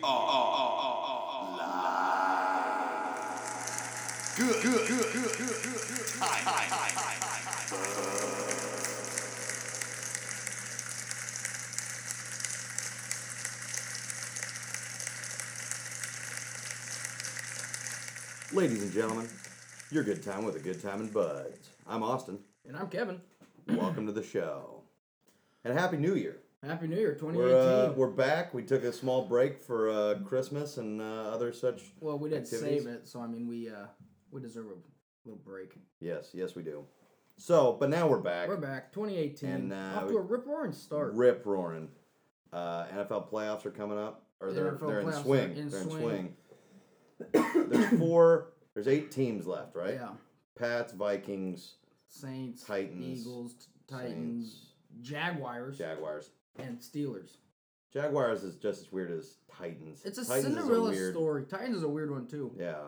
Good, good, good, good, good, good, good. Hi, hi, hi, hi, hi. Ladies and gentlemen, your good time with a good time and buds. I'm Austin. And I'm Kevin. Welcome to the show. And Happy New Year. Happy New Year, 2018. We're, uh, we're back. We took a small break for uh, Christmas and uh, other such. well, we did activities. save it, so I mean, we uh, we deserve a little break. Yes, yes, we do. So, but now we're back. We're back, 2018. And, uh, off to a rip roaring start. Rip roaring. Uh, NFL playoffs are coming up, or they're NFL they're in swing. in they're in swing. swing. there's four. There's eight teams left, right? Yeah, Pats, Vikings, Saints, Titans, Eagles, Titans, Saints, Jaguars, Jaguars. And Steelers. Jaguars is just as weird as Titans. It's a Titans Cinderella weird, story. Titans is a weird one too. Yeah,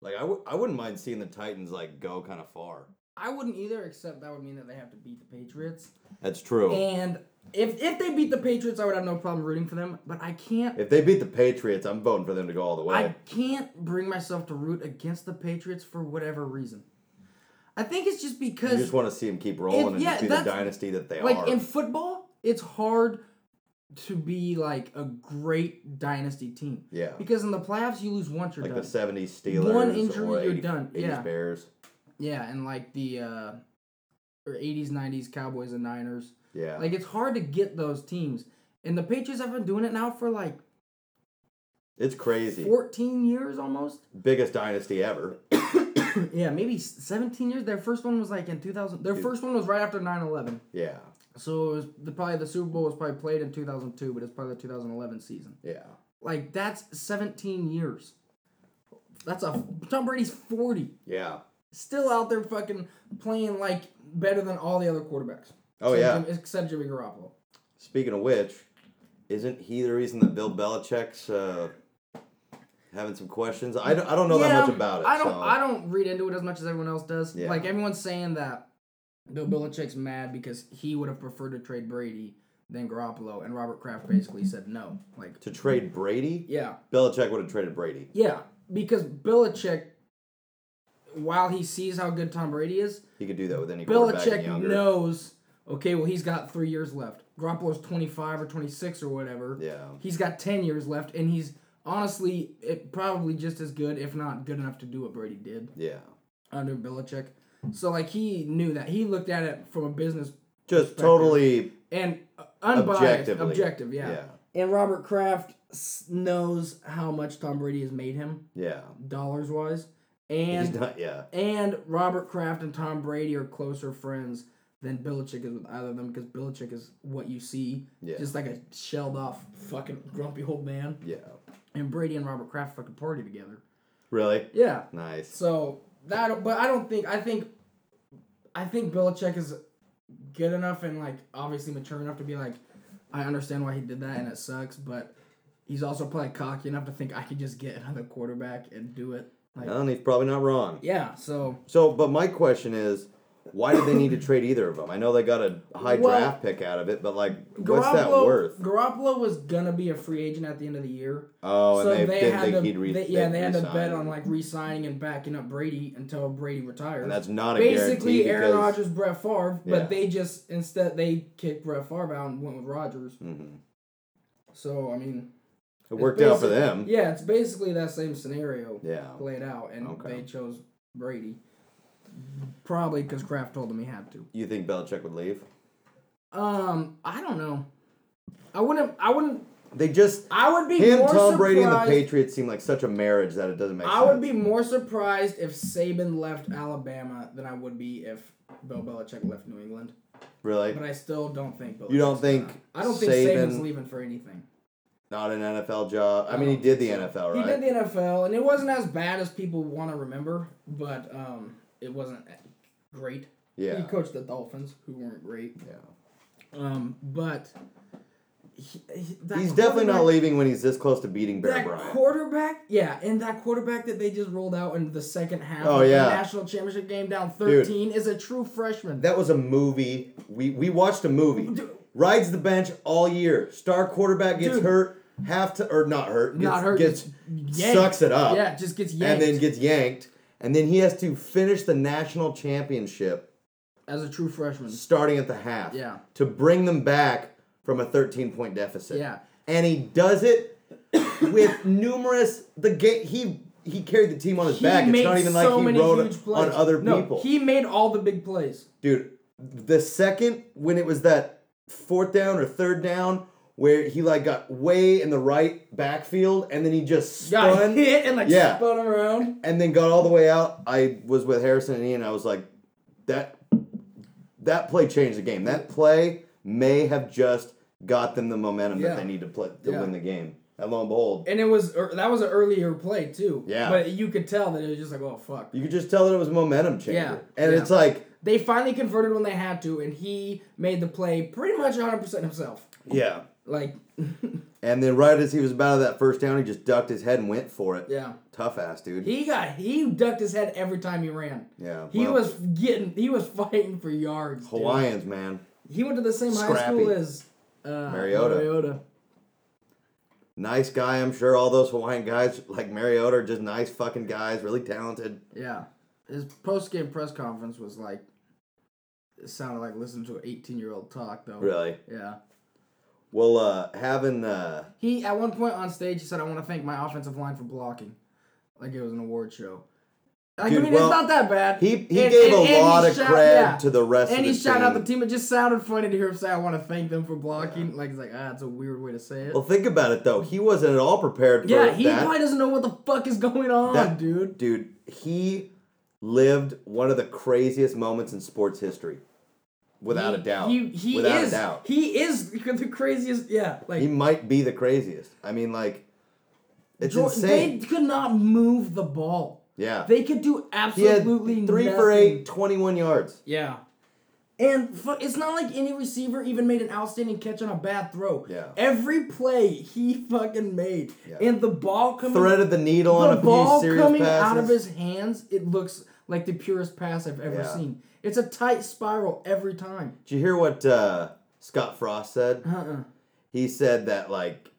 like I w- I wouldn't mind seeing the Titans like go kind of far. I wouldn't either, except that would mean that they have to beat the Patriots. That's true. And if if they beat the Patriots, I would have no problem rooting for them. But I can't. if they beat the Patriots, I'm voting for them to go all the way. I can't bring myself to root against the Patriots for whatever reason. I think it's just because you just want to see them keep rolling If- and yeah, be the dynasty that they like are. in football, it's hard to be like a great dynasty team yeah, because in the playoffs you lose once you're like done. the '70s Steelers, One injury, or you're done. 80s Yeah. Bears. yeah, and like the uh, or 80s, 90s Cowboys and Niners. Yeah, Like it's hard to get those teams. And the Patriots have been doing it now for like it's crazy. 14 years almost. Biggest dynasty ever. yeah, maybe 17 years. Their first one was like in 2000. Their Dude. first one was right after 9/11. Yeah, So it was the probably the Super Bowl was probably played in 2002, but it's probably the 2011 season. yeah. Like that's 17 years. That's a Tom Brady's 40, Yeah. still out there fucking playing like better than all the other quarterbacks. Oh except yeah. Except Jimmy Garoppolo. Speaking of which, isn't he the reason that Bill Belichick's uh, having some questions? I don't, I don't know that much about it. I don't. so- I don't read into it as much as everyone else does. Yeah. Like everyone's saying that Bill Belichick's mad because he would have preferred to trade Brady than Garoppolo, and Robert Kraft basically said no. Like, to trade Brady, yeah, Belichick would have traded Brady. yeah, because Belichick, while he sees how good Tom Brady is, He could do that with any Belichick knows. Okay, well he's got three years left. Garoppolo's twenty five or twenty six or whatever. Yeah. He's got ten years left, and he's honestly it, probably just as good, if not good enough, to do what Brady did. Yeah. under Belichick. So like he knew that he looked at it from a business Just totally and uh, unbiased, objective, yeah. yeah. And Robert Kraft knows how much Tom Brady has made him Yeah. dollars wise, He's and not yeah. and Robert Kraft and Tom Brady are closer friends than Belichick is with either of them because Belichick is what you see, Yeah. just like a shelled off fucking grumpy old man, Yeah. and Brady and Robert Kraft fucking party together. Really? Yeah, Nice. So that, but I don't think I think, I think Belichick is good enough and like obviously mature enough to be like, I understand why he did that and it sucks, but he's also probably cocky enough to think I could just get another quarterback and do it. Like, and he's probably not wrong. yeah. So So, but my question is, why did they need to trade either of them? I know they got a high Well, draft pick out of it, but like, what's that worth? Garoppolo was gonna be a free agent at the end of the year, Oh, and so they, they, had to, he'd re- they, yeah, they had to bet on like re-signing and backing up Brady until Brady retires. And that's not a basically Aaron Rodgers, Brett Favre, Yeah. but they just instead they kicked Brett Favre out and went with Rodgers. Mhm. So I mean, it worked out for them. Yeah, it's basically that same scenario Yeah. played out, and Okay. they chose Brady. Probably because Kraft told him he had to. You think Belichick would leave? Um, I don't know. I wouldn't. I wouldn't. They just I would be him, more Tom Brady, and the surprised- Patriots seem like such a marriage that it doesn't make sense. I sense. would be more surprised if Saban left Alabama than I would be if Bill Belichick left New England. really But I still don't think. Belichick's You don't think gonna- I don't think Saban- Saban's leaving for anything. not an NFL job. I I mean, he did the NFL, right? He did the NFL, and it wasn't as bad as people want to remember, but um, it wasn't great. yeah. He coached the Dolphins, who weren't great. yeah. Um, but he, he- He's definitely not leaving when he's this close to beating Bear That Bryant. quarterback, yeah, and that quarterback that they just rolled out in the second half Oh, of yeah. the national championship game down thirteen is a true freshman. That was a movie. We we watched a movie. Dude, rides the bench all year. Star quarterback gets Dude. hurt, half to or not hurt, gets, Not hurt, gets gets sucks it up, Yeah, just gets yanked. and then gets yanked, and then he has to finish the national championship as a true freshman. starting at the half. Yeah. To bring them back from a 13 point deficit. Yeah. And he does it with numerous the game he he carried the team on his He back. It's not even so like he rode on other no, people. He made all the big plays. Dude, the second when it was that fourth down or third down where he like got way in the right backfield and then he just Got spun hit and like Yeah. spun around. and then got all the way out. I was with Harrison and Ian. I was like, that that play changed the game. That play may have just got them the momentum Yeah. that they need to play to Yeah. win the game. And lo and behold, And it was er, that was an earlier play too. Yeah. But you could tell that it was just like, oh fuck. you could just tell that it was a momentum changer. Yeah, And yeah. it's like, They finally converted when they had to, and he made the play pretty much 100 percent himself. yeah. Like, And then right as he was about to that first down, he just ducked his head and went for it. yeah, Tough ass, dude. he got he ducked his head every time he ran. yeah. He well, was getting he was fighting for yards. dude. Hawaiians, man. He went to the same high school as uh, Mariota. Mariota. Nice guy, I'm sure. All those Hawaiian guys like Mariota are just nice fucking guys, really talented. Yeah, his post game press conference was like, it sounded like listening to an 18 year old talk though. Really. Yeah. Well, uh, having uh, He at one point on stage he said, "I want to thank my offensive line for blocking," like it was an award show. Like, Dude, I mean, well, it's not that bad. he he And- gave and- a and lot of shout- cred yeah. to the rest And of he shouted out the team. It just sounded funny to hear him say, "I want to thank them for blocking." Like it's like ah, it's a weird way to say it. Well, think about it though. He wasn't at all prepared for that. yeah, he that. probably doesn't know what the fuck is going on, That- dude. Dude, he lived one of the craziest moments in sports history, without He- a doubt. He he without is a doubt. he is the craziest. Yeah, like He might be the craziest. I mean, like, it's insane. They could not move the ball. yeah. They could do he had absolutely three nothing. for eight, 21 yards. Yeah. And it's not like any receiver even made an outstanding catch on a bad throw. Yeah. Every play he fucking made. Yeah. And the ball coming Threaded the needle on a ball coming passes. out of his hands, it looks like the purest pass I've ever Yeah. seen. It's a tight spiral every time. Did you hear what uh, Scott Frost said? Uh-uh. He said that like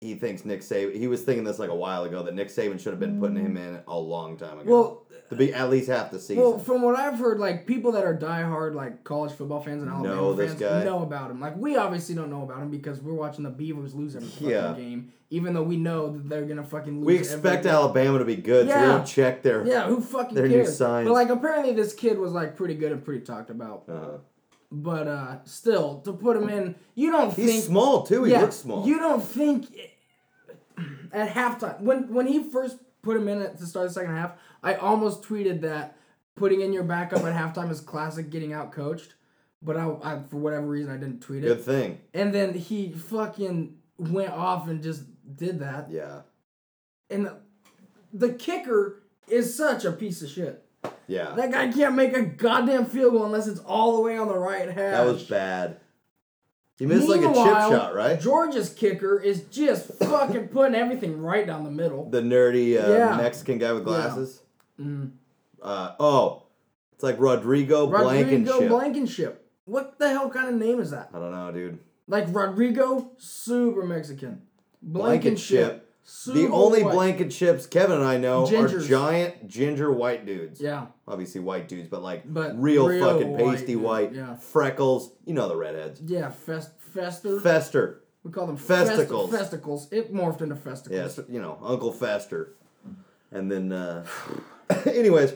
he thinks Nick Saban. He was thinking this like a while ago that Nick Saban should have been putting him in a long time ago. Well, to be at least half the season. Well, from what I've heard, like people that are diehard like college football fans and Alabama Know fans guy? know about him. Like we obviously don't know about him because we're watching the Beavers lose every fucking Yeah. game, even though we know that they're gonna fucking lose. we every expect game. Alabama to be good, so we Yeah. don't check their. Yeah, who fucking Their new cares? signs. But like apparently this kid was like pretty good and pretty talked about. Uh, But uh still, to put him in, you don't he's think small too. He yeah, looks small. You don't think at halftime when when he first put him in at, to start the second half, I almost tweeted that putting in your backup at halftime is classic getting out coached. But I, I for whatever reason I didn't tweet it. good thing. And then he fucking went off and just did that. Yeah. And the, the kicker is such a piece of shit. Yeah. That guy can't make a goddamn field goal unless it's all the way on the right hash. That was bad. He missed like a chip shot, right? Georgia's kicker is just fucking putting everything right down the middle. The nerdy uh, Yeah. Mexican guy with Yeah. Mm. Uh, oh, it's like Rodrigo, Blankenship. Rodrigo Blankenship. Blankenship. What the hell kind of name is that? I don't know, dude. Like Rodrigo, super Mexican. Blankenship. super The only white. Blankenships Kevin and I know are giant ginger white dudes. Yeah. Obviously white dudes, but like But real, real fucking white pasty dude, white, yeah. freckles. You know the redheads. Yeah, fest, fester. Fester. we call them Festicles. Fest, festicles. It morphed into festicles. Yes, you know Uncle Fester. And then, uh, anyways,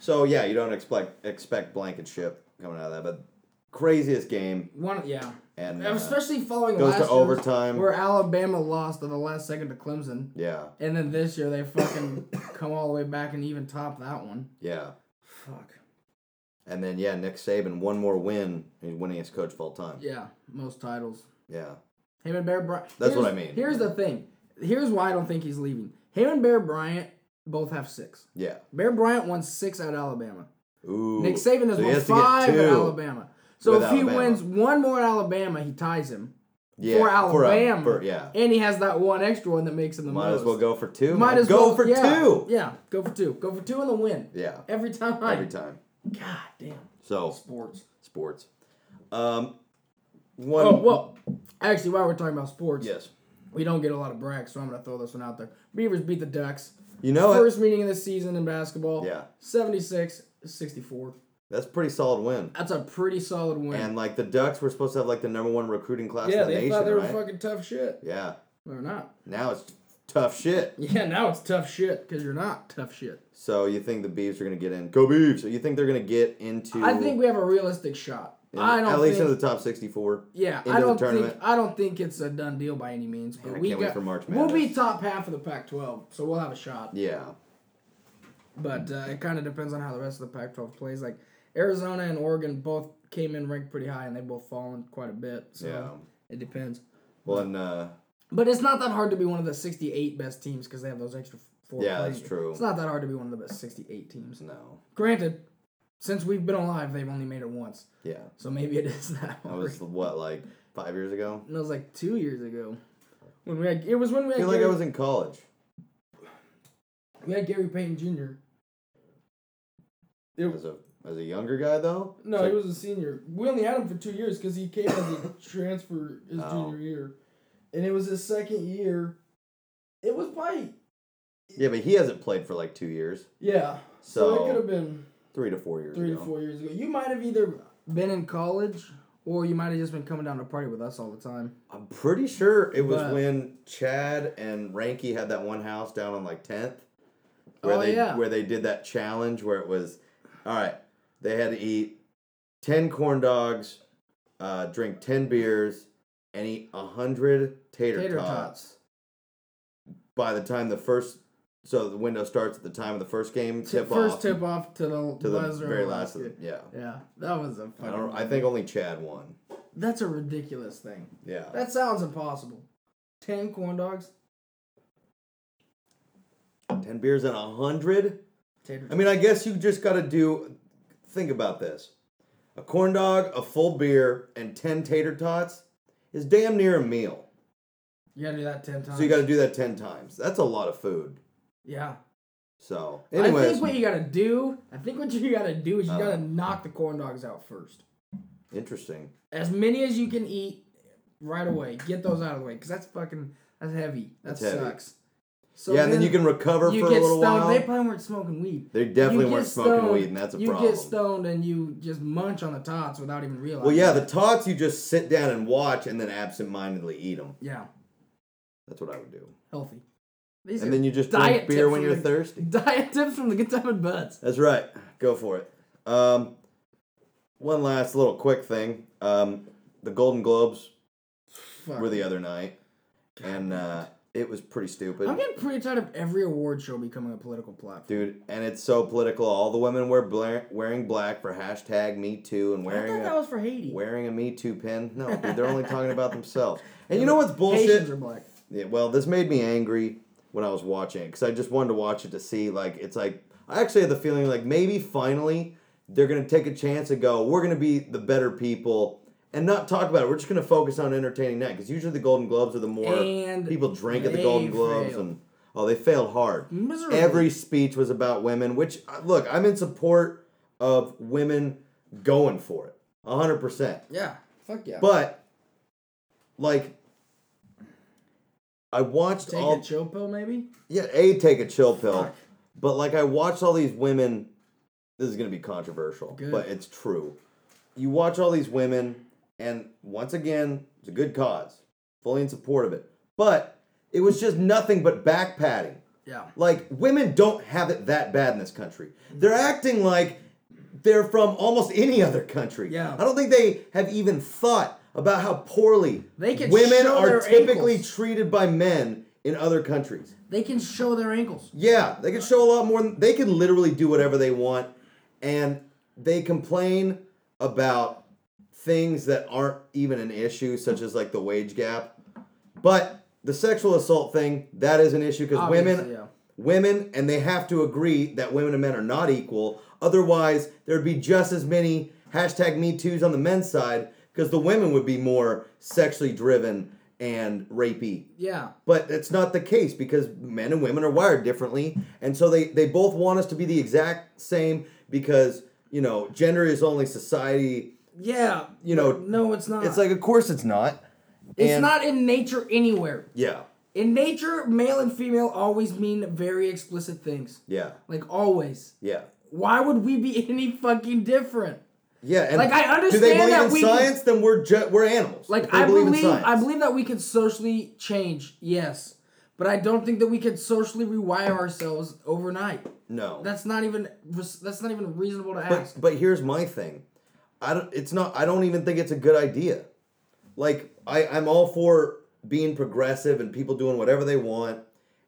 so yeah, you don't expect expect Blankenship coming out of that, but craziest game One, yeah. and uh, Especially following goes last to overtime. where Alabama lost at the last second to Clemson. yeah, And then this year they fucking come all the way back and even top that one. yeah. Fuck. And then yeah, Nick Saban one more win. He's winningest coach of all time. Yeah, most titles. Yeah. Him and Bear Bryant. That's what I mean. Here's the thing. Here's why I don't think he's leaving. Him and Bear Bryant both have six. Yeah. Bear Bryant won six at Alabama. Ooh. Nick Saban has So won has five at. Alabama. So if he Alabama. wins one more at Alabama, he ties him. Yeah, for a- Alabama. for- yeah. And he has that one extra one that makes him the Might most. as well go for two. Might man. as go well for yeah, two. Yeah, go for two. Go for two and the win. Yeah. Every time. Every time. God damn. So Sports. sports. Um, one. Oh well, actually, while we're talking about sports, yes. we don't get a lot of brags, so I'm gonna throw this one out there. Beavers beat the Ducks. You know it. First meeting of the season in basketball. Yeah. 76-64. That's a pretty solid win. That's a pretty solid win. And like the Ducks were supposed to have like the number one recruiting class yeah, in the they nation, thought they were right? fucking tough shit. yeah. They're not. Now it's tough shit. Yeah, now it's tough shit because you're not tough shit. So you think the Beavs are gonna get in? Go Beavs! So you think they're gonna get into? I think we have a realistic shot. In- I don't at least think, into the top sixty-four. Yeah, I don't think tournament. I don't think it's a done deal by any means. But Man, I we can't wait got for March we'll be top half of the Pac-12, so we'll have a shot. Yeah. But uh, it kind of depends on how the rest of the Pac-12 plays. Like Arizona and Oregon both came in ranked pretty high, and they both fallen quite a bit. So Yeah. it depends. Well, and uh, But it's not that hard to be one of the 68 best teams because they have those extra four. Yeah, playing- that's true. It's not that hard to be one of the best 68 teams. no. Granted, since we've been alive, they've only made it once, Yeah. so maybe it is that That was what like five years ago. And it was like two years ago. When we had, it was when we I feel like I was in college. we had Gary Payton Jr. It- As a as a younger guy though. no, So- he was a senior. We only had him for two years because he came as a transfer his Oh. junior year, and it was his second year. It was probably Yeah, but he hasn't played for like two years. yeah. So, So- it could have been Three to four years three ago. to four years ago. You might have either been in college or you might have just been coming down to party with us all the time. I'm pretty sure it was But- when Chad and Ranky had that one house down on like tenth. Where Oh, they yeah. where they did that challenge where it was all right, they had to eat ten corn dogs, uh, drink ten beers, and eat a hundred tater, Tater tots. tots. By the time the first so the window starts at the time of the first game tip first off tip off to the to the very last of the, yeah. Yeah, that was a I don't I think only Chad won. that's a ridiculous thing. Yeah. That sounds impossible. Ten corn dogs, Ten beers and a hundred? tater. I mean, I guess you just got to do. Think about this: a corn dog, a full beer, and ten tater tots is damn near a meal. you gotta do that ten times. So you got to do that ten times. That's a lot of food. Yeah. So, I think what you gotta do. I think what you gotta do is you Uh. gotta knock the corn dogs out first. interesting. As many as you can eat right away. Get those out of the way because that's fucking that's heavy. That That's heavy. sucks. So yeah, and then you can recover you for a little stoned. while. They probably weren't smoking weed. They definitely weren't get smoking stoned- weed, and that's a you problem. get stoned and you just munch on the tots without even realizing. well, yeah, the tots you just sit down and watch, and then absent-mindedly eat them. yeah, That's what I would do. healthy. These And then you just drink beer when you're the- thirsty. Diet tips from the Good Time and Buds. That's right. Go for it. Um, one last little quick thing. Um, the Golden Globes Fuck. were the other night, and uh, it was pretty stupid, I'm getting pretty tired of every award show becoming a political platform. dude. And it's so political. All the women wear bla- wearing black for hashtag Me Too and I wearing thought that a was for Haiti. wearing a Me Too pin. No, dude, they're only talking about themselves. And you know what's bullshit? Haitians are black. Yeah, well, this made me angry when I was watching because I just wanted to watch it to see like it's like I actually had the feeling like maybe finally they're gonna take a chance and go we're gonna be the better people and not talk about it. We're just gonna focus on entertaining that because usually the Golden Globes are the more And people drink at the Golden Globes failed. and oh they failed hard. Miserably. Every speech was about women, which uh, look I'm in support of women going for it, hundred percent. Yeah. Fuck yeah. But like I watched Take all a chill pill, maybe. yeah, a take a chill pill. Fuck. But like I watched all these women this is gonna be controversial, Good. but it's true. You watch all these women and once again, it's a good cause. Fully in support of it. But it was just nothing but back patting. Yeah. Like women don't have it that bad in this country. They're acting like they're from almost any other country. Yeah. I don't think they have even thought about how poorly They can women are typically ankles. treated by men in other countries. They can show their ankles. Yeah, they can show a lot more. Than, they can literally do whatever they want, and they complain about things that aren't even an issue, such as like the wage gap. But the sexual assault thing that is an issue because women, yeah. women, and they have to agree that women and men are not equal. Otherwise, there'd be just as many hashtag Me Too's on the men's side because the women would be more sexually driven and rapey Yeah. but it's not the case because men and women are wired differently and so they they both want us to be the exact same because you know gender is only society Yeah. You know, no, it's not. It's like, of course it's not. it's And- not in nature anywhere. Yeah, In nature, male and female always mean very explicit things. yeah, Like always. yeah. Why would we be any fucking different? Yeah, and Like, I understand. Do they believe that in we- science? Then we're ju- we're animals. Like I believe, science. I believe that we can socially change, yes, but I don't think that we can socially rewire ourselves overnight. no. That's not even that's not even reasonable to but ask. but here's my thing. I don't. It's not. I don't even think it's a good idea. Like I, I'm all for being progressive and people doing whatever they want,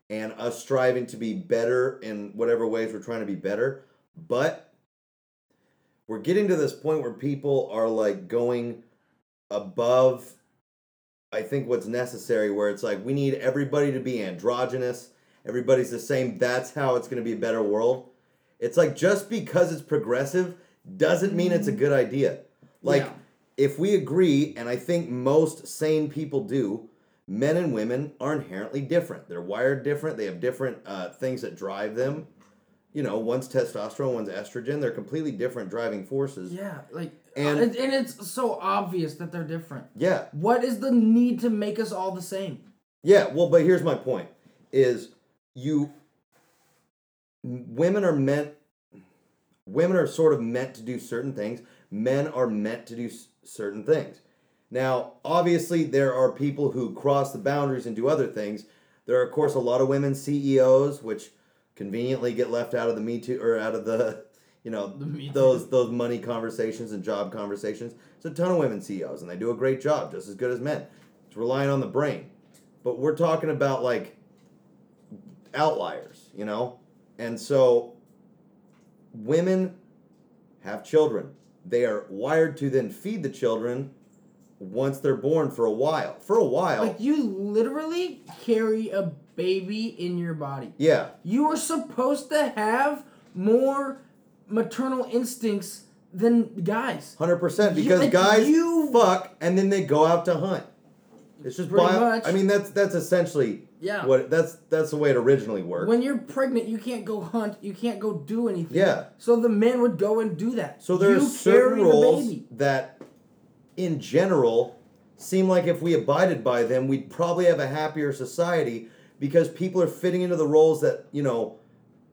and us striving to be better in whatever ways we're trying to be better. But we're getting to this point where people are like going above I think what's necessary where it's like we need everybody to be androgynous, everybody's the same, that's how it's going to be a better world. It's like just because it's progressive doesn't mean it's a good idea. Like Yeah. if we agree and I think most sane people do, men and women are inherently different. They're wired different, they have different uh, things that drive them. You know, one's testosterone, one's estrogen. They're completely different driving forces. yeah, like And- and and it's so obvious that they're different. yeah. What is the need to make us all the same? Yeah, well, but here's my point: is you women are meant women are sort of meant to do certain things. Men are meant to do s- certain things. Now, obviously, there are people who cross the boundaries and do other things. There are, of course, a lot of women CEOs, which conveniently get left out of the Me Too or out of the, you know, those those money conversations and job conversations. There's a ton of women CEOs, and they do a great job, just as good as men. It's relying on the brain, but we're talking about like outliers, you know, and so women have children. They are wired to then feed the children once they're born for a while. For a while, Like you literally carry a baby in your body. yeah, You are supposed to have more maternal instincts than guys. hundred percent. You- Because like, guys you- fuck and then they go out to hunt. It's just bio- much. I mean, that's that's essentially Yeah. what that's that's the way it originally worked. When you're pregnant, you can't go hunt. You can't go do anything. Yeah. So the men would go and do that. So there you are certain rules the that, in general, seem like if we abided by them, we'd probably have a happier society because people are fitting into the roles that you know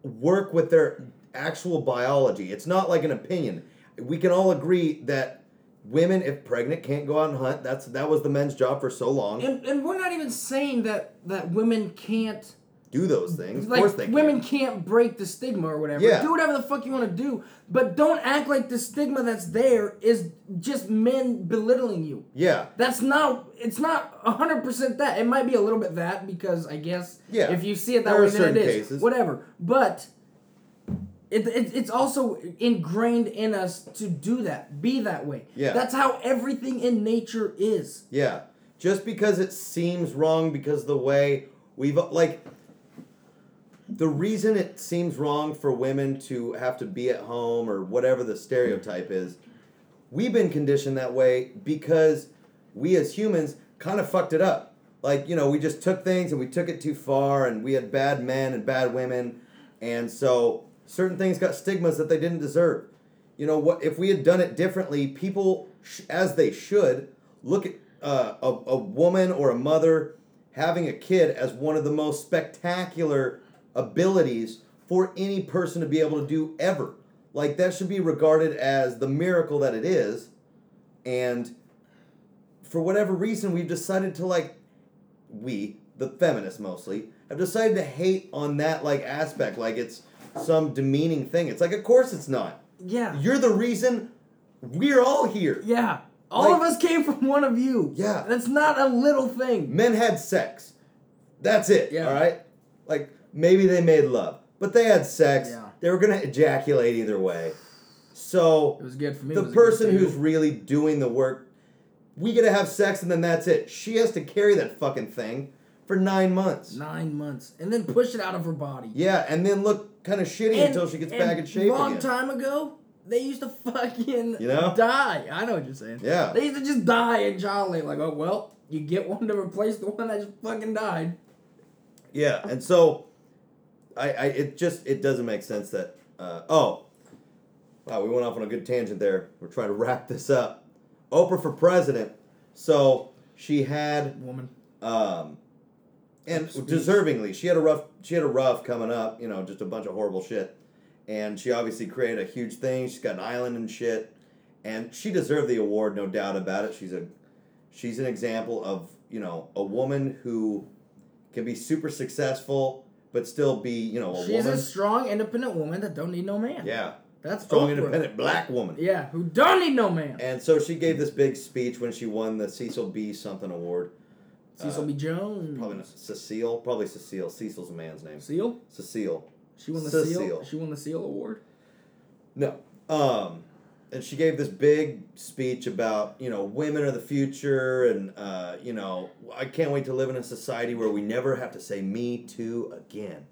work with their actual biology. It's not like an opinion. We can all agree that women, if pregnant, can't go out and hunt. That's that was the men's job for so long. And, and we're not even saying that that women can't Do those things. Of like course they can. women can't break the stigma or whatever. Yeah. Do whatever the fuck you want to do, but don't act like the stigma that's there is just men belittling you. Yeah. That's not. It's not hundred percent that. It might be a little bit that because I guess Yeah. if you see it that There way, then it certain cases. whatever. But it, it it's also ingrained in us to do that, be that way. Yeah. That's how everything in nature is. Yeah. Just because it seems wrong because the way we've like the reason it seems wrong for women to have to be at home or whatever the stereotype is, we've been conditioned that way because we as humans kind of fucked it up. Like, you know, we just took things and we took it too far and we had bad men and bad women and so certain things got stigmas that they didn't deserve. You know what if we had done it differently, people sh- as they should look at uh, a, a woman or a mother having a kid as one of the most spectacular abilities for any person to be able to do ever. Like that should be regarded as the miracle that it is. And for whatever reason, we've decided to like we, the feminists mostly, have decided to hate on that like aspect, like it's some demeaning thing. It's like, of course it's not. Yeah. You're the reason we're all here. Yeah. All Like- of us came from one of you. Yeah. That's not a little thing. Men had sex. That's it. Yeah. All right. Maybe they made love, but they had sex. Yeah. They were gonna ejaculate either way. So It was good for me. the it was a good person who's really doing the work, we get to have sex and then that's it. She has to carry that fucking thing for nine months. nine months and then push it out of her body. Yeah, and then look kind of shitty And- until she gets back in shape Long again. time ago, they used to fucking You know? die. I know what you're saying. Yeah. They used to just die and jollity. Like, oh well, you get one to replace the one that just fucking died. Yeah, and so I, I it just it doesn't make sense that uh, oh wow we went off on a good tangent there. We're trying to wrap this up. Oprah for president. So she had Woman. um, and deservingly, she had a rough she had a rough coming up. You know, just a bunch of horrible shit. And she obviously created a huge thing. She's got an island and shit, and she deserved the award, no doubt about it. She's a she's an example of you know a woman who can be super successful but still be you know a woman. She's woman. a strong, independent woman that don't need no man. yeah, That's strong, Oprah. independent black woman. Yeah, who don't need no man. And so she gave this big speech when she won the Cecil B. something award. Cecil Uh, B. Jones. Probably not Cecile. Probably Cecile. Cecil's a man's name. Seal. Cecile. She won the Cecile. seal. She won the seal award. No. Um, and she gave this big speech about you know women are the future, and uh, you know I can't wait to live in a society where we never have to say me too again.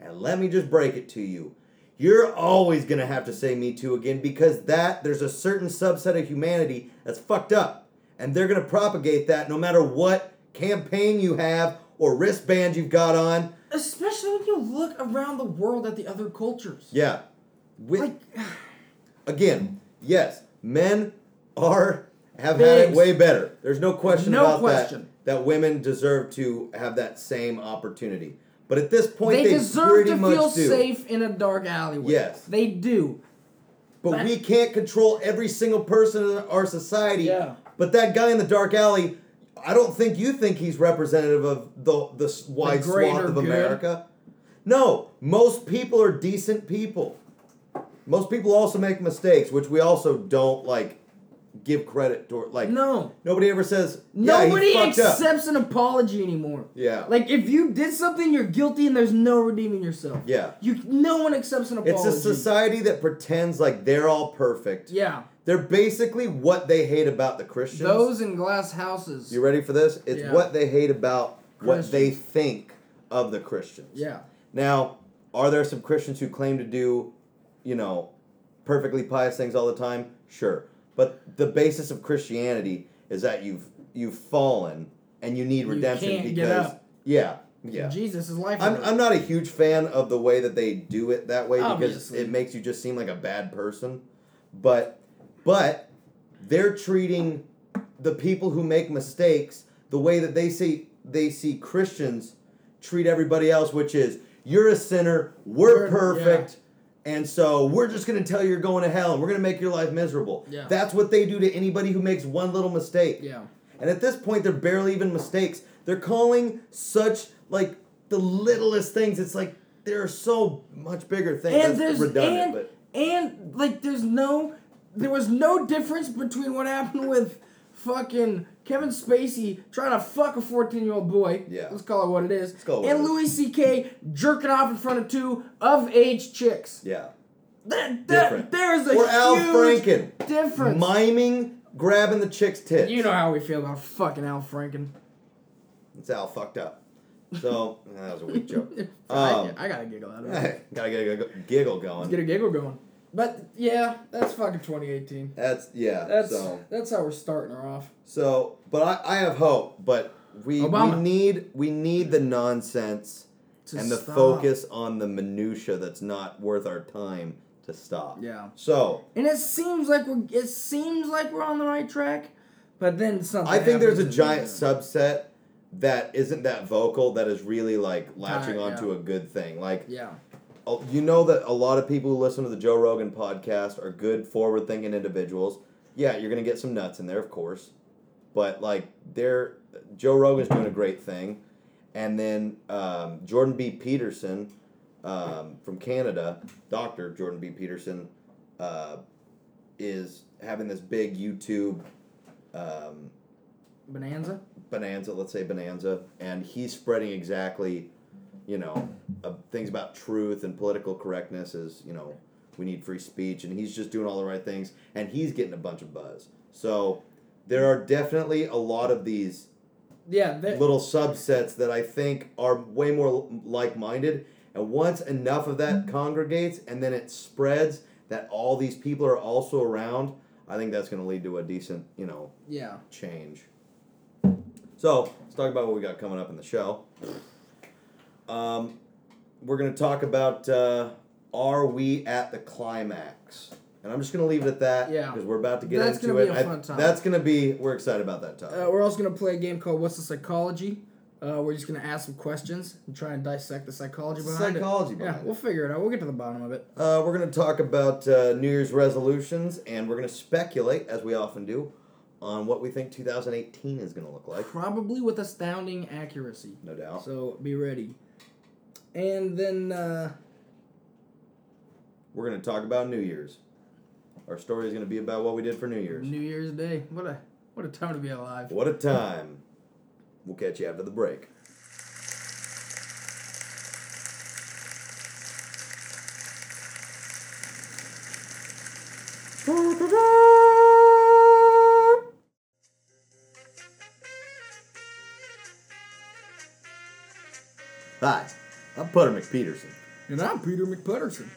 And let me just break it to you. You're always gonna have to say me too again because that there's a certain subset of humanity that's fucked up. And they're gonna propagate that no matter what campaign you have or wristband you've got on. Especially when you look around the world at the other cultures. Yeah. With, Like, again, yes, men are have had it way better. There's no question No about question. that. That women deserve to have that same opportunity. But at this point, they they, deserve to feel do. safe in a dark alleyway. Yes. They do. But That- we can't control every single person in our society. Yeah. But that guy in the dark alley, I don't think you think he's representative of the the wide greater swath of good? America. No, most people are decent people. Most people also make mistakes, which we also don't like give credit to. Like No. nobody ever says yeah, Nobody fucked up." accepts an apology anymore. Yeah. Like if you did something, you're guilty, and there's no redeeming yourself. Yeah. You. No one accepts an apology. It's a society that pretends like they're all perfect. Yeah. They're basically what they hate about the Christians. Those in glass houses. You ready for this? It's Yeah. what they hate about what they think of the Christians. yeah. Now, are there some Christians who claim to do, you know, perfectly pious things all the time? Sure. But the basis of Christianity is that you've you've fallen and you need You redemption can't get because up. yeah. Yeah. Jesus is life. I'm, I'm not a huge fan of the way that they do it that way because Obviously. it makes you just seem like a bad person. But but they're treating the people who make mistakes the way that they see they see Christians treat everybody else, which is you're a sinner, we're We're- perfect, and so we're just gonna tell you you're going to hell and we're gonna make your life miserable. Yeah. That's what they do to anybody who makes one little mistake. Yeah. And at this point, they're barely even mistakes. They're calling such like the littlest things. It's like there are so much bigger things. And there's redundant, and but and like there's no there was no difference between what happened with fucking Kevin Spacey trying to fuck a 14 year old boy. Yeah. Let's call it what it is. call it and it is. Louis C.K. jerking off in front of two of age chicks. yeah, That, that, there's a or Al Franken difference. miming grabbing the chick's tits. you know how we feel about fucking Al Franken. it's Al fucked up. So that was a weak joke. I, Um, I gotta giggle out of it. Gotta get a giggle Let's going. get a giggle going. But yeah, that's fucking 2018. That's yeah. That's so that's how we're starting her off. so, but I, I have hope. But we we need we need the nonsense To and the stop. focus on the minutia that's not worth our time to stop. Yeah. So And it seems like we're it seems like we're on the right track, but then something. I think there's a giant and- subset that isn't that vocal that is really like latching onto yeah. a good thing. Like Yeah. oh, you know that a lot of people who listen to the Joe Rogan podcast are good, forward-thinking individuals. Yeah, you're gonna get some nuts in there, of course, but like they're Joe Rogan's doing a great thing, and then um, Jordan B. Peterson um, from Canada, Doctor Jordan B. Peterson, uh, is having this big YouTube. Um, Bonanza. bonanza let's say bonanza and he's spreading exactly you know uh, things about truth and political correctness is you know we need free speech and he's just doing all the right things and he's getting a bunch of buzz so there are definitely a lot of these Yeah. that- little subsets that i think are way more like-minded and once enough of that congregates and then it spreads that all these people are also around i think that's going to lead to a decent you know yeah. change. So let's talk about what we got coming up in the show. Um, we're going to talk about uh, are we at the climax? And I'm just gonna leave it at that. Yeah. Because we're about to get That's into gonna it. be a I- fun time. That's gonna be. We're excited about that topic. Uh, we're also gonna play a game called What's the Psychology. Uh, we're just gonna ask some questions and try and dissect the psychology behind Psychology it. Yeah, behind it. we'll figure it out. We'll get to the bottom of it. Uh, we're going to talk about uh, New Year's resolutions, and we're going to speculate, as we often do, on what we think 2018 is going to look like. Probably with astounding accuracy. No doubt. So be ready. And then uh, We're going to talk about New Year's. Our story is going to be about what we did for New Year's. New Year's Day. What a what a time to be alive. What a time. We'll catch you after the break. Hi, I'm Putter McPeterson. And I'm Peter McPutterson.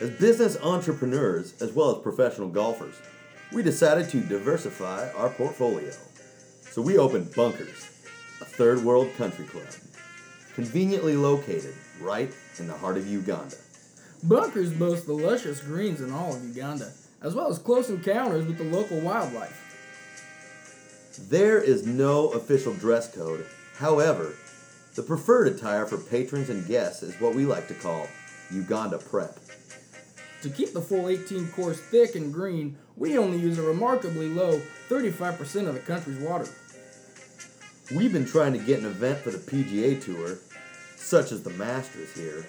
As business entrepreneurs, as well as professional golfers, we decided to diversify our portfolio. So we opened Bunkers, a third world country club, conveniently located right in the heart of Uganda. Bunkers boasts the luscious greens in all of Uganda, as well as close encounters with the local wildlife. There is no official dress code. However, the preferred attire for patrons and guests is what we like to call Uganda prep. To keep the full 18 course thick and green, we only use a remarkably low 35% of the country's water. We've been trying to get an event for the PGA Tour, such as the Masters here,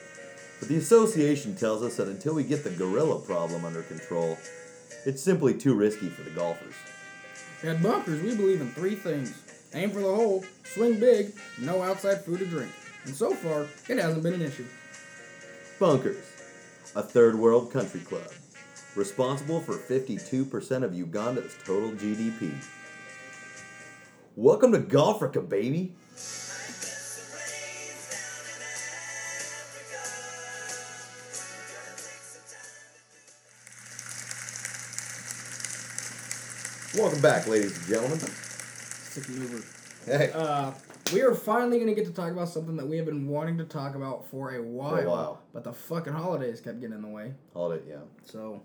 but the association tells us that until we get the gorilla problem under control, it's simply too risky for the golfers. At Bunkers, we believe in three things aim for the hole, swing big, no outside food or drink. And so far, it hasn't been an issue. Bunkers, a third world country club, responsible for 52% of Uganda's total GDP. Welcome to Golfrica, baby! Welcome back, ladies and gentlemen. Hey, Uh, we are finally going to get to talk about something that we have been wanting to talk about for a while. while. But the fucking holidays kept getting in the way. holiday, yeah, So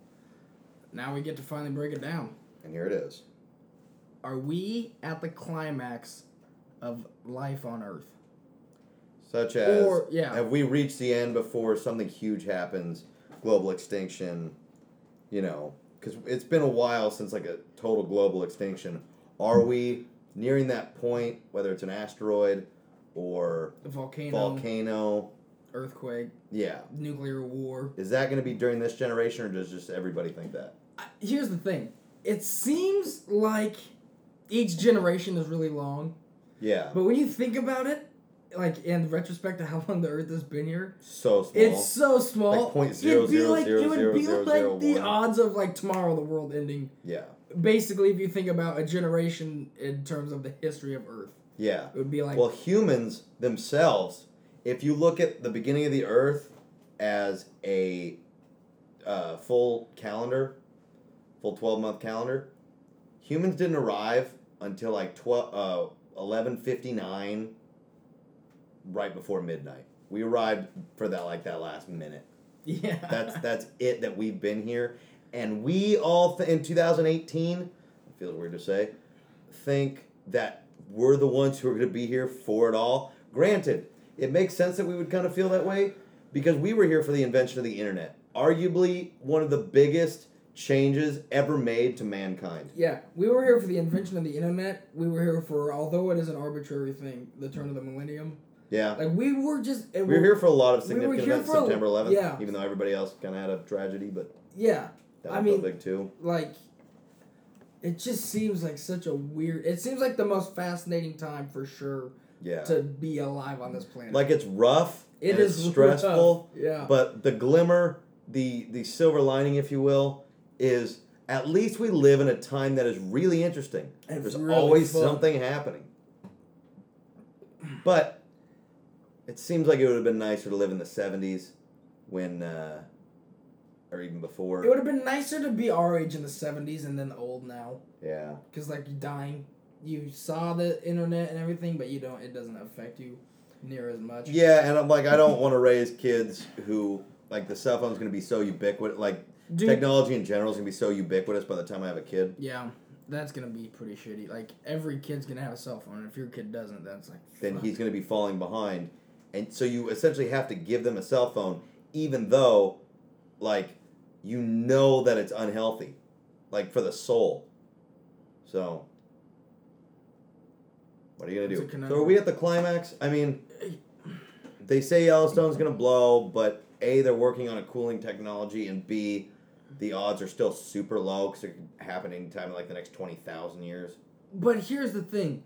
now we get to finally break it down. and here it is. Are we at the climax of life on Earth? Such as, Or- yeah. have we reached the end before something huge happens, global extinction, you know, because it's been a while since like a total global extinction. Are we nearing that point, whether it's an asteroid or The volcano, volcano? earthquake, Yeah. nuclear war. Is that going to be during this generation, or does just everybody think that? I- Here's the thing. It seems like each generation is really long, Yeah. but when you think about it, like in retrospect to how long the Earth has been here, So small. it's so small. Like point zero It'd be zero like zero it would zero be zero like zero the one. odds of like tomorrow the world ending. yeah. Basically, if you think about a generation in terms of the history of Earth, Yeah. it would be like Well, humans themselves, if you look at the beginning of the Earth as a uh, full calendar, full 12 month calendar, humans didn't arrive until like 12, uh, 1159, right before midnight. We arrived for that like that last minute. yeah. That's that's it that we've been here, and we all th- in 2018. It feels weird to say, think that we're the ones who are going to be here for it all. Granted, it makes sense that we would kind of feel that way because we were here for the invention of the internet, arguably one of the biggest changes ever made to mankind. Yeah, we were here for the invention of the internet. We were here for, although it is an arbitrary thing, the turn of the millennium. Yeah. Like we were just. We were here for a lot of significant here events. September 11th, yeah. even though everybody else kind of had a tragedy, but Yeah, that I mean- big too. like. It just seems like such a weird. It seems like the most fascinating time for sure Yeah. to be alive on this planet. like it's rough. it and is it's stressful. rough, Yeah. But the glimmer, the the silver lining, if you will, is at least we live in a time that is really interesting. It's There's really always fun. something happening. But it seems like it would have been nicer to live in the '70s, when, uh, or even before. it would have been nicer to be our age in the seventies and then old now, yeah, because like you dying, you saw the internet and everything, but you don't. It doesn't affect you near as much. yeah, and I'm like, I don't want to raise kids who like the cell phone's gonna be so ubiquitous. Like Dude. technology in general is gonna be so ubiquitous by the time I have a kid. Yeah, that's gonna be pretty shitty. Like every kid's gonna have a cell phone. and If your kid doesn't, that's like Then fuck. he's gonna be falling behind, and so you essentially have to give them a cell phone, even though, like, you know that it's unhealthy, like for the soul. So. What are you gonna do? So are we at the climax? I mean, they say Yellowstone's gonna blow, but a they're working on a cooling technology, and b the odds are still super low because it could happen anytime in like the next twenty thousand years. But here's the thing,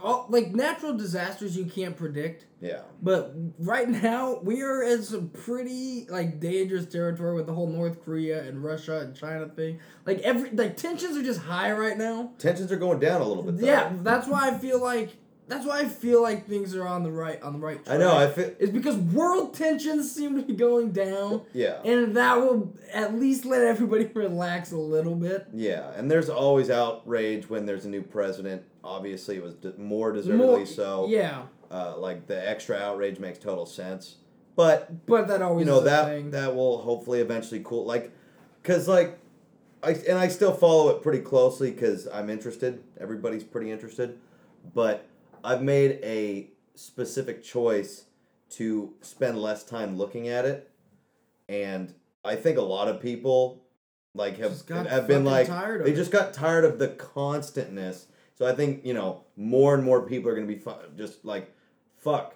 all like natural disasters you can't predict. Yeah. But right now we are in some pretty like dangerous territory with the whole North Korea and Russia and China thing. Like every like tensions are just high right now. Tensions are going down a little bit. Though. Yeah, that's why I feel like that's why I feel like things are on the right on the right track. I know. I feel. It's because world tensions seem to be going down. Yeah. And that will at least let everybody relax a little bit. Yeah, and there's always outrage when there's a new president. Obviously, it was more deservedly More- so. Yeah, Uh, like the extra outrage makes total sense, but but that always you know that thing. that will hopefully eventually cool. Like, cause like, I and I still follow it pretty closely because I'm interested. Everybody's pretty interested, but I've made a specific choice to spend less time looking at it, and I think a lot of people like have have been like tired of they it. just got tired of the constantness. So I think you know more and more people are gonna be fu- just like, fuck.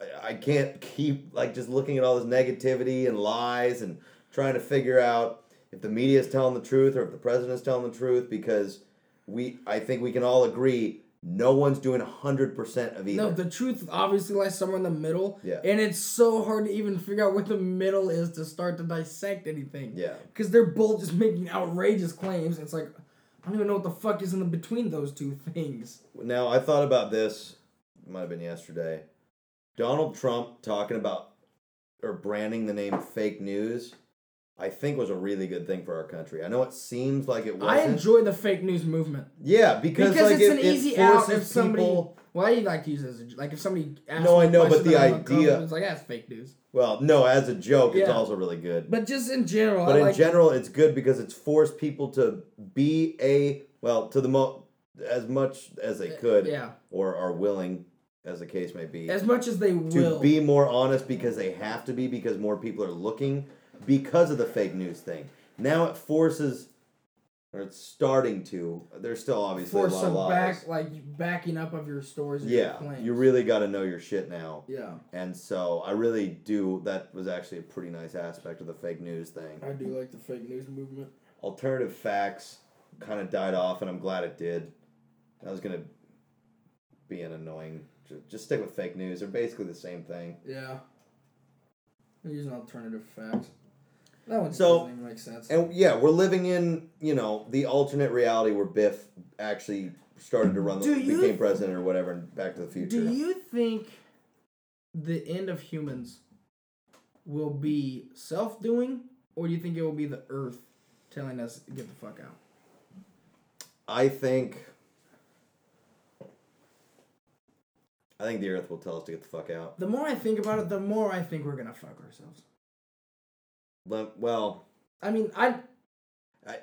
I, I can't keep like just looking at all this negativity and lies and trying to figure out if the media is telling the truth or if the president is telling the truth because we I think we can all agree no one's doing hundred percent of either. No, the truth obviously lies somewhere in the middle. Yeah. And it's so hard to even figure out what the middle is to start to dissect anything. yeah. Because they're both just making outrageous claims. It's like, I don't even know what the fuck is in the between those two things. Now I thought about this. It might have been yesterday. Donald Trump talking about or branding the name fake news. I think was a really good thing for our country. I know it seems like it wasn't. I enjoy the fake news movement. Yeah, because, Because like it's it, an it easy out if somebody. people. Well, I like to use it as a, like if somebody asks No, I know, but the idea- It's like, that's fake news. Well, no, as a joke, it's also really good. But just in general, But I in like general, it's good because it's forced people to be a well to the mo as much as they uh, could Yeah. or are willing, as the case may be, As much as they will to be more honest because they have to be because more people are looking because of the fake news thing. Now it forces, or it's starting to. There's still obviously for a lot some of lies. back like backing up of your stories. And your yeah, claims. you really got to know your shit now. Yeah, And so I really do. That was actually a pretty nice aspect of the fake news thing. I do like the fake news movement. Alternative facts kind of died off, and I'm glad it did. That was gonna be an annoying. Just stick with fake news. They're basically the same thing. Yeah. They're using alternative facts. That one So- doesn't even make sense. And yeah, we're living in you know the alternate reality where Biff actually started to run, the, Do you- became president or whatever, in Back to the Future. Do you think the end of humans will be self doing, or do you think it will be the Earth telling us to get the fuck out? I think. I think the Earth will tell us to get the fuck out. The more I think about it, the more I think we're gonna fuck ourselves. But, well, I mean, I, I,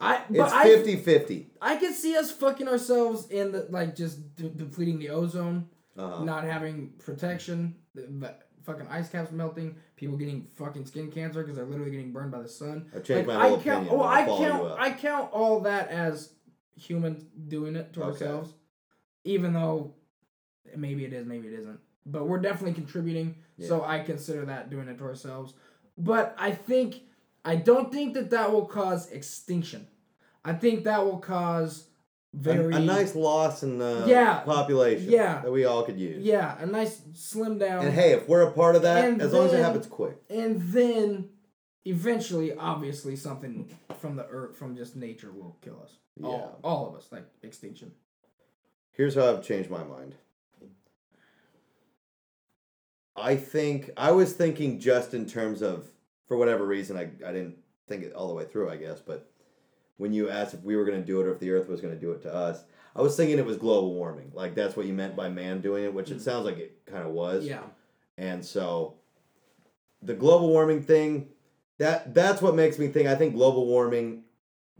I, it's I, 50 50. I can see us fucking ourselves in the like just de- depleting the ozone, Uh-huh. not having protection, the, the fucking ice caps melting, people getting fucking skin cancer because they're literally getting burned by the sun. I've changed Like, my whole I count, opinion. oh, but I I'll follow you count. I count all that as humans doing it to Okay. ourselves, even though maybe it is, maybe it isn't. But we're definitely contributing, so I consider that doing it to ourselves. But I think I don't think that that will cause extinction. I think that will cause A- very a, nice loss in the Yeah. population Yeah. that we all could use. yeah, a nice slim down. And hey, if we're a part of that, And as long as it happens quick. and then eventually obviously something from the earth from just nature will kill us all, all of us like extinction Here's how I've changed my mind. I think I was thinking just in terms of for whatever reason I, I didn't think it all the way through I guess but when you asked if we were going to do it or if the earth was going to do it to us I was thinking it was global warming like that's what you meant by man doing it which it mm. sounds like it kind of was yeah and so the global warming thing, that that's what makes me think. I think global warming,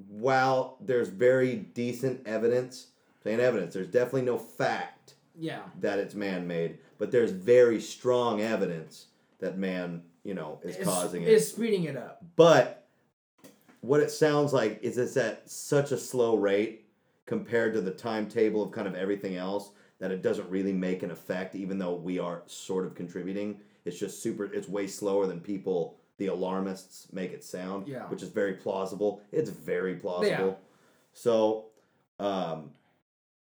while there's very decent evidence, saying evidence, there's definitely no fact Yeah. that it's man-made, but there's very strong evidence that man, you know, is It's- causing it. Is speeding it up. But what it sounds like is it's at such a slow rate compared to the timetable of kind of everything else that it doesn't really make an effect, even though we are sort of contributing. It's just super, it's way slower than people, the alarmists, make it sound, Yeah. which is very plausible. It's very plausible. Yeah. So, um,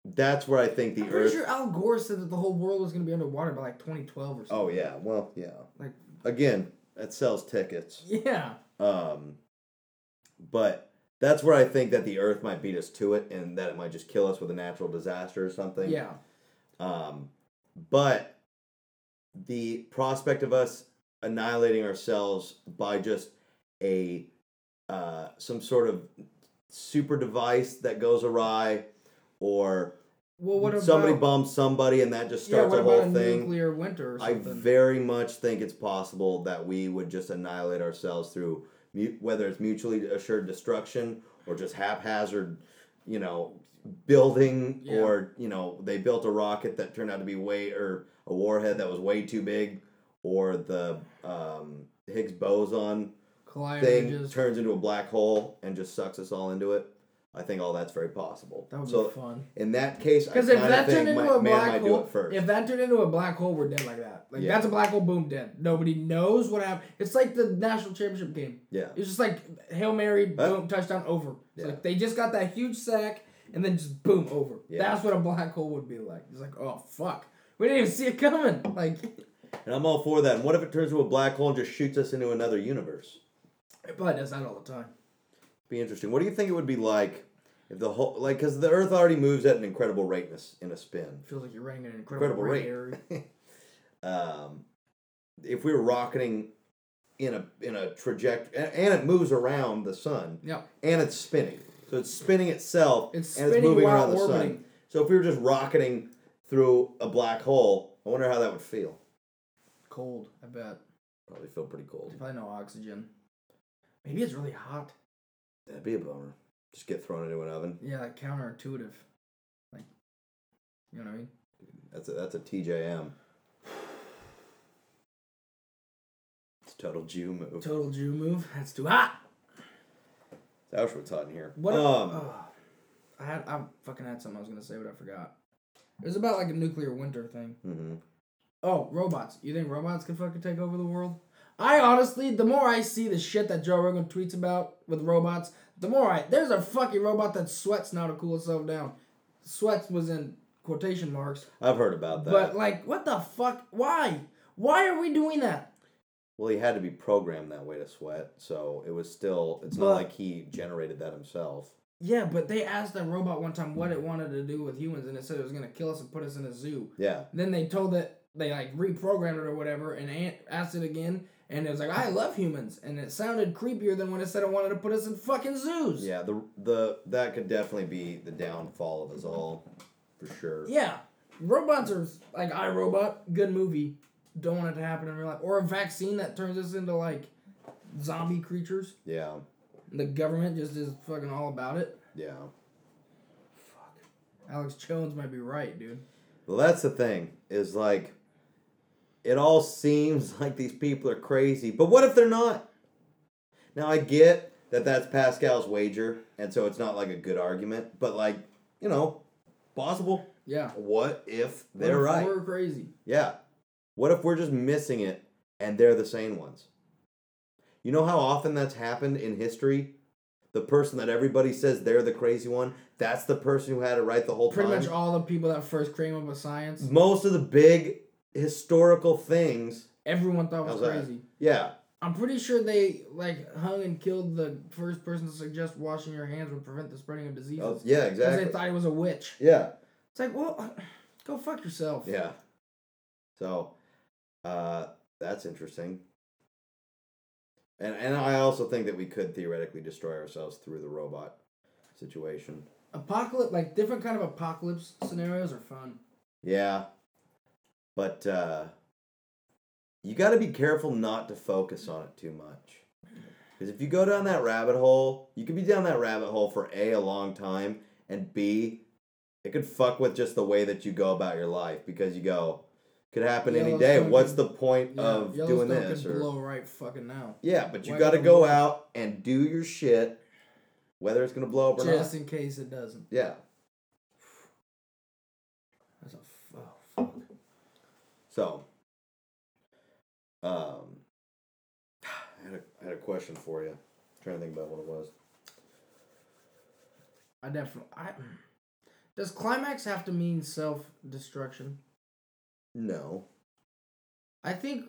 that's where I think the I'm Earth. sure Al Gore said that the whole world was gonna be underwater by like 2012 or something. Oh, yeah. Well, yeah. Like- Again, that sells tickets. Yeah. Um, but that's where I think that the Earth might beat us to it, and that it might just kill us with a natural disaster or something. Yeah. Um, but the prospect of us annihilating ourselves by just a uh, some sort of super device that goes awry, or Well, what about somebody bombs somebody and that just yeah? starts What a about whole a thing. nuclear winter or I very much think it's possible that we would just annihilate ourselves through whether it's mutually assured destruction or just haphazard, you know, building Yeah. or you know they built a rocket that turned out to be way or a warhead that was way too big, or the um, Higgs boson Collider thing just turns into a black hole and just sucks us all into it. I think all that's very possible. that would so be fun. in that case, I Because if that turned into my, a black hole, first. if that turned into a black hole, we're dead like that. Like Yeah. that's a black hole, boom, dead. Nobody knows what happened. It's like the national championship game. yeah. It's just like hail mary, boom, touchdown, over. It's Yeah. like they just got that huge sack and then just boom, over. Yeah. That's what a black hole would be like. It's like, oh fuck, we didn't even see it coming. Like And I'm all for that. And what if it turns into a black hole and just shoots us into another universe? it probably does that all the time. Be interesting. What do you think it would be like if the whole like because the Earth already moves at an incredible rate in a, in a spin. feels like you're running at an incredible, Incredible rate. rate. Um, if we were rocketing in a in a trajectory, and it moves around the sun, Yep. and it's spinning, so it's spinning itself, It's and it's moving around the sun. So if we were just rocketing through a black hole, I wonder how that would feel. Cold, I bet. Probably feel pretty cold. Probably no oxygen. Maybe it's really hot. That'd be a bummer. Just get thrown into an oven. Yeah, like counterintuitive. Like, you know what I mean? That's a that's a TJM. It's a total Jew move. Total Jew move. That's too hot. It's Auschwitz hot in here. What? Um, oh, I had I fucking had something I was gonna say, but I forgot. It was about like a nuclear winter thing. mhm. Oh, robots. You think robots can fucking take over the world? I honestly, the more I see the shit that Joe Rogan tweets about with robots, the more I there's a fucking robot that sweats now to cool itself down. Sweats was in quotation marks, I've heard about that. but like, what the fuck? Why? Why are we doing that? well, he had to be programmed that way to sweat, so it was still. It's But- not like he generated that himself. Yeah, but they asked that robot one time what it wanted to do with humans, and it said it was gonna kill us and put us in a zoo. Yeah. Then they told it they like reprogrammed it or whatever, and asked it again, and it was like, "I love humans," and it sounded creepier than when it said it wanted to put us in fucking zoos. Yeah. The the that could definitely be the downfall of us all, for sure. Yeah, robots are like iRobot, good movie. Don't want it to happen in real life, or a vaccine that turns us into like zombie creatures. Yeah. The government just is fucking all about it. Yeah. Fuck, Alex Jones might be right, dude. Well, that's the thing. Is like, it all seems like these people are crazy, but what if they're not? Now I get that that's Pascal's wager, and so it's not like a good argument, but like, you know, possible. Yeah, What if they're if right? We're crazy. Yeah. What if we're just missing it and they're the sane ones? You know how often that's happened in history? The person that everybody says they're the crazy one, that's the person who had it right the whole Pretty time. Pretty much all the people that first came up with science, Most of the big historical things. everyone thought was How's that? crazy. Yeah. I'm pretty sure they like hung and killed the first person to suggest washing your hands would prevent the spreading of diseases. Oh, yeah, Because they thought he was a witch. Yeah. It's like, well, go fuck yourself. Yeah. So, uh, that's interesting. And and I also think that we could theoretically destroy ourselves through the robot situation. Apocalypse, like different kind of apocalypse scenarios are fun. Yeah. But uh you got to be careful not to focus on it too much. Because if you go down that rabbit hole, you could be down that rabbit hole for A, a long time, and B, it could fuck with just the way that you go about your life because you go, could happen any day. What's the point Yeah, of doing this? Or, blow right fucking now. yeah, but you got to go out and do your shit, whether it's to blow up or Just not. Just in case it doesn't. Yeah. That's a f- oh, fuck. So, um, I had a, I had a question for you. trying to think about what it was. I definitely. I, does climax have to mean self destruction? No. I think.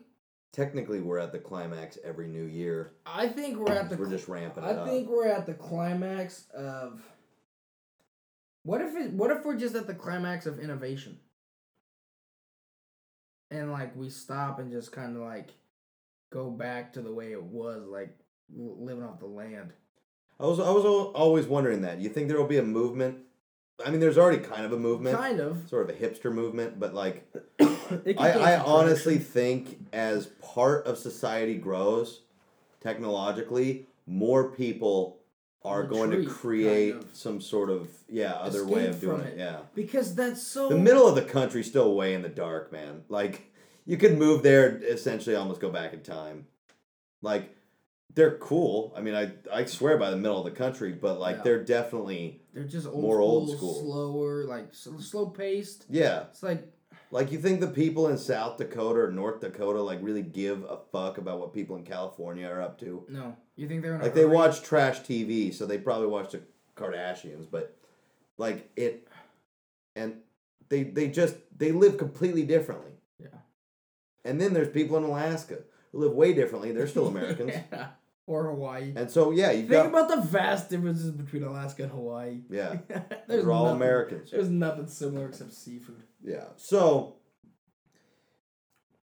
Technically, we're at the climax every new year. I think we're at the. We're just ramping it I up. think we're at the climax of. What if it? What if we're just at the climax of innovation? And like we stop and just kind of like go back to the way it was, like living off the land. I was I was always wondering that. You think there will be a movement? I mean, there's already kind of a movement, Kind of. sort of a hipster movement, but like I, I honestly think as part of society grows technologically, more people are going to create kind of. some sort of yeah other way of doing it. it. Yeah, because that's so the middle of the country, still way in the dark, man. Like you could move there, essentially, almost go back in time. Like they're cool. I mean, I I swear by the middle of the country, but like Yeah. they're definitely They're just old More school, old school. slower, like slow paced. yeah. It's like Like you think the people in South Dakota or North Dakota like really give a fuck about what people in California are up to? no, you think they're in a Like they watch trash TV, so they probably watch the Kardashians, but like it and they they just they live completely differently. Yeah. And then there's people in Alaska who live way differently. They're still Americans. Yeah. or Hawaii. And so yeah, you've Think got about the vast differences between Alaska and Hawaii. yeah, they're all nothing- Americans. There's nothing similar except seafood. Yeah. So,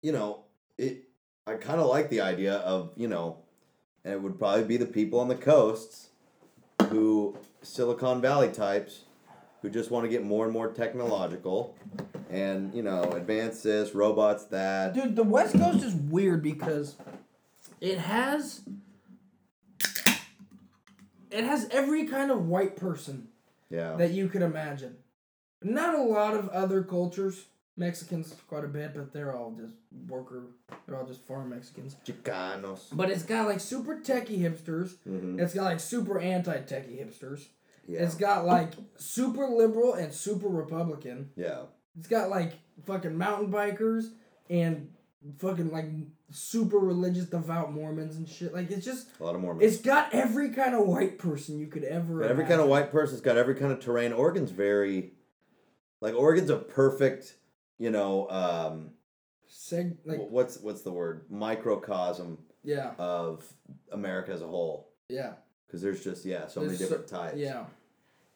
you know, it. I kind of like the idea of you know, and it would probably be the people on the coasts, who Silicon Valley types, who just want to get more and more technological, and you know, advance this, robots that. Dude, the West Coast is weird because it has it has every kind of white person Yeah. that you could imagine. Not a lot of other cultures. Mexicans quite a bit, but they're all just worker. They're all just farm Mexicans. Chicanos. But it's got like super techie hipsters. Mm-hmm. It's got like super anti techie hipsters. Yeah. It's got like super liberal and super Republican. yeah. It's got like fucking mountain bikers and fucking like super religious devout Mormons and shit. Like it's just A lot of Mormons. it's got every kind of white person you could ever. Every kind of white person's got every kind of terrain. Oregon's very, like Oregon's a perfect, you know, um, Seg like what's what's the word microcosm yeah of America as a whole yeah because there's just yeah so many There's so- different types. yeah.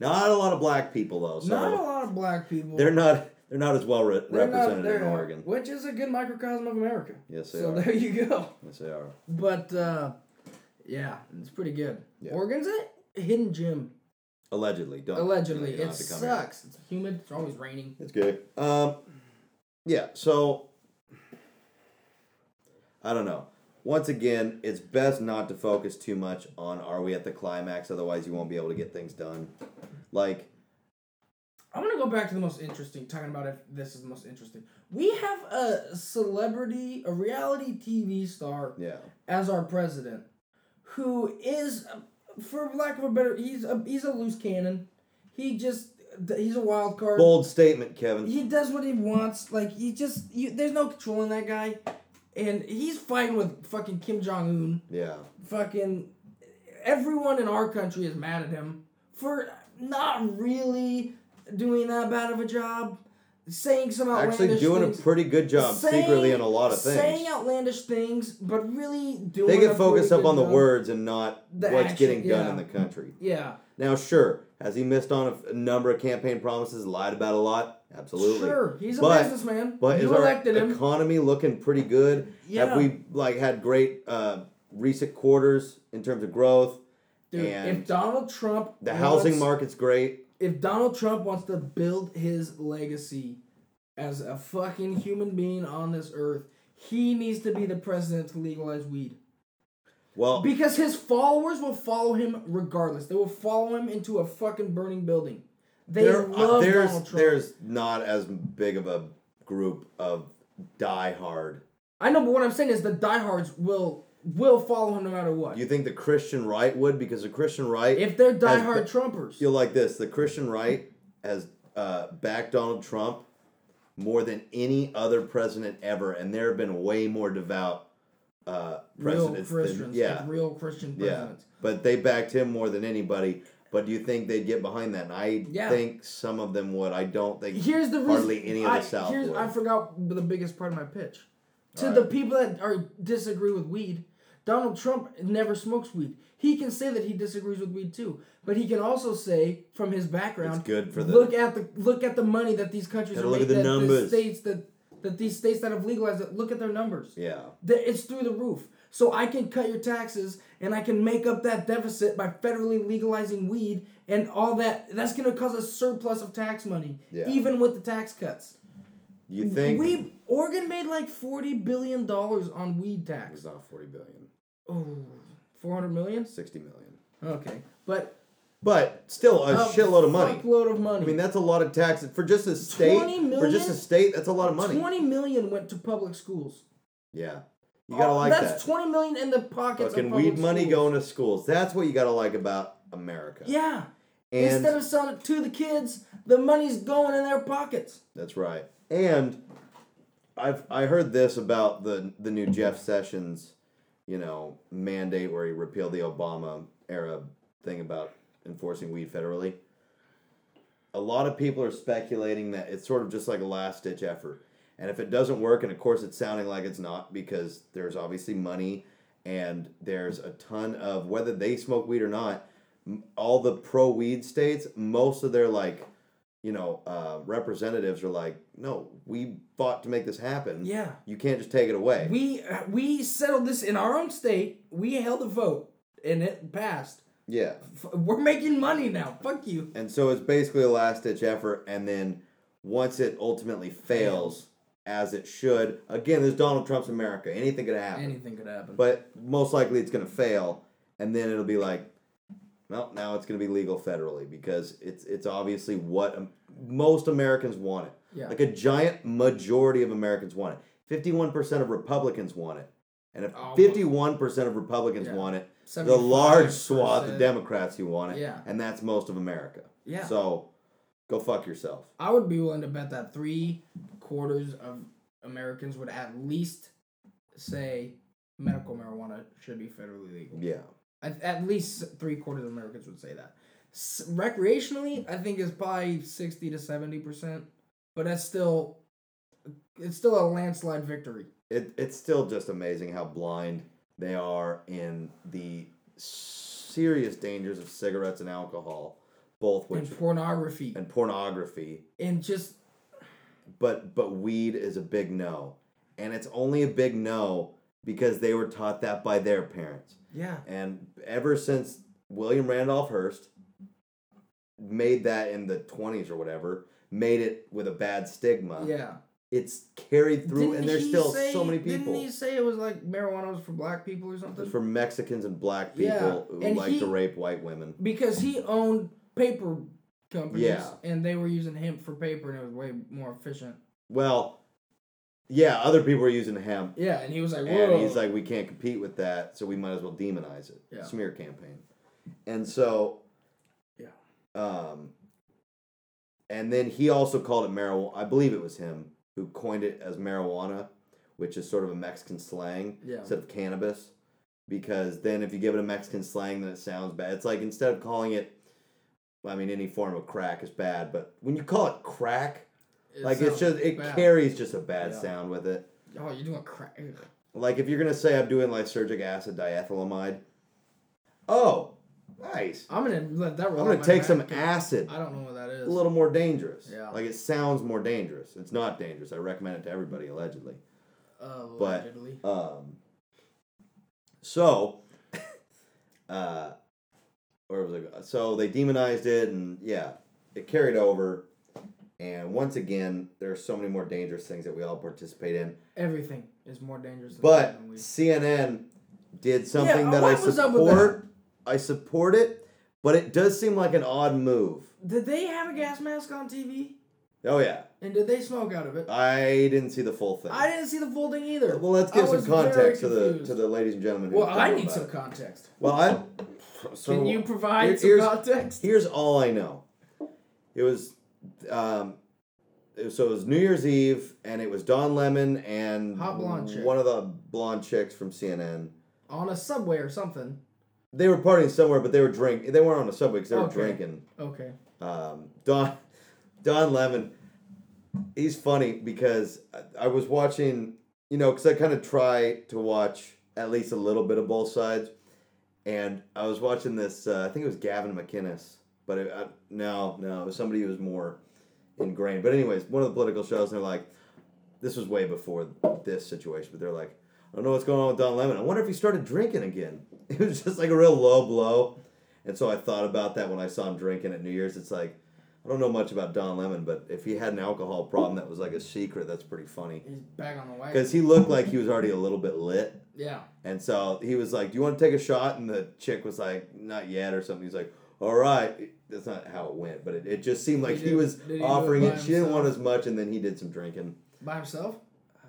Not a lot of black people though, so not a lot of black people. they're not they're not as well re- They're not- represented they're in Oregon. which is a good microcosm of America. Yes, they So are. there you go. Yes, they are. But uh, yeah, it's pretty good. Yeah. Oregon's a hidden gem. Allegedly, don't Allegedly, you don't it have to come here. sucks. It's humid. It's always raining. It's good. Um, yeah. So I don't know. Once again, it's best not to focus too much on are we at the climax, otherwise you won't be able to get things done. Like, I want to go back to the most interesting. Talking about if this is the most interesting. We have a celebrity, a reality TV star yeah, as our president, who is, for lack of a better, he's a he's a loose cannon. He just he's a wild card. bold statement, Kevin. He does what he wants. Like he just you, there's no controlling that guy, and he's fighting with fucking Kim Jong Un. Yeah, Fucking everyone in our country is mad at him for not really doing that bad of a job. Saying some outlandish actually doing things. a pretty good job Saying- secretly in a lot of things. Saying outlandish things, but really doing. They get focused up on the words and not what's action, getting done yeah. in the country. Yeah, Now, sure, has he missed on a, number of campaign promises, lied about a lot? Absolutely. sure. He's a But- businessman. But you is our him. economy looking pretty good? Yeah. Have we like had great uh, recent quarters in terms of growth? Dude, and if Donald Trump The housing market's great. If Donald Trump wants to build his legacy as a fucking human being on this earth, he needs to be the president to legalize weed. Well, Because his followers will follow him regardless. They will follow him into a fucking burning building. They there, uh, love there's Donald Trump. there's not as big of a group of diehard. I know, but what I'm saying is the diehards will will follow him no matter what. You think the Christian right would because the Christian right if they're has diehard been- Trumpers. feel like this: the Christian right has uh, backed Donald Trump more than any other president ever, and there have been way more devout uh, real presidents. Christians. than, yeah, like real Christian presidents. yeah. But they backed him more than anybody. But do you think they'd get behind that? And I Yeah. think some of them would. I don't think Here's the reason. any of the I, South here's, would. I forgot the biggest part of my pitch. To All the people that are disagree with weed, Donald Trump never smokes weed. He can say that he disagrees with weed too, but he can also say from his background, It's good for the- look at the look at the money that these countries are look at the that numbers. states that that these states that have legalized it, look at their numbers. yeah. The- It's through the roof. So I can cut your taxes and I can make up that deficit by federally legalizing weed and all that. That's going to cause a surplus of tax money, Yeah. even with the tax cuts. You think we Oregon made like forty billion dollars on weed tax. not forty billion. Oh, 400 million. 60 million. Okay, but But still a, shitload of money. Fuckload of money. I mean, that's a lot of taxes for just a state. 20 For just a state, that's a lot of money. Twenty million went to public schools. Yeah, you gotta Oh, like That's that. twenty million in the pockets Fucking weed money schools. going to schools. That's what you gotta like about America. Yeah. and Instead of selling it to the kids, the money's going in their pockets. that's right. And I've I heard this about the the new Jeff Sessions, you know, mandate where he repealed the Obama era thing about enforcing weed federally. A lot of people are speculating that it's sort of just like a last ditch effort. And if it doesn't work, and of course it's sounding like it's not because there's obviously money and there's a ton of whether they smoke weed or not, all the pro weed states, most of their like, you know, uh, representatives are like, no, we fought to make this happen. Yeah. You can't just take it away. We we settled this in our own state. We held a vote and it passed. yeah. F- We're making money now. Fuck you. And so it's basically a last ditch effort. And then once it ultimately fails, as it should, again, there's Donald Trump's America. Anything could happen. Anything could happen. But most likely it's going to fail. And then it'll be like, well, now it's going to be legal federally because it's it's obviously what most Americans want it. Yeah. Like a giant majority of Americans want it. 51% of Republicans want it. And if Oh. 51% of Republicans Yeah. want it, the large swath of Democrats who want it, Yeah. and that's most of America. Yeah. So go fuck yourself. I would be willing to bet that three quarters of Americans would at least say medical marijuana should be federally legal. Yeah. At, at least three quarters of Americans would say that. S- recreationally, I think is probably sixty to seventy percent, but that's still it's still a landslide victory. It, it's still just amazing how blind they are in the serious dangers of cigarettes and alcohol, both which and pornography and pornography. and just But but weed is a big no, and it's only a big no because they were taught that by their parents. yeah And ever since William Randolph Hearst made that in the 20s or whatever, made it with a bad stigma, yeah. it's carried through, Didn't and there's still say- so many people. Didn't he say it was like marijuana was for black people or something? It's for Mexicans and black people Yeah, who and like he- to rape white women. because he owned paper companies Yeah. and they were using hemp for paper and it was way more efficient. Well, yeah, other people are using hemp, Yeah, and he was like, "Whoa!" and he's like, we can't compete with that, so we might as well demonize it. Yeah. Smear campaign. And so, Yeah. Um, and then he also called it marijuana. I believe it was him who coined it as marijuana, which is sort of a Mexican slang Yeah. instead of cannabis. Because then, if you give it a Mexican slang, then it sounds bad. It's like instead of calling it, I mean, any form of crack is bad, but when you call it crack, It like it's sounds just it bad. carries just a bad Yeah. sound with it. Oh, you're doing crack. Like if you're gonna say I'm doing lysergic acid diethylamide, oh, nice. I'm gonna let that roll. I'm gonna my take some acid. I don't know what that is. A little more dangerous. Yeah. Like it sounds more dangerous. It's not dangerous. I recommend it to everybody allegedly. uh, but- allegedly. Um. So, uh, where was I? go- So they demonized it, and yeah, it carried over, And once again, there are so many more dangerous things that we all participate in. Everything is more dangerous. Than But. CNN did something Yeah, that I support. I support it, but it does seem like an odd move. did they have a gas mask on TV? Oh yeah, And did they smoke out of it? I didn't see the full thing. I didn't see the full thing either. well, let's give some context to the to the ladies and gentlemen. Well, I need some it. context. Well, I. So Can you provide some context? Here's all I know. It was, um, so it was New Year's Eve, and it was Don Lemon and Hot blonde chick. one of the blonde chicks from CNN. On a subway or something. They were partying somewhere, but they were drink. They weren't on a subway because they were Okay. drinking. Okay. Um, Don, Don Lemon, he's funny because I, I was watching, you know, because I kind of try to watch at least a little bit of both sides, and I was watching this. Uh, I think it was Gavin McInnes, but it, uh, no, no, it was somebody who was more ingrained. But anyways, one of the political shows, and they're like, this was way before this situation, but they're like, I don't know what's going on with Don Lemon. I wonder if he started drinking again. It was just like a real low blow. And so I thought about that when I saw him drinking at New Year's. It's like, I don't know much about Don Lemon, but if he had an alcohol problem that was like a secret, that's pretty funny. He's back on the wagon. Because he looked like he was already a little bit lit. Yeah. And so he was like, Do you want to take a shot? And the chick was like, Not yet, or something. He's like, All right. That's not how it went, but it, it just seemed like He he, did- was he it offering it. She didn't want as much, and then he did some drinking. By himself?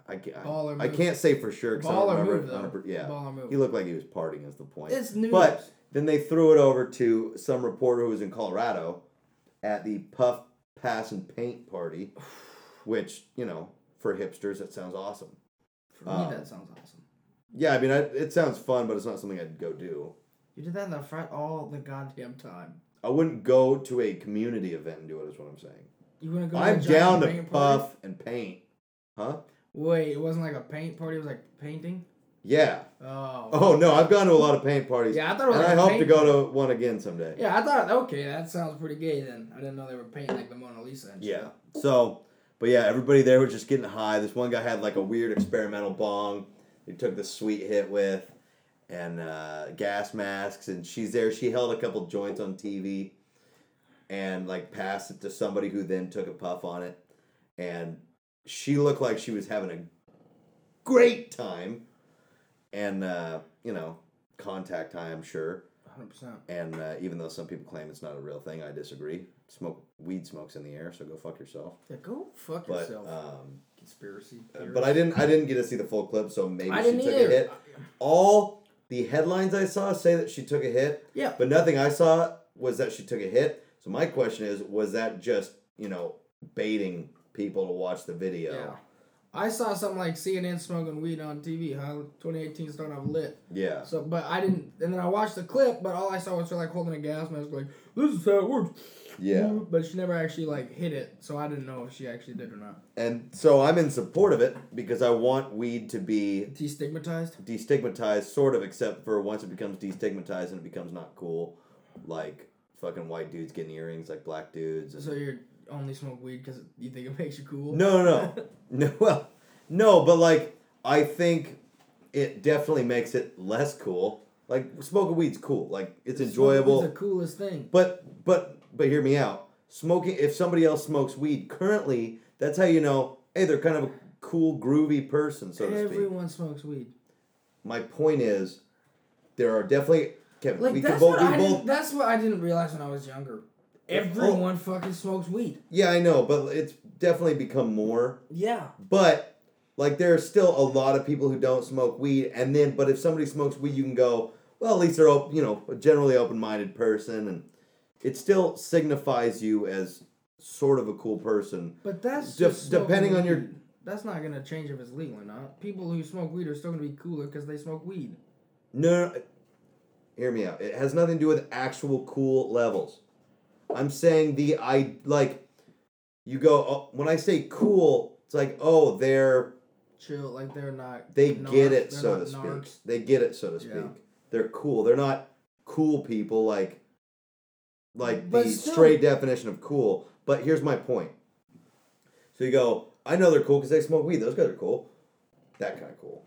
I, I, I can't say for sure because I don't remember. move, though. 100%. Yeah. Baller move. He looked like he was partying, is the point. It's news. But then they threw it over to some reporter who was in Colorado at the Puff Pass and Paint party, which, you know, for hipsters, that sounds awesome. For me, um, that sounds awesome. Yeah, I mean, I, it sounds fun, but it's not something I'd go do. You did that in the front all the goddamn time. I wouldn't go to a community event and do it, is what I'm saying. You to go? I'm to a down to puff and paint. Huh? Wait, it wasn't like a paint party. It was like painting. Yeah. Oh. Oh, no, I've gone to a lot of paint parties. Yeah, I thought it was and like I hope to go to one again someday. Yeah, I thought okay, that sounds pretty gay. Then I didn't know they were painting like the Mona Lisa. And Yeah. shit. So, but yeah, everybody there was just getting high. This one guy had like a weird experimental bong. He took the sweet hit with, and uh, gas masks. And she's there. She held a couple joints on TV, and like passed it to somebody who then took a puff on it, and she looked like she was having a great time, and uh, you know, contact high, I'm sure. hundred percent. And uh, even though some people claim it's not a real thing, I disagree. Smoke weed smokes in the air, so go fuck yourself. Yeah, go fuck But yourself. um, Conspiracy. but I didn't I didn't get to see the full clip, so maybe I she took either. a hit. All the headlines I saw say that she took a hit, Yeah. but nothing I saw was that she took a hit. So my question is, was that just you know baiting people to watch the video? Yeah. I saw something like CNN smoking weed on TV. Huh? 2018 starting off lit. Yeah. So, but I didn't. And then I watched the clip, but all I saw was her like holding a gas mask, like this is how it works. Yeah. But she never actually like hit it, so I didn't know if she actually did or not. And so I'm in support of it because I want weed to be Destigmatized. destigmatized, sort of, except for once it becomes destigmatized and it becomes not cool, like fucking white dudes getting earrings like black dudes. So you only smoke weed because you think it makes you cool? No, no, no, no. Well, no, but like I think it definitely makes it less cool. Like smoking weed's cool, like it's enjoyable. It's the coolest thing. But but but hear me out. Smoking if somebody else smokes weed currently, that's how you know, hey, they're kind of a cool, groovy person, so to speak. Everyone smokes weed. My point is, there are definitely Kevin. Like we that's can both what we I both didn't, that's what I didn't realize when I was younger. Oh. Everyone fucking smokes weed. Yeah, I know, but it's definitely become more. Yeah. But like there are still a lot of people who don't smoke weed and then but if somebody smokes weed you can go, well at least they're op- you know, a generally open-minded person and it still signifies you as sort of a cool person. But that's De- depending on your- weed. That's not gonna change if it's legal or not. People who smoke weed are still gonna be cooler because they smoke weed. No, no, hear me out. It has nothing to do with actual cool levels. I'm saying the I like you go oh, when I say cool, it's like oh they're Chill, like they're not. they narcs, get it so to speak. They get it so to speak. Yeah. They're cool. They're not cool people like like But the still- straight definition of cool. But here's my point. So you go, I know they're cool because they smoke weed. Those guys are cool. That kind of cool.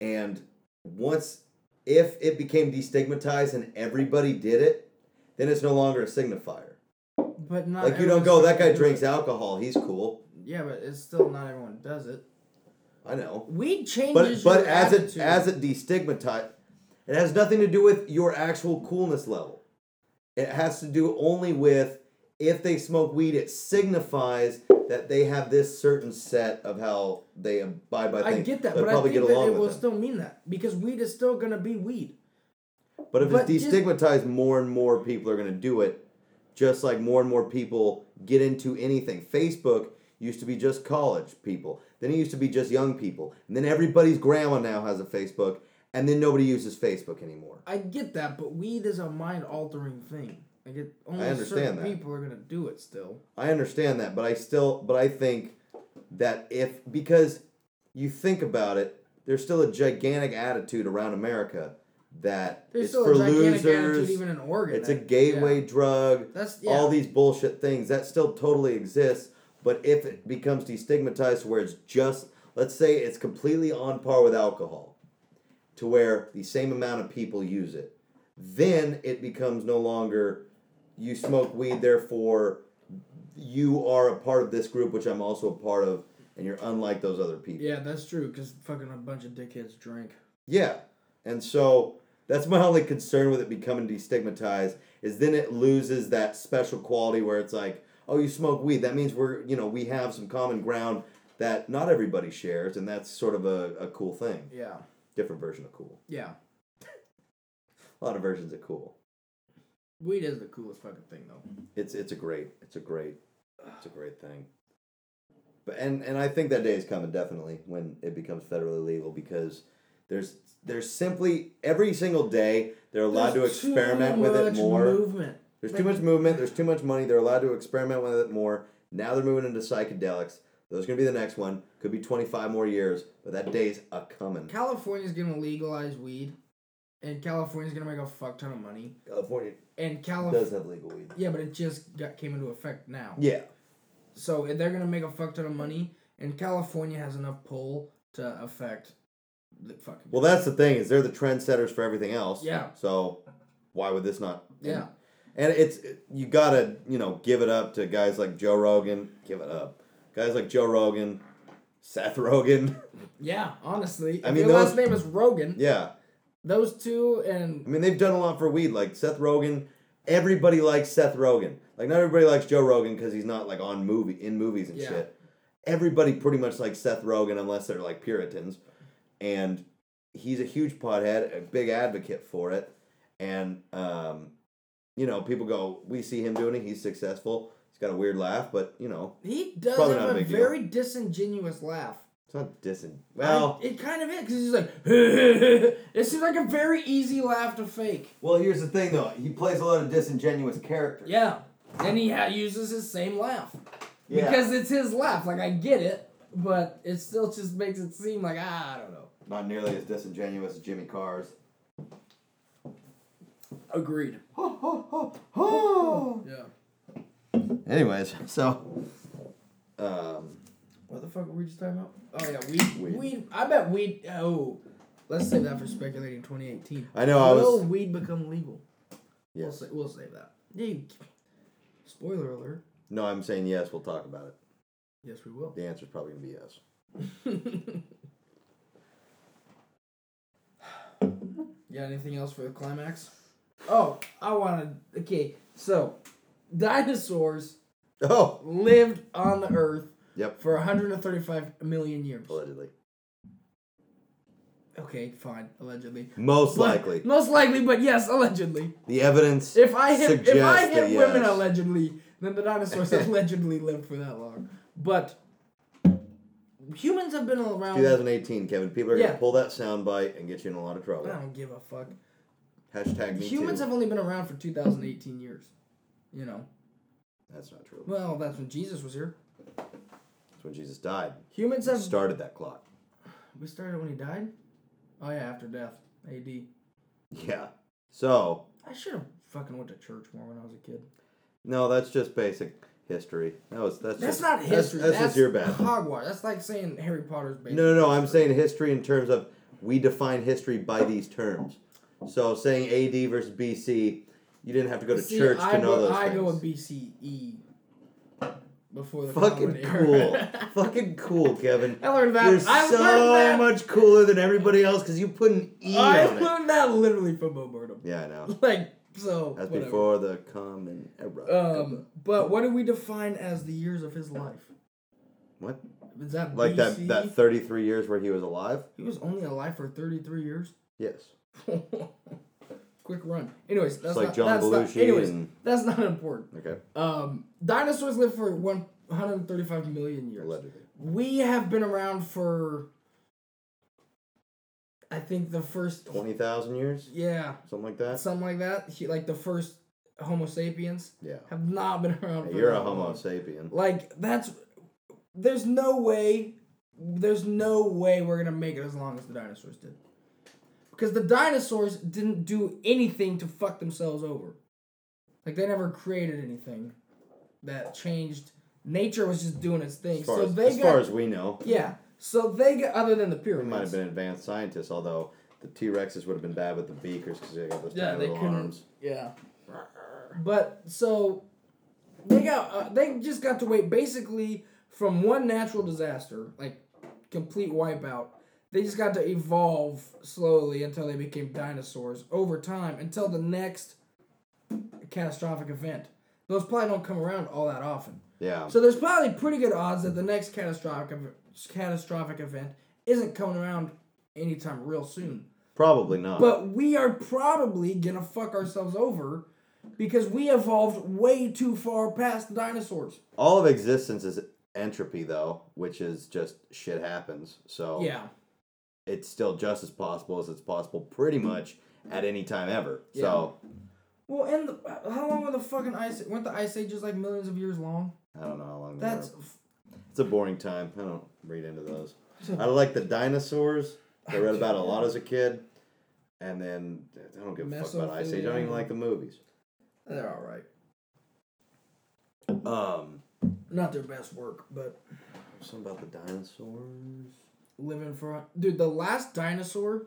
And once if it became destigmatized and everybody did it, then it's no longer a signifier. But not Like you don't go, that guy drinks it. alcohol. He's cool. Yeah, but it's still not everyone does it. I know. Weed changes But but as attitude. it as it destigmatized, it has nothing to do with your actual coolness level. It has to do only with if they smoke weed, it signifies that they have this certain set of how they abide by things. I get that, They'll but I think get that it will them. still mean that because weed is still gonna be weed. But if But it's destigmatized, more and more people are going to do it. Just like more and more people get into anything. Facebook used to be just college people. Then it used to be just young people. And then everybody's grandma now has a Facebook. And then nobody uses Facebook anymore. I get that, but weed is a mind altering thing. I get only I understand certain that. people are gonna do it still. I understand that, but I still, but I think that if because you think about it, there's still a gigantic attitude around America that There's it's for a losers. even in Oregon. it's a gateway yeah. drug. That's yeah. all these bullshit things that still totally exists but if it becomes destigmatized where it's just let's say it's completely on par with alcohol to where the same amount of people use it then it becomes no longer you smoke weed therefore you are a part of this group which i'm also a part of and you're unlike those other people Yeah, that's true. Because fucking a bunch of dickheads drink. yeah. And so that's my only concern with it becoming destigmatized is then it loses that special quality where it's like, oh, you smoke weed. That means we're, you know, we have some common ground that not everybody shares, and that's sort of a, a cool thing. Yeah. Different version of cool. Yeah. A lot of versions of cool. Weed is the coolest fucking thing though. It's it's a great it's a great it's a great thing. But and and I think that day is coming definitely when it becomes federally legal because there's there's simply every single day they're allowed There's to experiment with it more. Movement. There's too much movement. There's too much money. They're allowed to experiment with it more. Now they're moving into psychedelics. Those gonna be the next one. Could be 25 more years, but that day's a coming. California's gonna legalize weed, and California's gonna make a fuck ton of money. California And California, does have legal weed. yeah, but it just got came into effect now. Yeah. So they're gonna make a fuck ton of money, and California has enough pull to affect the fucking. Well, that's the thing is they're the trendsetters for everything else. Yeah. So why would this not? Yeah. And it's you gotta you know give it up to guys like Joe Rogan. Give it up, guys like Joe Rogan, Seth Rogen. Yeah, honestly, I mean, your those- last name is Rogan, yeah. those two and I mean, they've done a lot for weed. Like Seth Rogen, everybody likes Seth Rogen. Like not everybody likes Joe Rogan because he's not like on movie in movies and Yeah. shit. Everybody pretty much likes Seth Rogen unless they're like Puritans, and he's a huge pothead, a big advocate for it, and um, you know people go, we see him doing it. He's successful. He's got a weird laugh, but you know he does Probably have not a a, big deal. very disingenuous laugh. it's not dissing. Well, I- it kind of is because he's like, it seems like a very easy laugh to fake. well, here's the thing though. He plays a lot of disingenuous characters. Yeah, and he ha- uses his same laugh Yeah. because it's his laugh. Like I get it, but it still just makes it seem like ah, I don't know. not nearly as disingenuous as Jimmy Carr's. Agreed. oh. Yeah. Anyways, so um, What the fuck were we just talking about? Oh yeah, weed. Weed. Weed. I bet weed. Oh, let's save that for speculating 2018. I know I Will was weed become legal? We'll, yes. sa- we'll save that. Yeah, spoiler alert. No, I'm saying yes. We'll talk about it. Yes, we will. The answer's probably gonna be yes. you got anything else for the climax? Oh, I wanted. Okay, so dinosaurs Oh, lived on the Earth yep. for 135 million years. Allegedly, Okay, fine, allegedly. most But- likely, Most likely, but yes, allegedly. the evidence. If I hit, if I hit women yes. allegedly, then the dinosaurs allegedly lived for that long. But humans have been around. 2018, Kevin. People are Yeah. gonna pull that soundbite and get you in a lot of trouble. I don't give a fuck. Hashtag me Humans too. have only been around for 2018 years. You know. That's not true. Well, that's when Jesus was here. That's when Jesus died. Humans have. Started that clock. We started when he died. Oh yeah, after death, A.D. Yeah. So I should have fucking went to church more when I was a kid. no, that's just basic history. That was that's. That's just, not history. That's, that's, just your bad. Hogwash. That's like saying Harry Potter's based. No, no, no. on I'm saying history in terms of we define history by these terms. So saying AD versus BC, You didn't have to go to See, church I to know go, those I things. go with BCE before the Fucking cool. Fucking cool, Kevin. I learned that. You're I so learned that. much cooler than everybody else because you put an E I on it. learned that literally from Bo Burnham. Yeah, I know. Like so. That's whatever. before the common era. Um, but what do we define as the years of his life? what? Is that Like that that 33 years where he was alive? He was only alive for thirty three years. Yes. Quick run. Anyways, that's like not, John that's Belushi not, anyways, and that's not important. okay, Um, dinosaurs lived for one hundred thirty five million years. allegedly. We have been around for. I think the first 20,000 years, yeah something like that. something like that. He, like the first Homo sapiens Yeah. have not been around. Hey, you're a Homo long. sapien. Like that's there's no way there's no way we're gonna make it as long as the dinosaurs did. Because the dinosaurs didn't do anything to fuck themselves over. Like they never created anything that changed. Nature was just doing its thing. As far, so as, they as got far as we know, yeah. So they got other than the pyramids. might have been advanced scientists, although the T Rexes would have been bad with the beakers because they got those Yeah, tiny they little arms. Yeah. But so they got uh, they just got to wait basically from one natural disaster, like complete wipeout. They just got to evolve slowly until they became dinosaurs over time until the next catastrophic event. Those probably don't come around all that often. Yeah. So there's probably pretty good odds that the next catastrophic catastrophic event isn't coming around anytime real soon. Probably not. But we are probably gonna fuck ourselves over because we evolved way too far past the dinosaurs. All of existence is entropy, though, which is just shit happens. So Yeah. It's still just as possible as it's possible pretty much at any time ever. So Well, and the, how long were the fucking ice? Weren't the ice ages like millions of years long? I don't know how long they That's were. It's a boring time. I don't read into those. I like the dinosaurs. I read about a lot as a kid. And then I don't give a fuck about Ice Age. I don't even like the movies. they're all right. Um, Not their best work, but something about the dinosaurs. Living for dude. The last dinosaur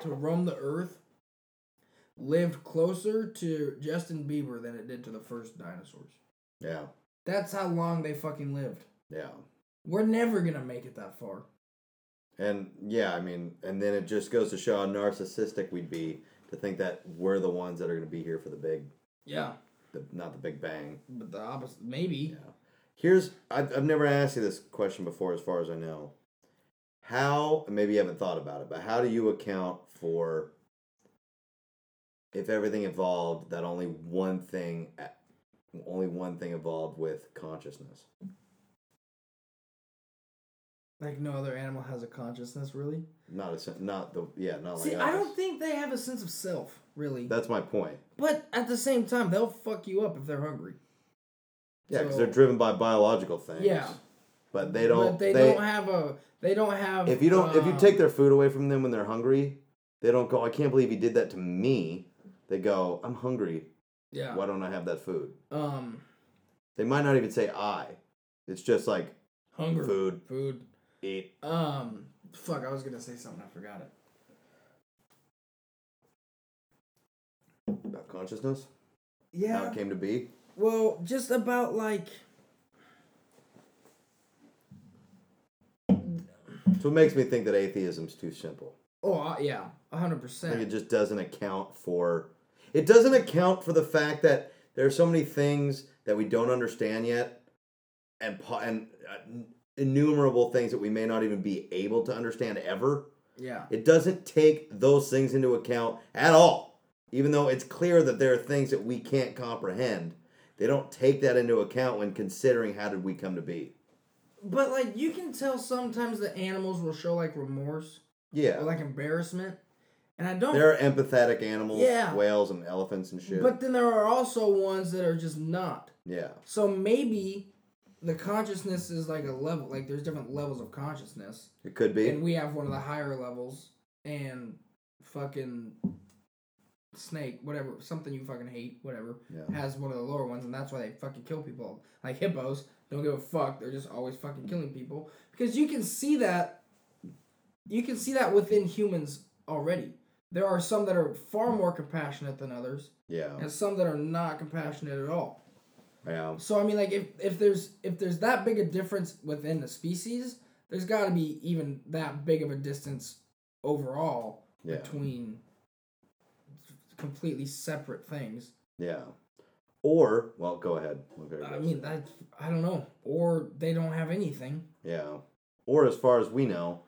to roam the earth lived closer to Justin Bieber than it did to the first dinosaurs. Yeah, That's how long they fucking lived. yeah. We're never gonna make it that far. And yeah, I mean, and then it just goes to show how narcissistic we'd be to think that we're the ones that are going to be here for the big, Yeah, the, not the big bang. but the opposite, maybe. Yeah. Here's I've, I've never asked you this question before, as far as I know. How maybe you haven't thought about it, but how do you account for if everything evolved that only one thing, only one thing evolved with consciousness? Like no other animal has a consciousness, really. Not a sen- not the yeah not like See, us. I don't think they have a sense of self, really. That's my point. But at the same time, they'll fuck you up if they're hungry. Yeah, because So- they're driven by biological things. Yeah. but they don't. But they, they, don't have a. They don't have. if you don't if you take their food away from them when they're hungry, they don't go. I can't believe he did that to me. They go, I'm hungry. Yeah. Why don't I have that food? Um. They might not even say I. It's just like Hunger. food, Food. eat. Um. Fuck. I was gonna say something. I forgot it. About consciousness, Yeah. how it came to be. Well, just about like. So it makes me think that atheism's too simple. Oh uh, yeah, a hundred I think percent. it just doesn't account for. It doesn't account for the fact that there are so many things that we don't understand yet, and and uh, innumerable things that we may not even be able to understand ever. Yeah. It doesn't take those things into account at all. Even though it's clear that there are things that we can't comprehend, they don't take that into account when considering how did we come to be. But like you can tell sometimes the animals will show like remorse Yeah. or like embarrassment, and I don't. there are empathetic animals, Yeah. whales and elephants and shit. But then there are also ones that are just not. yeah. So maybe the consciousness is like a level. Like there's different levels of consciousness, It could be. and we have one of the higher levels. And fucking snake, whatever, something you fucking hate, whatever, Yeah. has one of the lower ones, and that's why they fucking kill people. Like hippos, don't give a fuck. They're just always fucking killing people because you can see that. You can see that within humans already. there are some that are far more compassionate than others, Yeah. and some that are not compassionate at all. Yeah. So I mean, like if if there's if there's that big a difference within the species, there's got to be even that big of a distance overall Yeah. between completely separate things. Yeah. Or, well, go ahead. I mean, that I don't know, or they don't have anything. Yeah. Or as far as we know,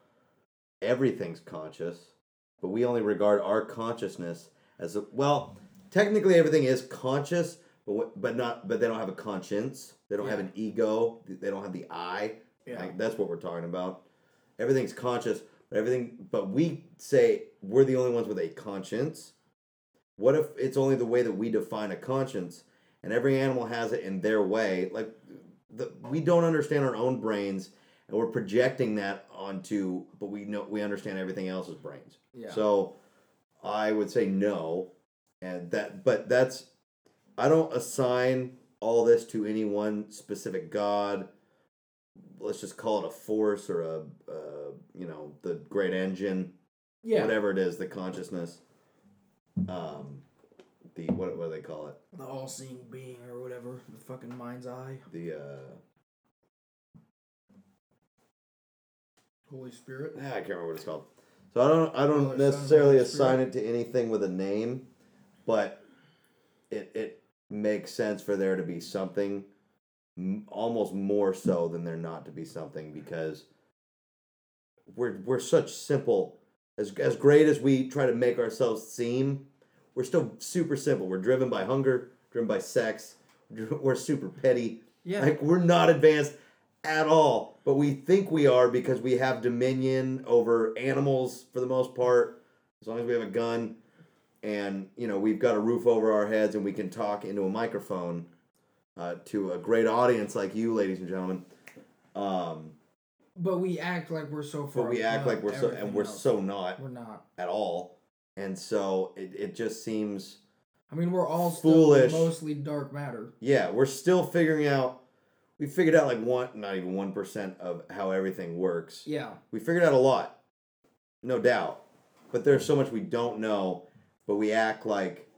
everything's conscious, but we only regard our consciousness as a well, technically everything is conscious, but but not but they don't have a conscience. They don't have an ego. They don't have the I. Yeah. Like, that's what we're talking about. Everything's conscious, but everything but we say we're the only ones with a conscience. What if it's only the way that we define a conscience and every animal has it in their way? Like the, we don't understand our own brains and we're projecting that onto but we know we understand everything else's brains. Yeah. So I would say no. And that but that's I don't assign all this to any one specific god. Let's just call it a force or a uh, you know, the great engine yeah. whatever it is, the consciousness, um, the what what do they call it? The all-seeing being or whatever, the fucking mind's eye, The uh, Holy Spirit. ah, I can't remember what it's called. So I don't I don't necessarily Holy assign Spirit. it to anything with a name, but it it makes sense for there to be something, almost more so than there not to be something because we're we're such simple as as great as we try to make ourselves seem, we're still super simple. We're driven by hunger, driven by sex. We're super petty. Yeah. Like we're not advanced at all, but we think we are because we have dominion over animals for the most part. As long as we have a gun, and you know we've got a roof over our heads, and we can talk into a microphone uh, to a great audience like you, ladies and gentlemen. Um, but we act like we're so far. but we act like we're so, and we're else. so not We're not. at all. And so it, it just seems, I mean, we're all still Foolish. mostly dark matter. yeah, we're still figuring out. We figured out like one, not even one percent of how everything works. Yeah. We figured out a lot, no doubt. But there's so much we don't know, but we act like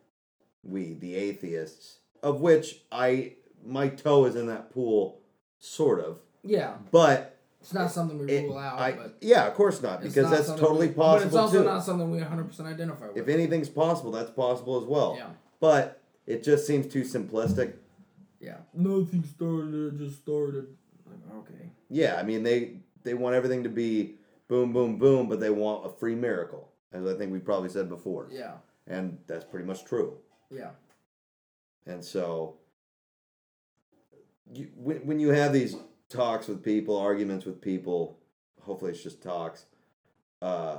we, the atheists, of which I, my toe is in that pool, sort of. Yeah. But It's not something we it, rule out, I, but yeah, of course not, because not that's totally we- possible But it's also too. not something we 100% identify with. if anything's possible, that's possible as well. yeah. But it just seems too simplistic. Yeah. Nothing started. It just started. Like, okay. Yeah, I mean they they want everything to be boom, boom, boom, but they want a free miracle, as I think we probably said before, Yeah. and that's pretty much true. Yeah. And so, you, when when you have these talks with people, arguments with people, hopefully it's just talks. Uh,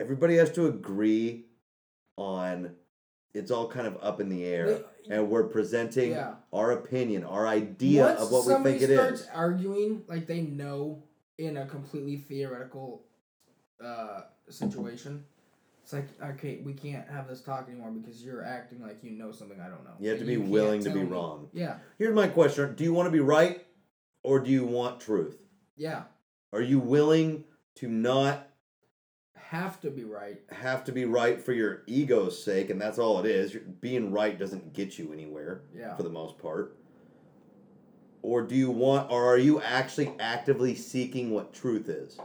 everybody has to agree on. It's all kind of up in the air, and we're presenting Yeah. our opinion, our idea Once of what we somebody think it starts arguing like they know in a completely theoretical uh, situation, it's like okay, we can't have this talk anymore because you're acting like you know something I don't know. You have to be willing to be me. wrong. Yeah, Here's my question: Do you want to be right, or do you want truth? yeah, Are you willing to not have to be right. have to be right for your ego's sake, and that's all it is. Being right doesn't get you anywhere Yeah, for the most part. Or do you want, or are you actually actively seeking what truth is?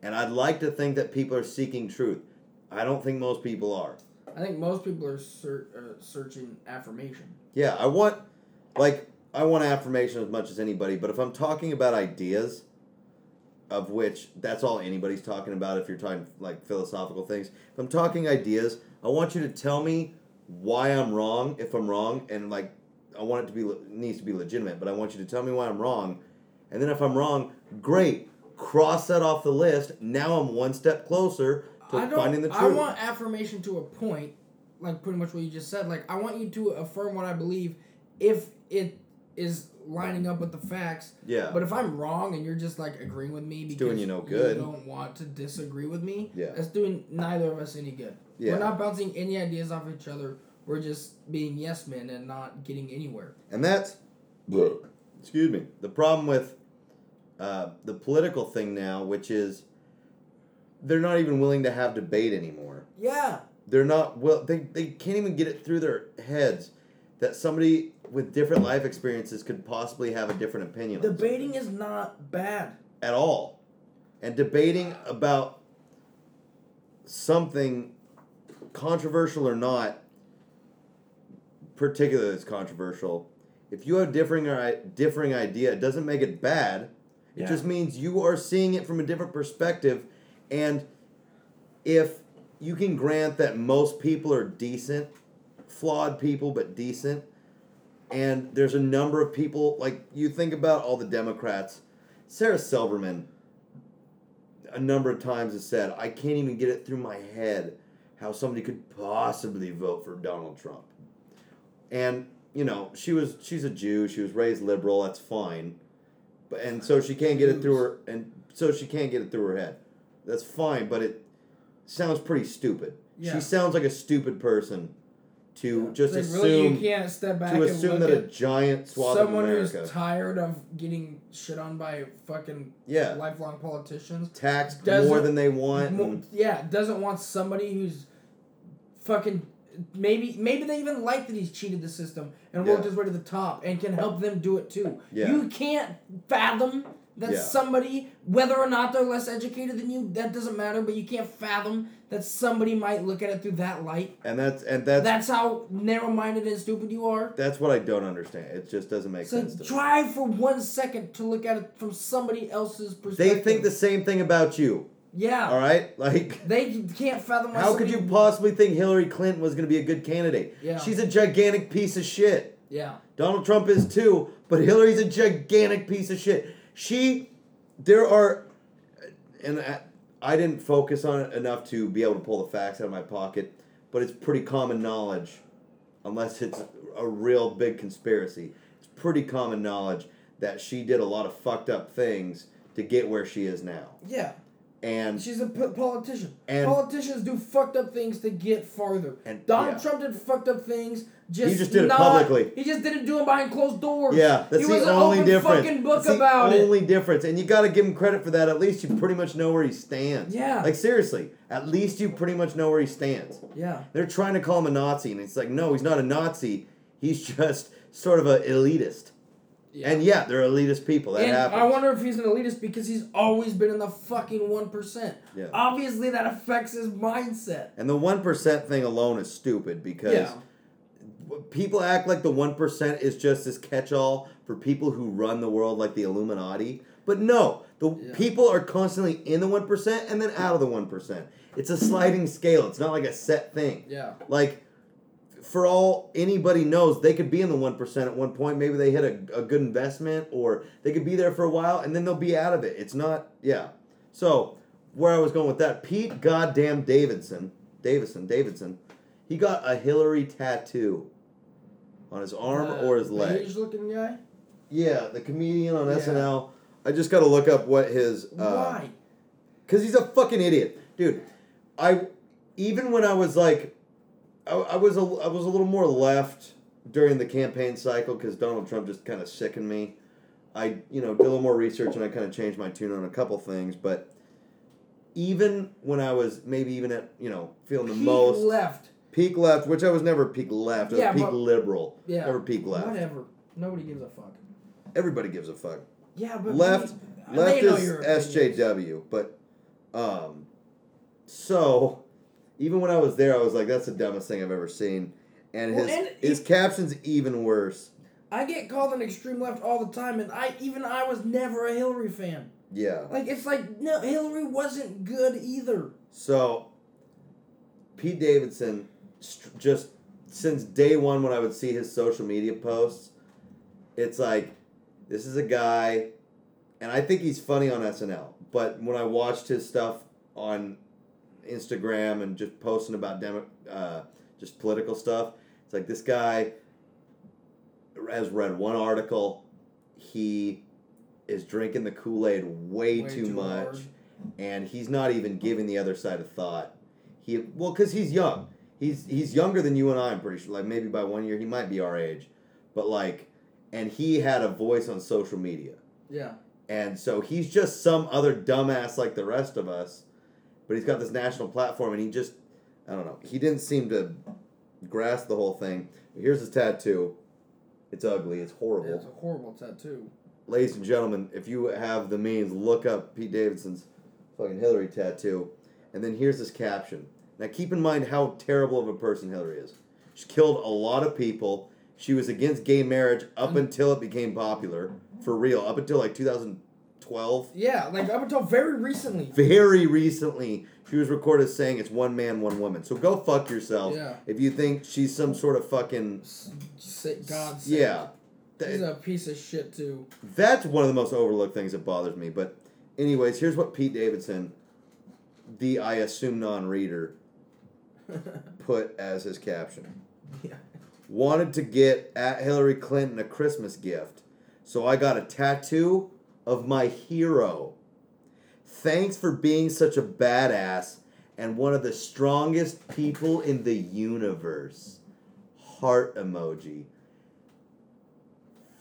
And I'd like to think that people are seeking truth. I don't think most people are. I think most people are ser- uh, searching affirmation. Yeah, I want, like, I want affirmation as much as anybody, but if I'm talking about ideas, of which that's all anybody's talking about if you're talking like philosophical things. If I'm talking ideas, I want you to tell me why I'm wrong if I'm wrong, and like, I want it to be le- needs to be legitimate, but I want you to tell me why I'm wrong, and then if I'm wrong, great, cross that off the list. Now I'm one step closer I don't. finding the truth. I want affirmation to a point, like pretty much what you just said. Like I want you to affirm what I believe, if it is lining up with the facts. yeah, But if I'm wrong and you're just like agreeing with me because doing you no good. don't want to disagree with me, Yeah. that's doing neither of us any good. Yeah. We're not bouncing any ideas off each other. We're just being yes men and not getting anywhere. And that's, excuse me, the problem with uh, the political thing now, which is they're not even willing to have debate anymore. Yeah. They're not well. They they can't even get it through their heads that somebody with different life experiences could possibly have a different opinion Debating is not bad. at all, and debating about something controversial or not, particularly it's controversial. If you have differing differing idea, it doesn't make it bad. It Yeah. just means you are seeing it from a different perspective, and if you can grant that most people are decent, flawed people but decent, and there's a number of people like you think about all the Democrats. Sarah Silverman a number of times has said, I can't even get it through my head how somebody could possibly vote for Donald Trump. And, you know, she was she's a Jew, she was raised liberal, that's fine. But and so she can't get it through her and so she can't get it through her head. That's fine, but it sounds pretty stupid. Yeah. She sounds like a stupid person to just Like, assume really, you can't step back to assume that a giant swath someone of who's tired of getting shit on by fucking Yeah. lifelong politicians. taxed more than they want. Mo- yeah, doesn't want somebody who's fucking maybe maybe they even like that he's cheated the system and worked Yeah. his way to the top and can help them do it too. Yeah. You can't fathom that Yeah. somebody, whether or not they're less educated than you, that doesn't matter. But you can't fathom that somebody might look at it through that light. and that's and that's That's how narrow-minded and stupid you are. that's what I don't understand. It just doesn't make So sense to me. try for one second to look at it from somebody else's perspective. They think the same thing about you. Yeah. All right? Like They can't fathom. how could you possibly think Hillary Clinton was going to be a good candidate? Yeah. She's a gigantic piece of shit. Yeah. Donald Trump is too, but Hillary's a gigantic piece of shit. She, there are, and I, I didn't focus on it enough to be able to pull the facts out of my pocket, but it's pretty common knowledge, unless it's a real big conspiracy. It's pretty common knowledge that she did a lot of fucked up things to get where she is now. Yeah. And She's a p- politician. And- Politicians do fucked up things to get farther. And- Donald yeah. Trump did fucked up things. Just just did it not- publicly. He just didn't do it behind closed doors. Yeah, that's he the was an only open difference. fucking book It's about the it. only difference, and you got to give him credit for that. At least you pretty much know where he stands. Yeah. Like seriously, at least you pretty much know where he stands. Yeah. They're trying to call him a Nazi, and it's like, no, he's not a Nazi. He's just sort of a elitist. Yeah. And yeah, they're elitist people. That and happens. I wonder if he's an elitist because he's always been in the fucking one percent. Yeah. Obviously, that affects his mindset. and the one percent thing alone is stupid because Yeah. People act like the one percent is just this catch-all for people who run the world like the Illuminati. But no, the Yeah. people are constantly in the one percent and then out of the one percent. It's a sliding scale. It's not like a set thing. Yeah. Like, for all anybody knows, they could be in the one percent at one point. Maybe they hit a, a good investment, or they could be there for a while and then they'll be out of it. It's not, yeah. So where I was going with that, Pete Goddamn Davidson, Davison, Davidson, he got a Hillary tattoo on his arm Uh, or his leg. Beige looking guy. Yeah, the comedian on Yeah. SNL. I just got to look up what his. Uh, Why? Cause he's a fucking idiot, dude. I even when I was like, I, I was a I was a little more left during the campaign cycle because Donald Trump just kind of sickened me. I you know did a little more research and I kind of changed my tune on a couple things, but even when I was maybe even at you know feeling the He most left. Peak left, which I was never peak left, I was Yeah, peak but- liberal, Yeah. never peak left. Whatever. Nobody gives a fuck. Everybody gives a fuck. Yeah, but left they left is. SJW, but um so even when I was there I was like that's the dumbest thing I've ever seen. And Well, his and his caption's even worse. I get called an extreme left all the time, and I even I was never a Hillary fan. Yeah. Like it's like no, Hillary wasn't good either. So Pete Davidson st- just since day 1 when I would see his social media posts it's like this is a guy and I think he's funny on SNL, but when I watched his stuff on Instagram and just posting about demo, uh, just political stuff, it's like this guy has read one article. He is drinking the Kool Aid way, Way too, too much, hard. and he's not even giving the other side a thought. He well, because he's young. He's he's younger than you and I. I'm pretty sure. Like maybe by one year, he might be our age, but like, and he had a voice on social media. Yeah. And so he's just some other dumbass like the rest of us but he's got this national platform, and he just, I don't know, he didn't seem to grasp the whole thing. Here's his tattoo. It's ugly. It's horrible. It's a horrible tattoo. Ladies and gentlemen, if you have the means, look up Pete Davidson's fucking Hillary tattoo, and then here's his caption. Now keep in mind how terrible of a person Hillary is. She killed a lot of people. She was against gay marriage up mm. until it became popular, for real, up until like 2012. Yeah, like up until very recently. Very recently, she was recorded saying it's one man, one woman. So go fuck yourself Yeah. if you think she's some sort of fucking Say, God sake. yeah. He's a piece of shit too. That's one of the most overlooked things that bothers me. But, anyways, here's what Pete Davidson, the I assume non reader, put as his caption. Yeah. Wanted to get at Hillary Clinton a Christmas gift, so I got a tattoo of my hero. Thanks for being such a badass and one of the strongest people in the universe. Heart emoji.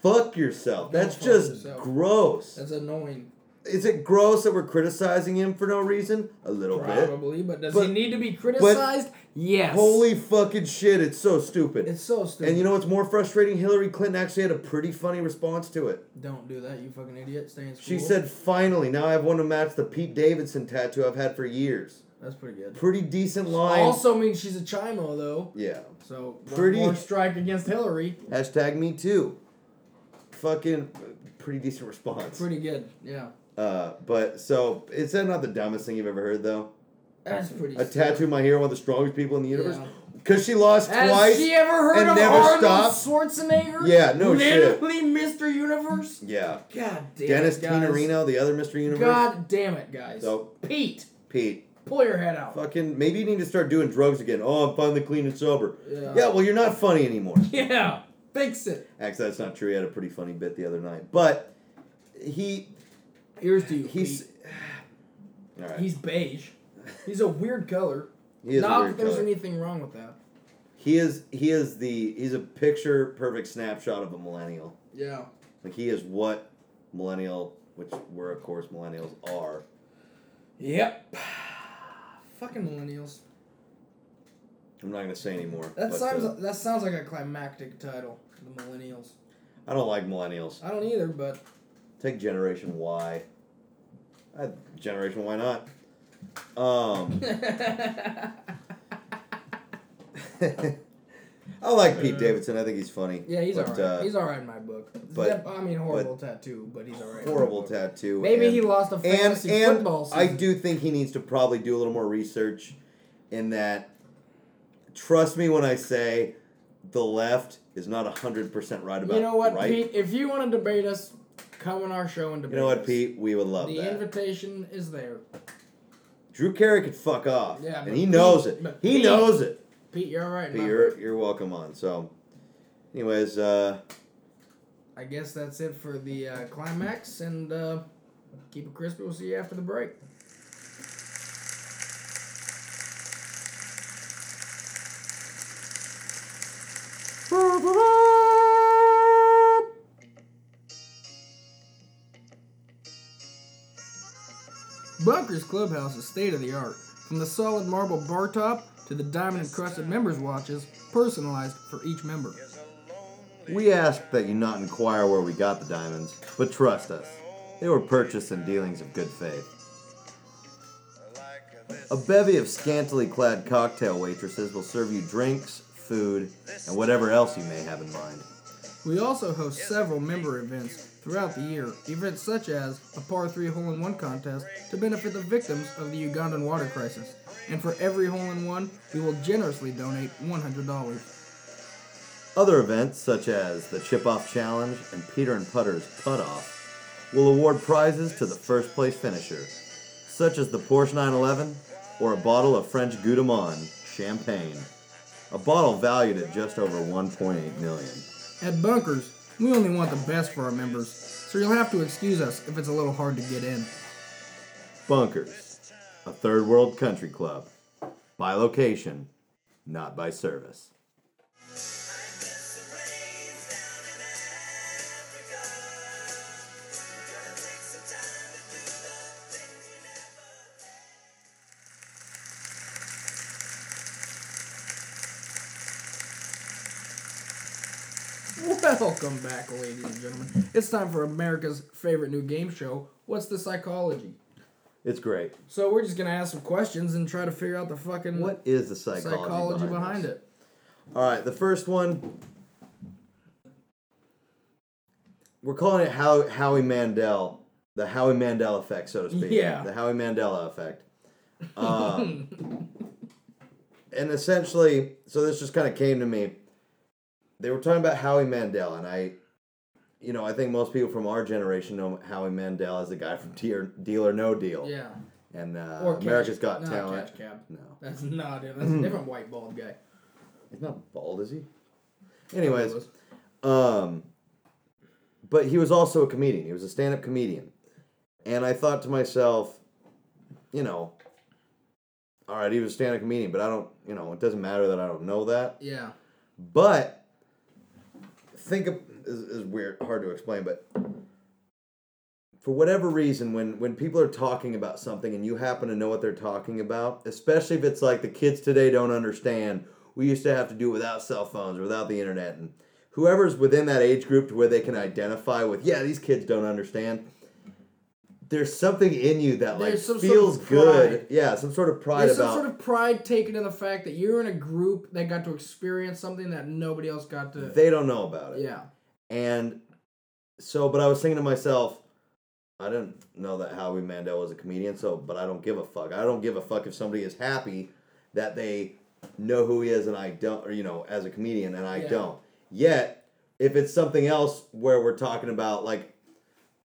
Fuck yourself. That's just yourself. gross. That's annoying. Is it gross that we're criticizing him for no reason? A little bit. Probably, but does But- he need to be criticized? yes. Holy fucking shit, it's so stupid. It's so stupid. and you know what's more frustrating? Hillary Clinton actually had a pretty funny response to it. Don't do that, you fucking idiot. Stay in school. She said, finally, now I have one to match the Pete Davidson tattoo I've had for years. That's pretty good. Pretty decent line. Also means she's a chimo though. yeah. So Pretty- more strike against Hillary. Hashtag me too. Fucking pretty decent response. Pretty good. Yeah. Uh, but so is that not the dumbest thing you've ever heard though? That's pretty. A tattoo of my hero, one of the strongest people in the universe. Yeah. Because she lost Has twice. she ever heard and of never Arnold stopped? Schwarzenegger? Yeah, no shit. Literally Mr. Universe. Yeah. God damn Dennis it, guys. Tinerino, the other Mr. Universe. God damn it, guys. So- Pete, Pete, pull your head out. fucking maybe you need to start doing drugs again. Oh, I'm finally clean and sober. Yeah. Yeah, well, you're not funny anymore. Yeah. Fix it. Actually, that's not true. He had a pretty funny bit the other night, but he Here's you. he's right. He's beige. He's a weird color. he is Not that there's color. anything wrong with that. He is he is the he's a picture perfect snapshot of a millennial. Yeah. Like he is what millennial, which we're of course millennials are. Yep. Fucking millennials. I'm not gonna say anymore. That but, sounds uh, that sounds like a climactic title. The millennials. I don't like millennials. I don't either, but Take Generation Y. I, Generation why not. Um, I like Pete Uh, Davidson. I think he's funny. yeah, he's but, alright. uh, he's alright in my book. but- I mean, horrible tattoo, but he's alright. in my horrible tattoo. Maybe and, he lost a and fantasy and football I do think he needs to probably do a little more research. In that, trust me when I say, the left is not hundred percent right about. You know what, right. Pete? If you want to debate us, come on our show and debate You know what, us. Pete? We would love The that. invitation is there. Drew Carey could fuck off, Yeah, and he Pete- knows it. He Pete- knows it. Pete, you're alright. Pete, you're you're welcome on. So, anyways, uh, I guess that's it for the uh, climax, and uh, keep it crispy. We'll see you after the break. Bunker's Clubhouse is state of the art. From the solid marble bar top to the diamond encrusted members' watches, personalized for each member. we ask that you not inquire where we got the diamonds, but trust us, they were purchased in dealings of good faith. A bevy of scantily clad cocktail waitresses will serve you drinks, food, and whatever else you may have in mind. We also host several member events throughout the year, events such as a par 3 hole in one contest to benefit the victims of the Ugandan water crisis. And for every hole in one, we will generously donate $100. Other events, such as the Chip Off Challenge and Peter and Putter's Putt Off, will award prizes to the first place finisher, such as the Porsche 911 or a bottle of French Goudomont champagne, a bottle valued at just over 1.8 million. At Bunkers, we only want the best for our members, so you'll have to excuse us if it's a little hard to get in. Bunkers, a third world country club, by location, not by service. Welcome back, ladies and gentlemen. It's time for America's favorite new game show. What's the psychology? It's great. So we're just gonna ask some questions and try to figure out the fucking What is the psychology, psychology behind, behind it. All right, the first one. We're calling it How, Howie Mandel, the Howie Mandel effect, so to speak. Yeah. The Howie Mandela effect. Um, and essentially, so this just kind of came to me. They were talking about Howie Mandel, and I, you know, I think most people from our generation know Howie Mandel as the guy from Deal, Deal or No Deal. Yeah. And uh, Or Catch- America's Got not Talent. Cash Cab. No. That's not it. That's a different white bald guy. He's not bald, is he? Anyways, Um, but he was also a comedian. He was a stand-up comedian, and I thought to myself, you know, all right, he was a stand-up comedian, but I don't, you know, it doesn't matter that I don't know that. Yeah. But think of is, is weird, hard to explain, but for whatever reason, when when people are talking about something and you happen to know what they're talking about, especially if it's like the kids today don't understand, we used to have to do it without cell phones or without the internet, and whoever's within that age group to where they can identify with, yeah, these kids don't understand. There's something in you that like some sort feels of good, yeah, some sort of pride There's about some sort of pride taken in the fact that you're in a group that got to experience something that nobody else got to. they don't know about it. yeah. And so, but I was thinking to myself, I didn't know that Howie Mandel was a comedian, so, but I don't give a fuck. I don't give a fuck if somebody is happy that they know who he is and I don't, or, you know, as a comedian and I Yeah. don't. Yet, if it's something else where we're talking about, like,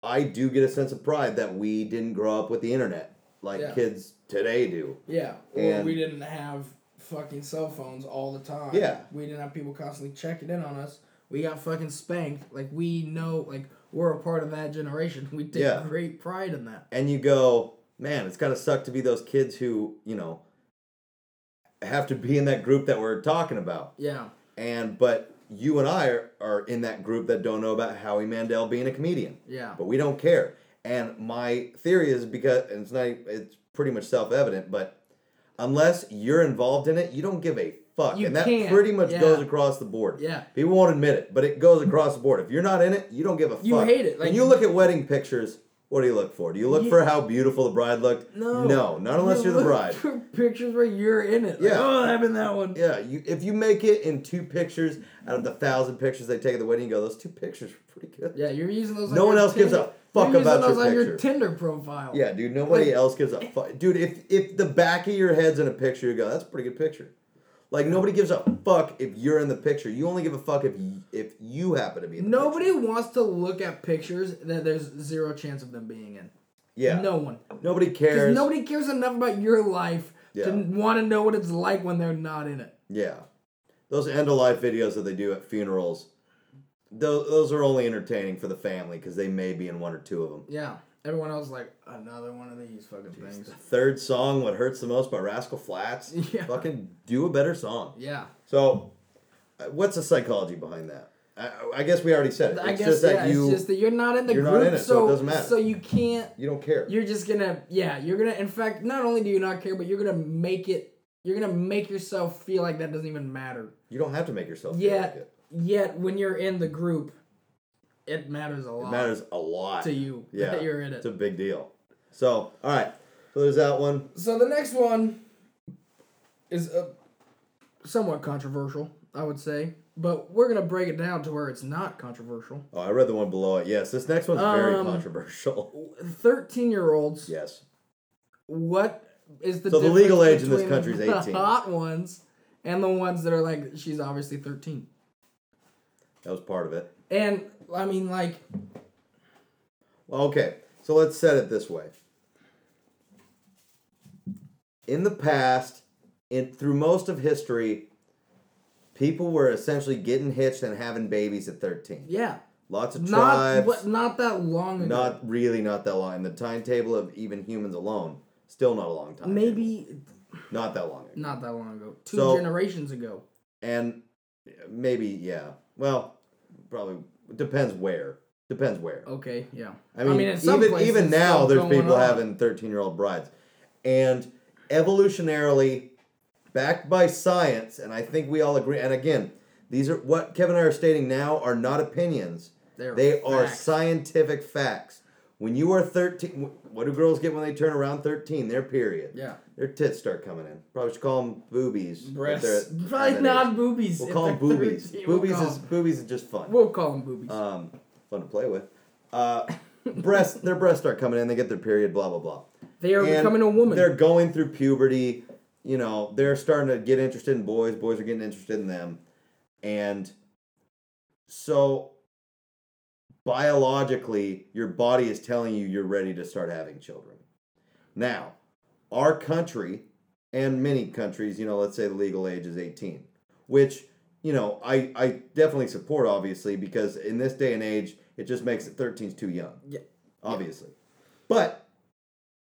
I do get a sense of pride that we didn't grow up with the internet like Yeah. kids today do. Yeah. Or And- we didn't have fucking cell phones all the time. Yeah. We didn't have people constantly checking in on us. We got fucking spanked. Like we know like we're a part of that generation. We take Yeah. great pride in that. and you go, man, it's gotta suck to be those kids who, you know, have to be in that group that we're talking about. Yeah. And but you and I are, are in that group that don't know about Howie Mandel being a comedian. Yeah. But we don't care. And my theory is because and it's not it's pretty much self evident, but unless you're involved in it, you don't give a fuck. You and that can't, pretty much yeah. goes across the board. Yeah. People won't admit it, but it goes across the board. If you're not in it, you don't give a fuck. You hate it, like- when you look at wedding pictures, what do you look for? Do you look You- for how beautiful the bride looked? No. No, not unless You you're the bride. pictures where you're in it. Like, Yeah. oh, I'm in that one. Yeah, you if you make it in two pictures out of the thousand pictures they take at the wedding, you go, those two pictures are pretty good. Yeah, you're using those. on No one your else gives a fuck you're using about your those on your. Tinder profile. Yeah, dude, nobody Like- else gives a fuck. Dude, if if the back of your head's in a picture, you go, that's a pretty good picture. Like nobody gives a fuck if you're in the picture. You only give a fuck if y- if you happen to be in the Nobody picture. wants to look at pictures that there's zero chance of them being in. Yeah. No one. Nobody Because cares. nobody cares enough about your life Yeah. to want to know what it's like when they're not in it. Yeah. Those end of life videos that they do at funerals, those, those are only entertaining for the family because they may be in one or two of them. Yeah. Everyone else is like another one of these fucking things. Third song, What Hurts the Most by Rascal Flatts. Yeah. Fucking do a better song. Yeah. So, uh, what's the psychology behind that? I, I guess we already said it. I It's guess just that yeah, you it's just that you're not in the you're not group, in it, so so it doesn't matter. so you can't. you don't care. You're just gonna yeah. You're gonna in fact not only do you not care, but you're gonna make it. You're gonna make yourself feel like that doesn't even matter. You don't have to make yourself feel like it. yet when you're in the group, it matters a lot. It matters a lot to you Yeah, that you're in it. It's a big deal. So, all right. So there's that one. So the next one is uh, somewhat controversial, I would say, but we're gonna break it down to where it's not controversial. Oh, I read the one below it. Yes, this next one's very Um, controversial. Thirteen-year-olds. Yes. What is the So the legal age in this country is the 18. hot ones and the ones that are like she's obviously thirteen, That was part of it. and I mean like okay. So let's set it this way. In the past, in through most of history, people were essentially getting hitched and having babies at 13. yeah, Lots of not tribes. but not that long ago. Not really not that long. In the timetable of even humans alone, still not a long time. maybe Not that long ago. not that long ago. Two So- generations ago. And maybe, yeah. Well, probably depends where. Depends where. Okay, yeah. I mean, in some even even now, there's people on. having 13 year old brides, and evolutionarily, backed by science, and I think we all agree. And again, These are what Kevin and I are stating now are not opinions. They're they are scientific facts. When you are 13, what do girls get when they turn around 13? Their period. Yeah. Their tits start coming in. Probably should call them boobies. Breasts. Probably not age. boobies. We'll call them boobies. We'll Boobies call is 'em- boobies is just fun. We'll call them boobies. Um, fun to play with. Uh, breasts, their breasts start coming in. They get their period. Blah blah blah. they are And becoming a woman. They're going through puberty. You know, they're starting to get interested in boys. Boys are getting interested in them, and so biologically, your body is telling you you're ready to start having children. Now, our country and many countries, you know, let's say the legal age is 18, which you know, I, I definitely support obviously because in this day and age, it just makes it 13's too young. Yeah. Obviously. But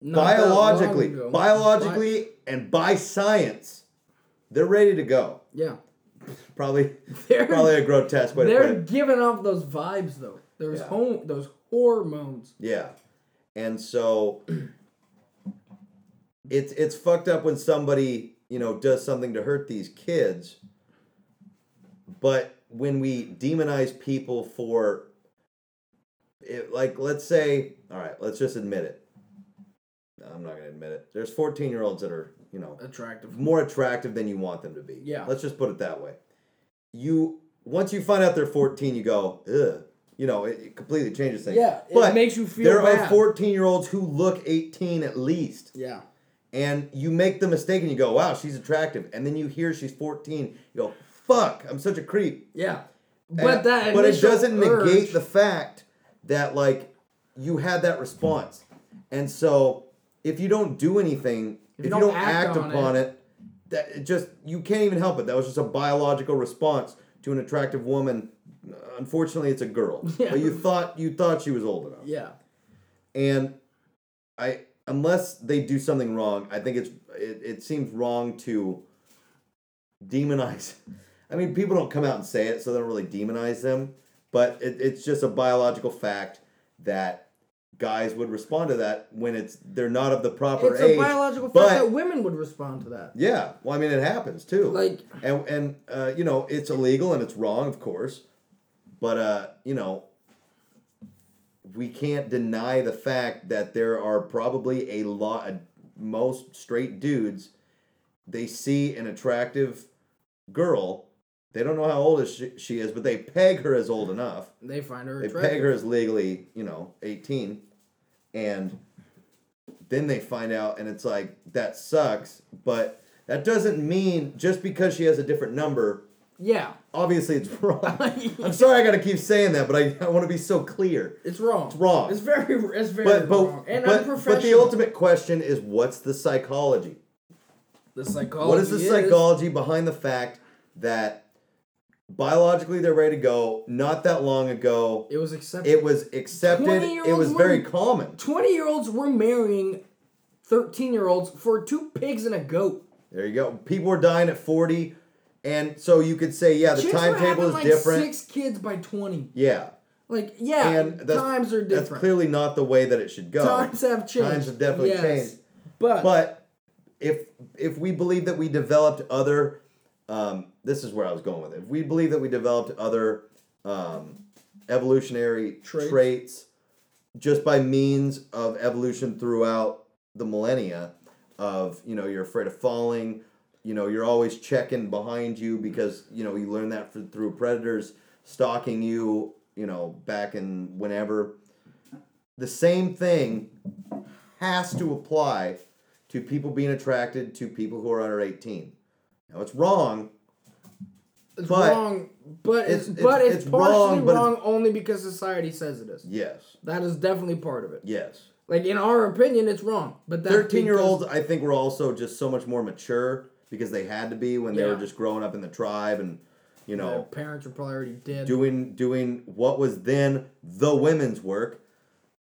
Not biologically, biologically and by science, they're ready to go. yeah. Probably They're, probably a grotesque way they're giving off those vibes though. Those Yeah. home those hormones. Yeah. And so it's it's fucked up when somebody, you know, does something to hurt these kids. But when we demonize people for it, like let's say, all right, let's just admit it. No, I'm not going to admit it. There's 14-year-olds that are, you know, Attractive. more attractive than you want them to be. Yeah. Let's just put it that way. You once you find out they're 14, you go, ugh. You know, it, it completely changes things. Yeah, but it makes you feel there are 14 year olds who look 18 at least, Yeah. and you make the mistake and you go, wow, she's attractive, and then you hear she's 14, you go, fuck, I'm such a creep. Yeah. But And- that but it doesn't urge- negate the fact that like you had that response, and so if you don't do anything, if, you don't, act, on upon it, that it just you can't even help it. That was just a biological response to an attractive woman. Unfortunately, it's a girl, Yeah. but you thought you thought she was old enough, Yeah. and I unless they do something wrong, I think it's it, it seems wrong to demonize. I mean, people don't come out and say it, so they don't really demonize them. But it, it's just a biological fact that guys would respond to that when it's they're not of the proper It's age. It's a biological fact but that women would respond to that. yeah, well, I mean, it happens too. Like and and uh, you know, it's illegal and it's wrong, of course. But uh, you know, we can't deny the fact that there are probably a lot. Most straight dudes, they see an attractive girl. They don't know how old is she, she is, but they peg her as old enough. they find her They attractive. peg her as legally, you know, 18. And then they find out, and it's like, that sucks. But that doesn't mean just because she has a different number, Yeah. obviously it's wrong. I'm sorry I got to keep saying that, but I, I want to be so clear. It's wrong. It's wrong. It's very it's very But, but, wrong. And but, but the ultimate question is what's the psychology? the psychology What is the psychology behind the fact that biologically they're ready to go? Not that long ago, It was accepted. it was accepted, it 20-year-olds was very common. 20 year olds were marrying 13 year olds for two pigs and a goat. There you go. People were dying at 40. And so you could say, yeah, the Chicks timetable is like different. Six kids by 20. Yeah. Like, yeah, And times are different that's clearly not the way that it should go. Times have changed. Times have definitely Yes. changed. But, But if if we believe that we developed other, um, this is where I was going with it. If we believe that we developed other um, evolutionary Traits. traits. just by means of evolution throughout the millennia, of you know you're afraid of falling, you know you're always checking behind you because you know you learn that for, through predators stalking you, you know back in whenever. The same thing has to apply to people being attracted to people who are under 18. Now it's wrong. It's but wrong. But it's, it's- but it's- it's, it's partially wrong, but wrong only because society says it is. Yes. That is definitely part of it. Yes. Like in our opinion, it's wrong. But 13 year olds, I think, were also just so much more mature because they had to be when they were just growing up in the tribe and, you Their know, parents are probably already dead. doing doing what was then the women's work.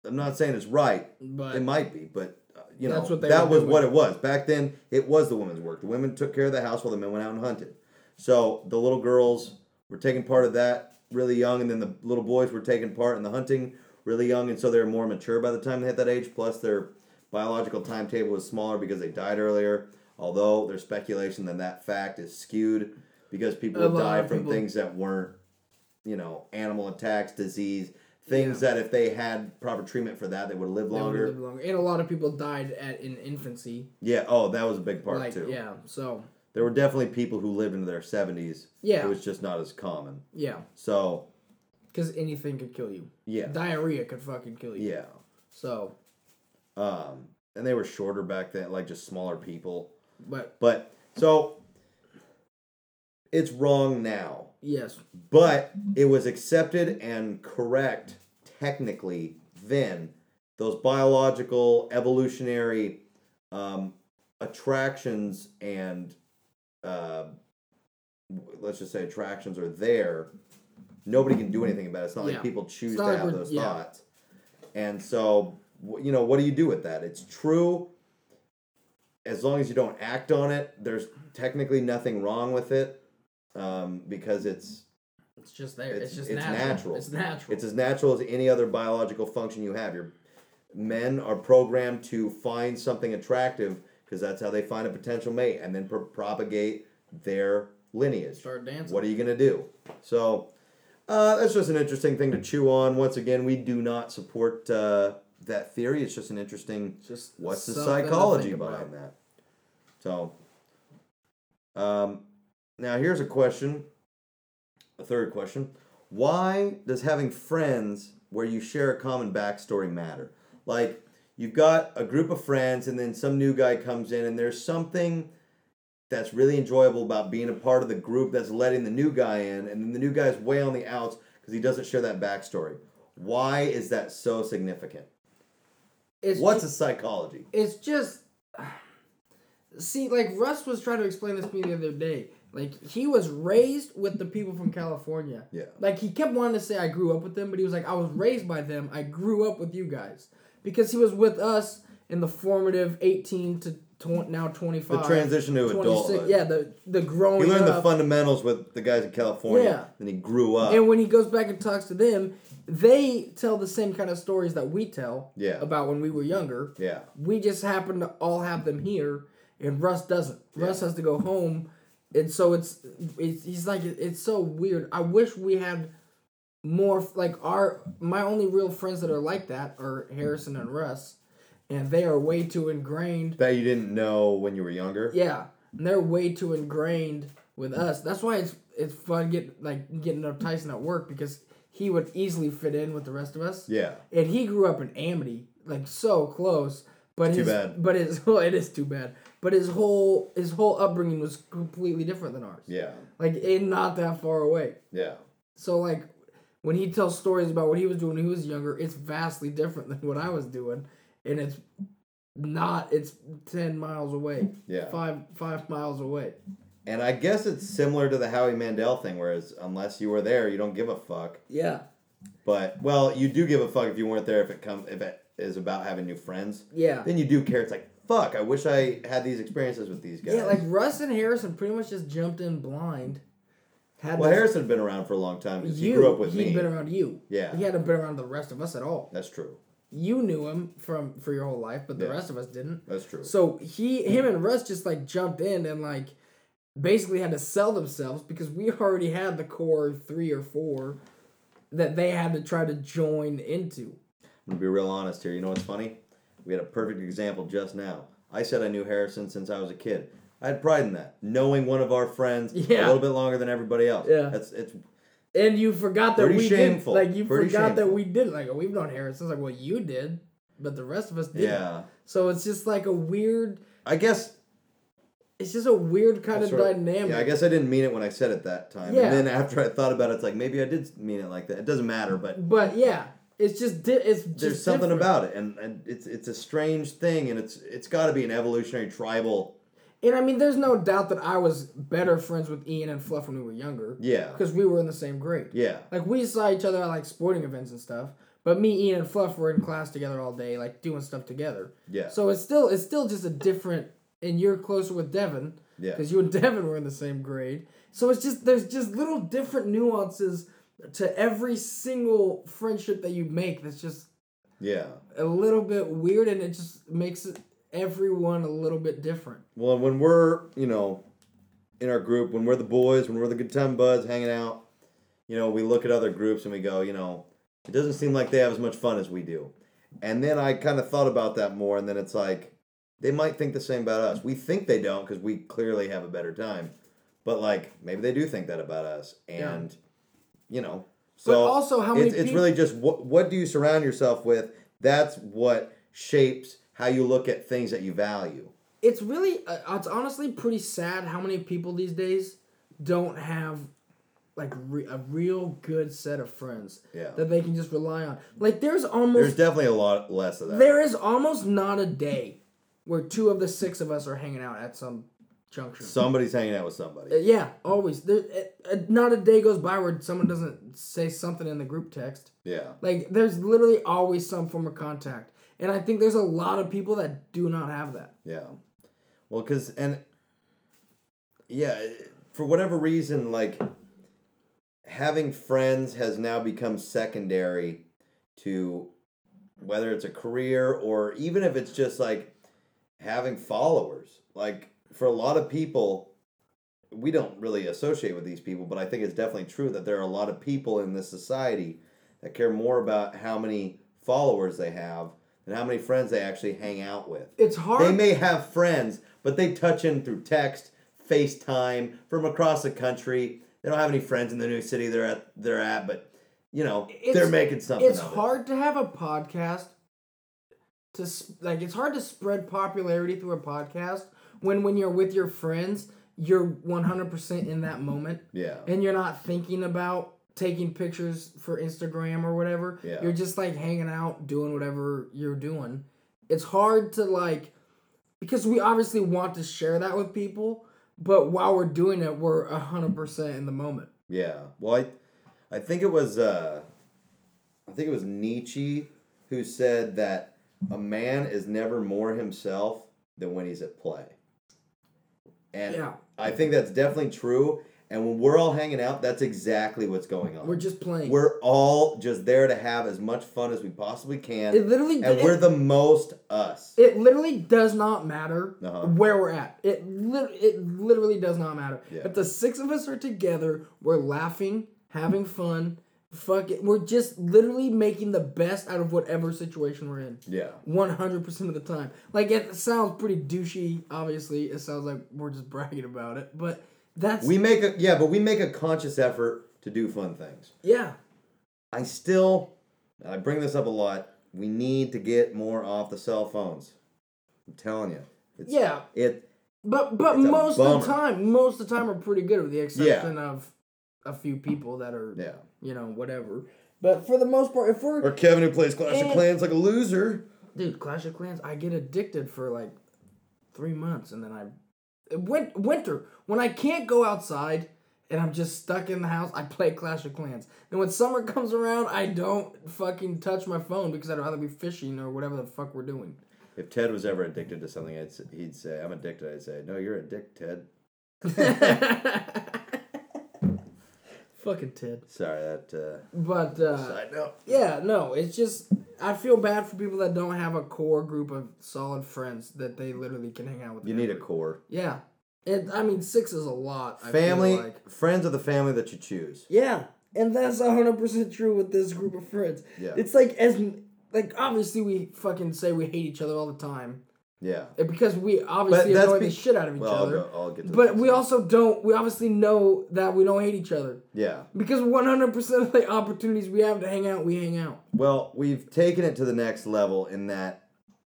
I'm not saying it's right. But- it might be, but uh, you know That's what they that was doing. what it was back then. It was the women's work. The women took care of the house while the men went out and hunted. So the little girls were taking part of that really young, and then the little boys were taking part in the hunting really young, and so they were more mature by the time they hit that age. Plus, their biological timetable was smaller because they died earlier. Although there's speculation that that fact is skewed because people die from people- things that weren't, you know, animal attacks, disease, things that if they had proper treatment for that, they would live They would longer. longer. And a lot of people died at in infancy. Yeah. Oh, that was a big part like too. yeah, so There were definitely people who lived into their seventies. Yeah. It was just not as common. yeah, So because anything could kill you. yeah. Diarrhea could fucking kill you. Yeah. So, Um, and they were shorter back then, like just smaller people. but But so it's wrong now. yes, But it was accepted and correct technically then. Those biological, evolutionary um, attractions and uh, let's just say attractions are there. Nobody can do anything about it. It's not Yeah. like people choose to like have those yeah. thoughts. And so, you know, what do you do with that? It's true. As long as you don't act on it, there's technically nothing wrong with it um, because it's it's just there. It's, It's- just it's natural. natural. It's natural. it's as natural as any other biological function you have. Your men are programmed to find something attractive because that's how they find a potential mate and then pro- propagate their lineage. Start dancing. What are you gonna do? So uh, that's just an interesting thing to chew on. Once again, we do not support uh, that theory. It's just an interesting. just What's the psychology behind that? So, um, now here's a question. A third question: Why does having friends where you share a common backstory matter? Like you've got a group of friends, and then some new guy comes in, and there's something that's really enjoyable about being a part of the group that's letting the new guy in, and then the new guy's way on the outs because he doesn't share that backstory. Why is that so significant? It's What's ju- the psychology? it's just see like russ was trying to explain this to me the other day like he was raised with the people from california Yeah. like he kept wanting to say i grew up with them but he was like i was raised by them i grew up with you guys because he was with us in the formative 18 to tw- now 25 The transition to 26 adulthood. yeah the the growing He learned the fundamentals with the guys in California. Yeah. Then he grew up. And when he goes back and talks to them, they tell the same kind of stories that we tell Yeah. about when we were younger. yeah. We just happen to all have them here, and Russ doesn't. Russ has to go home, and so it's, it's he's like it's so weird. I wish we had more like our my only real friends that are like that are Harrison and Russ, and they are way too ingrained. That you didn't know when you were younger. Yeah, and they're way too ingrained with us. That's why it's it's fun get like getting up Tyson at work because he would easily fit in with the rest of us. Yeah. And he grew up in Amity, like so close. But It's too bad. But his well, it is too bad. But his whole his whole upbringing was completely different than ours. Yeah. Like in not that far away. Yeah. So like when he tells stories about what he was doing when he was younger, it's vastly different than what I was doing, and it's not. It's ten miles away. Yeah. Five five miles away. And I guess it's similar to the Howie Mandel thing, whereas unless you were there, you don't give a fuck. Yeah. But well, you do give a fuck if you weren't there. If it come if it is about having new friends, Yeah. then you do care. It's like fuck. I wish I had these experiences with these guys. Yeah, like Russ and Harrison pretty much just jumped in blind. Had well, this- Harrison had been around for a long time because he grew up with me. he'd me. been around you. Yeah. He hadn't been around the rest of us at all. That's true. You knew him from for your whole life, but the Yeah. rest of us didn't. That's true. So he, him, and Russ just like jumped in and like basically had to sell themselves because we already had the core three or four that they had to try to join into. I'm gonna be real honest here. You know what's funny? We had a perfect example just now. I said I knew Harrison since I was a kid. I had pride in that, knowing one of our friends a little bit longer than everybody else. Yeah. that's it's And you forgot that we shameful. did. Like you Pretty forgot that we did. Like we've known Harrison. It's like well, you did, but the rest of us didn't. yeah. So it's just like a weird. I guess It's just a weird kind of of- dynamic. Yeah, I guess I didn't mean it when I said it that time. Yeah. And then after I thought about it, it's like maybe I did mean it like that. It doesn't matter, but But yeah, it's just di- it's just there's something different. about it, and, and it's it's a strange thing, and it's it's got to be an evolutionary tribal. And I mean, there's no doubt that I was better friends with Ian and Fluff when we were younger. Yeah, Because we were in the same grade. yeah, Like we saw each other at like sporting events and stuff. But me, Ian, and Fluff were in class together all day, like doing stuff together. yeah, So it's still it's still just a different. And you're closer with Devin yeah. because you and Devin were in the same grade. So it's just there's just little different nuances to every single friendship that you make. That's just Yeah. a little bit weird, and it just makes it everyone a little bit different. Well, when we're, you know, in our group when we're the boys, when we're the good time buds hanging out, you know, we look at other groups and we go, you know, it doesn't seem like they have as much fun as we do. And then I kind of thought about that more, and then it's like they might think the same about us. We think they don't because we clearly have a better time, but like maybe they do think that about us, Yeah. and you know. But So also, how many it's, it's peop- really just what what do you surround yourself with? That's what shapes how you look at things that you value. it's really uh, it's honestly pretty sad how many people these days don't have like re- a real good set of friends Yeah. that they can just rely on like there's almost There's definitely a lot less of that. there is almost not a day where two of the six of us are hanging out at some juncture. Somebody's hanging out with Uh, somebody. yeah always there uh, uh, not a day goes by where someone doesn't say something in the group text Yeah. like there's literally always some form of contact and i think there's a lot of people that do not have that Yeah. Well, because, and yeah, for whatever reason, like having friends has now become secondary to whether it's a career or even if it's just like having followers. Like for a lot of people, we don't really associate with these people, but I think it's definitely true that there are a lot of people in this society that care more about how many followers they have than how many friends they actually hang out with. it's hard They may have friends, but they touch in through text, FaceTime from across the country. They don't have any friends in the new city they're at. They're at, but you know It's- they're making something. it's of it. hard to have a podcast to like it's hard to spread popularity through a podcast when when you're with your friends you're 100% in that moment Yeah, and you're not thinking about taking pictures for Instagram or whatever Yeah. you're just like hanging out doing whatever you're doing it's hard to like because we obviously want to share that with people but while we're doing it we're 100% in the moment yeah. Well, I, I think it was, uh, I think it was Nietzsche who said that a man is never more himself than when he's at play. And yeah I think that's definitely true. And when we're all hanging out, that's exactly what's going on. we're just playing We're all just there to have as much fun as we possibly can. it literally and it- we're the most us. It literally does not matter Uh-huh. where we're at. It lit- it literally does not matter. Yeah. If the six of us are together, we're laughing, having fun, fuck it. We're just literally making the best out of whatever situation we're in. Yeah. 100% of the time. Like it sounds pretty douchey, obviously. It sounds like we're just bragging about it, but that's We make a yeah, but we make a conscious effort to do fun things. yeah. I still I bring this up a lot. We need to get more off the cell phones. I'm telling you. It's, Yeah, It but but most of the time, most of the time we're pretty good with the exception of a few people that are yeah. you know, whatever. But for the most part, if we're Or Kevin who plays Clash of eh. Clans like a loser. dude, Clash of Clans, I get addicted for like three months, and then I win- winter when I can't go outside and I'm just stuck in the house. I play Clash of Clans. Then when summer comes around, I don't fucking touch my phone because I'd rather be fishing or whatever the fuck we're doing. If Ted was ever addicted to something, I'd, he'd say, I'm addicted. I'd say, No, you're addicted. fucking Ted. Sorry, that uh, But uh, side note. Yeah, no, it's just I feel bad for people that don't have a core group of solid friends that they literally can hang out with. You need a core. Yeah, and I mean six is a lot. I feel Family, like. friends of the family that you choose. Yeah, and that's hundred percent true with this group of friends. Yeah. It's like as like obviously we fucking say we hate each other all the time Yeah. because we obviously annoy be- the shit out of each Well, I'll, other. go, I'll get But we also don't. We obviously know that we don't hate each other Yeah. because one hundred percent of the opportunities we have to hang out, we hang out. Well, we've taken it to the next level in that,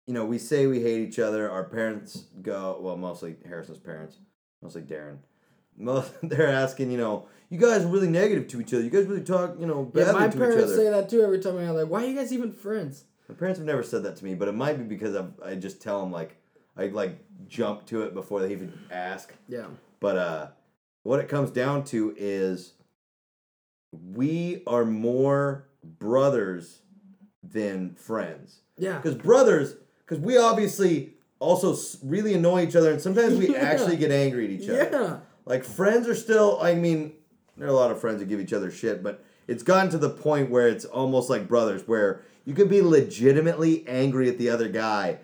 you know, we say we hate each other. Our parents go, well, mostly Harrison's parents, mostly Darren. Most they're asking, you know, you guys are really negative to each other. You guys really talk, you know, Yeah, badly my to each parents other. say that too every time I'm like, "Why are you guys even friends?" My parents have never said that to me, but it might be because I I just tell them like I like jump to it before they even ask. Yeah. But uh, what it comes down to is we are more brothers than friends. Yeah. Because brothers, because we obviously also really annoy each other, and sometimes we Yeah. actually get angry at each other. Yeah. Like friends are still. I mean, there are a lot of friends that give each other shit, but it's gotten to the point where it's almost like brothers, where you can be legitimately angry at the other guy,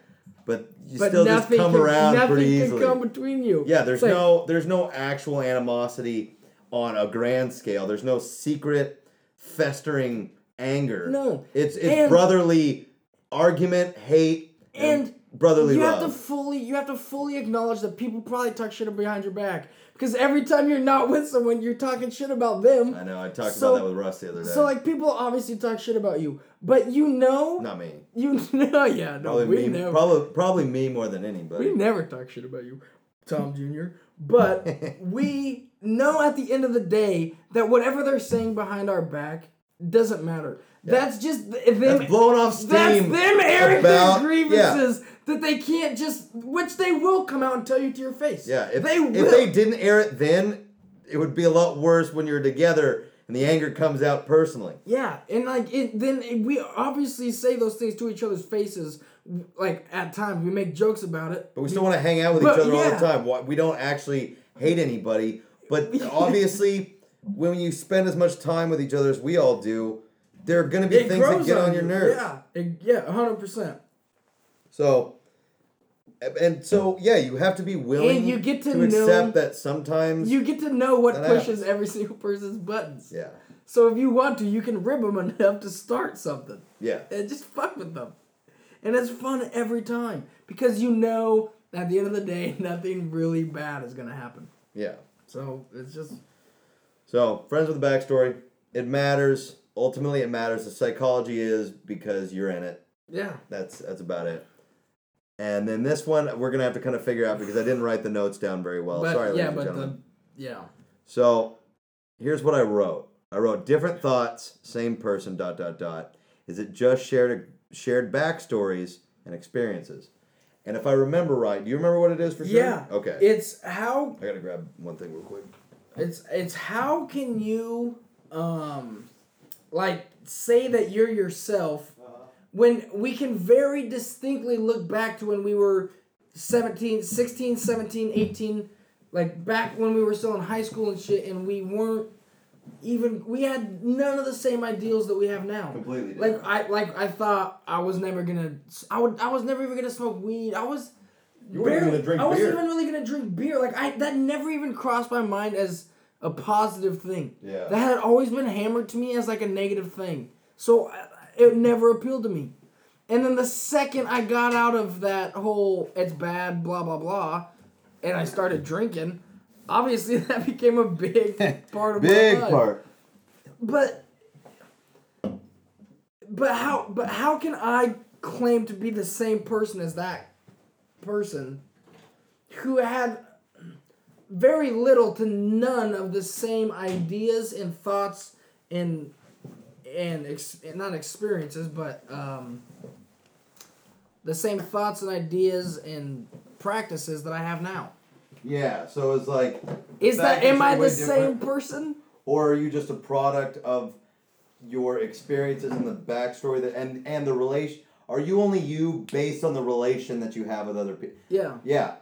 but you but still just come can, around nothing pretty can easily. come between you. Yeah, there's like- no there's no actual animosity on a grand scale. There's no secret festering anger. No. It's it's And- brotherly argument, hate, And brotherly you love. have to fully you have to fully acknowledge that people probably talk shit behind your back because every time you're not with someone, you're talking shit about them. I know. I talked So- about that with Russ the other day. So like people obviously talk shit about you, but you know, not me. you know, yeah, no, Probably we me. never, Probably probably me more than anybody. we never talk shit about you, Tom Jr. But we know at the end of the day that whatever they're saying behind our back doesn't matter. That's just th- them. That's blowing off steam. That's them airing their grievances that they can't just, which they will come out and tell you to your face. Yeah, if they will. if they didn't air it then, it would be a lot worse when you're together and the anger comes out personally. Yeah, and like it, then it, we obviously say those things to each other's faces. Like at times we make jokes about it, But we still want to hang out with But, each other all the time. We don't actually hate anybody. But obviously, when you spend as much time with each other as we all do, there are going to be it things that get on your nerves. Yeah, it, yeah, hundred percent. So, and so, yeah, you have to be willing And you get to accept know- that sometimes. You get to know what pushes happens. every single person's buttons. yeah, So if you want to, you can rib them enough to start something yeah. and just fuck with them, and it's fun every time because you know at the end of the day nothing really bad is gonna happen. Yeah. So it's just So, friends with a backstory, it matters. Ultimately, it matters. The psychology is because you're in it. yeah. That's that's about it. And then this one, we're gonna have to kind of figure out because I didn't write the notes down very well. but Sorry, ladies yeah, and gentlemen. the yeah. So, here's what I wrote. I wrote different thoughts, same person. Dot dot dot. Is it just shared shared backstories and experiences? And if I remember right, do you remember what it is for sure? Yeah. Okay. It's how I gotta grab one thing real quick. it's it's how can you um like say that you're yourself when we can very distinctly look back to when we were 17 16 17 18 like back when we were still in high school and shit and we weren't even we had none of the same ideals that we have now Completely like i like i thought i was never gonna i would i was never even gonna smoke weed i was You weren't even barely- gonna drink I wasn't beer. even really gonna drink beer. Like I that never even crossed my mind as a positive thing. Yeah. That had always been hammered to me as like a negative thing. So it never appealed to me. And then the second I got out of that whole it's bad blah blah blah, and I started drinking, obviously that became a big part of my Big life. part. But but how but how can I claim to be the same person as that person who had very little to none of the same ideas and thoughts and and ex, not experiences but um the same thoughts and ideas and practices that I have now. Yeah. So it's like. Is that am I the same person? or are you just a product of your experiences and the backstory that and and the relation are you only you based on the relation that you have with other people Yeah. yeah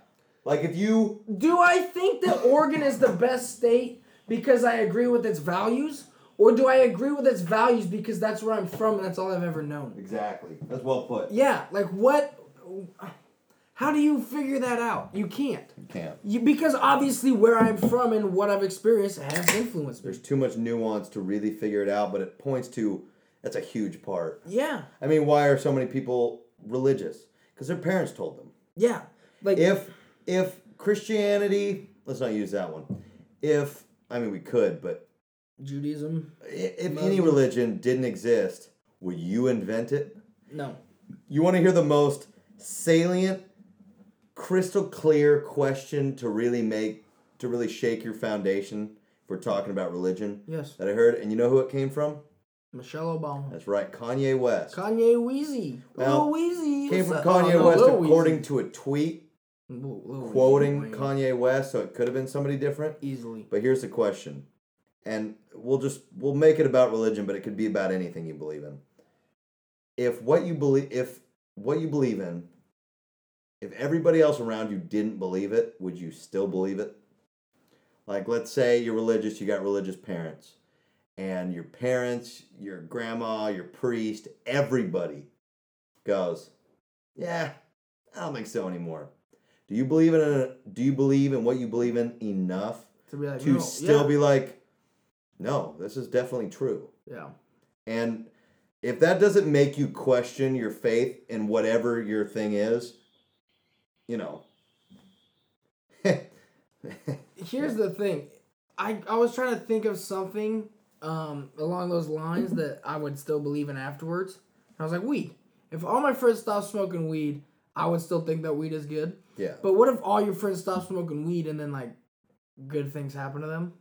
like if you Do I think that Oregon is the best state because I agree with its values? Or do I agree with its values because that's where I'm from and that's all I've ever known? exactly that's well put Yeah, like what? How do you figure that out? You can't. you can't You, because obviously where I'm from and what I've experienced has influenced me. there's too much nuance to really figure it out but it points to that's a huge part Yeah, i mean why are so many people religious because their parents told them yeah. Like if if christianity let's not use that one if i mean we could but Judaism, if any religion didn't exist would you invent it no. You want to hear the most salient, crystal clear question to really make, to really shake your foundation if we're talking about religion Yes. that I heard? And you know who it came from? Michelle Obama. That's right, Kanye West. Kanye Weezy. Well, Lil Weezy. Came from Kanye Oh, no, West Lil according Weezy. to a tweet Lil- Weezy, quoting Kanye West, so it could have been somebody different. Easily. But here's the question. And we'll just we'll make it about religion, but it could be about anything you believe in. If what you believe if what you believe in if everybody else around you didn't believe it, would you still believe it? Like let's say you're religious, you got religious parents. And your parents, your grandma, your priest, everybody goes, "Yeah, I don't think so anymore. Do you believe in a, Do you believe in what you believe in enough To be like, to no, still yeah. be like, no, this is definitely true. yeah. And if that doesn't make you question your faith in whatever your thing is, you know. Here's the thing. I, I was trying to think of something um, along those lines that I would still believe in afterwards. I was like, weed. If all my friends stopped smoking weed, I would still think that weed is good. yeah. But what if all your friends stop smoking weed and then like good things happen to them?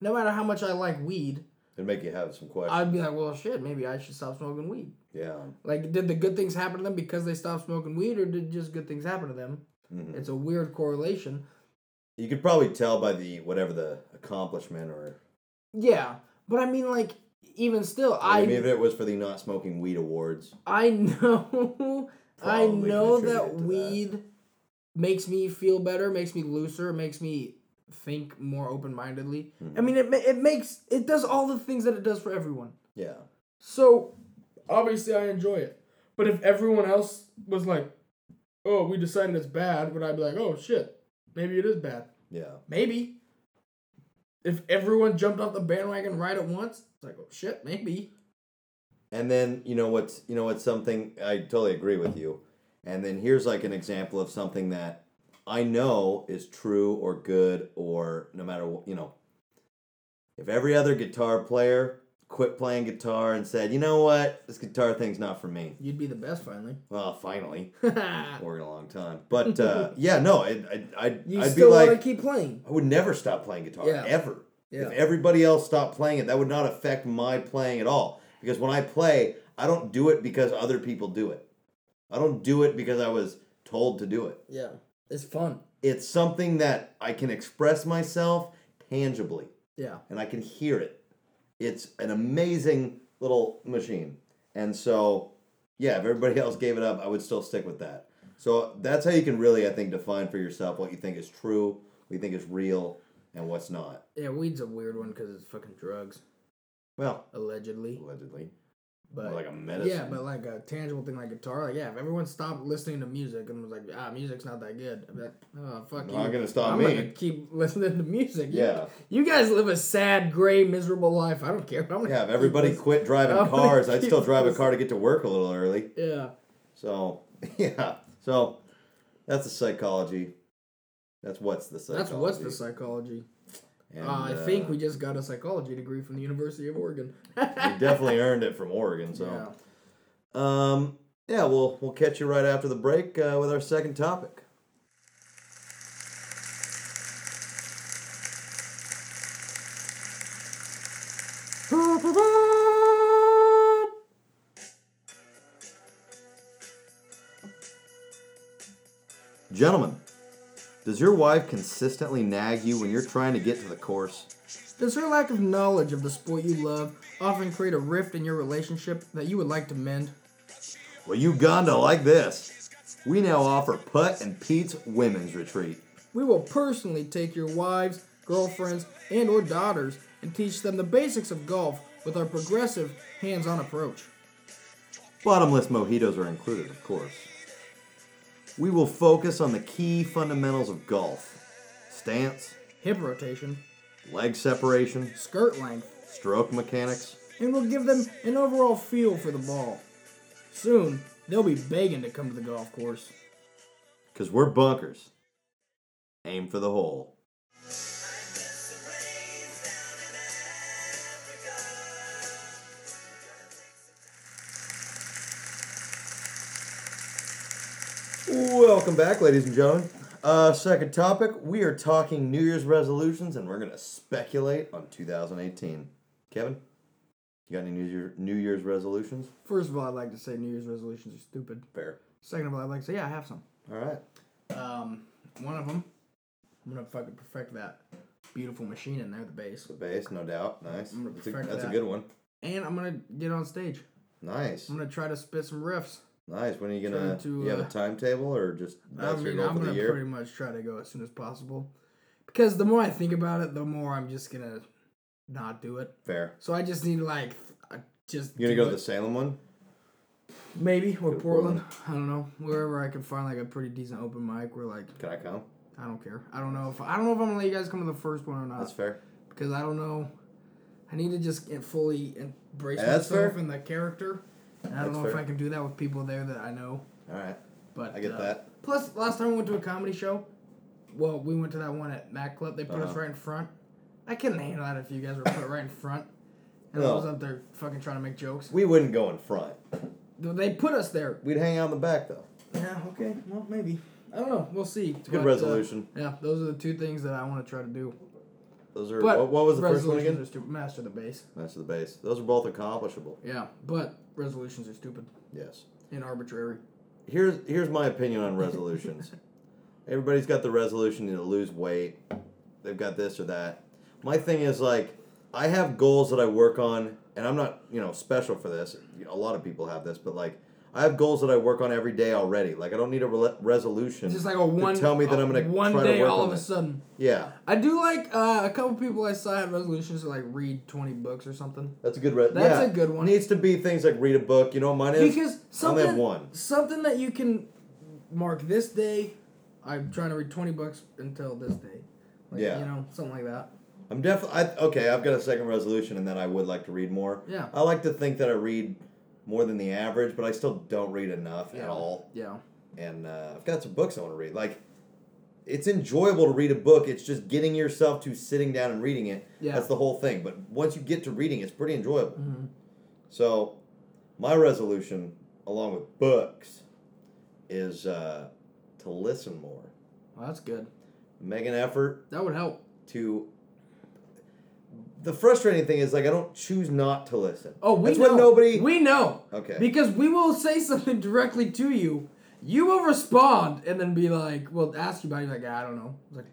No matter how much I like weed, It'd make you have some questions. I'd be like, well, shit, maybe I should stop smoking weed. yeah. Like, did the good things happen to them because they stopped smoking weed, or did just good things happen to them? Mhm. It's a weird correlation. You could probably tell by the whatever the accomplishment or Yeah, but I mean, like, even still, I I mean, if it was for the not smoking weed awards. I know, I know that to that. weed makes me feel better, makes me looser, makes me think more open mindedly. Mm-hmm. I mean, it it makes it does all the things that it does for everyone. Yeah. So obviously, I enjoy it. But if everyone else was like, "Oh, we decided it's bad," would I be like, "Oh shit, maybe it is bad"? Yeah. Maybe. If everyone jumped off the bandwagon right at once, it's like, "Oh shit, maybe." And then you know what's you know what's something I totally agree with you. And then here's like an example of something that I know is true or good or no matter what you know. If every other guitar player quit playing guitar and said, you know what, this guitar thing's not for me. You'd be the best finally. Well, finally, you working a long time, but uh, yeah, no, it, I, I'd, I'd be still want like, to keep playing. I would never stop playing guitar Yeah. ever. Yeah. If everybody else stopped playing it, that would not affect my playing at all. Because when I play, I don't do it because other people do it. I don't do it because I was told to do it. Yeah, it's fun. It's something that I can express myself tangibly Yeah, and I can hear it. It's an amazing little machine. And so, yeah, if everybody else gave it up, I would still stick with that. So that's how you can really, I think, define for yourself what you think is true, what you think is real, and what's not. yeah. Weed's a weird one because it's fucking drugs, Well, allegedly. allegedly. But like a medicine. yeah, but like a tangible thing like guitar, like yeah, if everyone stopped listening to music and was like, ah, music's not that good, I'd like, oh fuck you. Not gonna stop I'm me. gonna keep listening to music. Yeah. You guys live a sad, gray, miserable life. I don't care. Yeah, if everybody lis- quit driving I'm cars, I'd still drive a car to get to work a little early. Yeah. So, yeah. So, that's the psychology. That's what's the psychology. That's what's the psychology. And, uh, I think uh, we just got a psychology degree from the University of Oregon. we definitely earned it from Oregon. So, Yeah. um, yeah, we'll we'll catch you right after the break uh, with our second topic. Gentlemen, does your wife consistently nag you when you're trying to get to the course? Does her lack of knowledge of the sport you love often create a rift in your relationship that you would like to mend? Well, Uganda like this. We now offer Putt and Pete's Women's Retreat. We will personally take your wives, girlfriends, and or daughters and teach them the basics of golf with our progressive, hands-on approach. Bottomless mojitos are included, of course. We will focus on the key fundamentals of golf stance, Hip rotation, leg separation, skirt length, stroke mechanics. and we'll give them an overall feel for the ball. Soon, they'll be begging to come to the golf course. Because we're bunkers. Aim for the hole. Welcome back, ladies and gentlemen. Uh, second topic, we are talking New Year's resolutions, and we're going to speculate on 2018. Kevin, you got any New, Year, New Year's resolutions? First of all, I'd like to say New Year's resolutions are stupid. Fair. Second of all, I'd like to say, yeah, I have some. All right. Um, one of them, I'm gonna fucking perfect that beautiful machine in there, the bass, The bass, no doubt. Nice. I'm gonna That's, a, that's a good one. and I'm gonna get on stage. Nice. I'm gonna try to spit some riffs. Nice. When are you gonna? To, you have a uh, timetable or just I that's your mean, goal I'm for the gonna year? pretty much try to go as soon as possible, because the more I think about it, the more I'm just gonna not do it. Fair. So I just need to like, I just You gonna go to the Salem one? Maybe or to Portland. I don't know. Wherever I can find like a pretty decent open mic where like Can I come? I don't care. I don't know if I don't know if I'm gonna let you guys come to the first one or not That's fair. because I don't know. I need to just get fully embrace Yeah, myself in the character. And I don't That's know if. I can do that with people there that I know. All right. But I get uh, that. Plus, last time we went to a comedy show, well, we went to that one at Mac Club. They put us Uh-huh. right in front. I couldn't handle that if you guys were put right in front. And I No. was up there fucking trying to make jokes. We wouldn't go in front. They put us there. We'd hang out in the back though. Yeah, okay. Well, maybe. I don't know. We'll see. It's a good But, uh, resolution. yeah, those are the two things that I want to try to do. Those are. What, what was the first one again? Master the bass. Master the bass. Those are both accomplishable. Yeah, but resolutions are stupid Yes. and arbitrary. Here's here's my opinion on resolutions. Everybody's got the resolution to lose weight. They've got this or that. My thing is like I have goals that I work on, and I'm not you know special for this. A lot of people have this, but like I have goals that I work on every day already. Like I don't need a re- resolution. Just like a one. tell me that I'm gonna one try to day work all on of a this. sudden. yeah, I do like uh, a couple people I saw had resolutions to like read twenty books or something. that's a good. Re- That's yeah. a good one. Needs to be things like read a book. You know what mine is? Because I only something have one. something that you can mark this day. I'm trying to read twenty books until this day. Like, Yeah. You know, something like that. I'm definitely okay. I've got a second resolution, and then I would like to read more. Yeah. I like to think that I read more than the average, but I still don't read enough Yeah. at all. Yeah. And uh, I've got some books I want to read. Like, it's enjoyable to read a book. It's just getting yourself to sitting down and reading it. Yeah. That's the whole thing. But once you get to reading, it's pretty enjoyable. Mhm. So, my resolution, along with books, is uh, to listen more. Well, that's good. Make an effort That would help. to. The frustrating thing is like I don't choose not to listen. Oh, we That's know. when nobody. We know. okay. Because we will say something directly to you. You will respond and then be like, "Well, ask you about." it. You're like, "I don't know." It's like,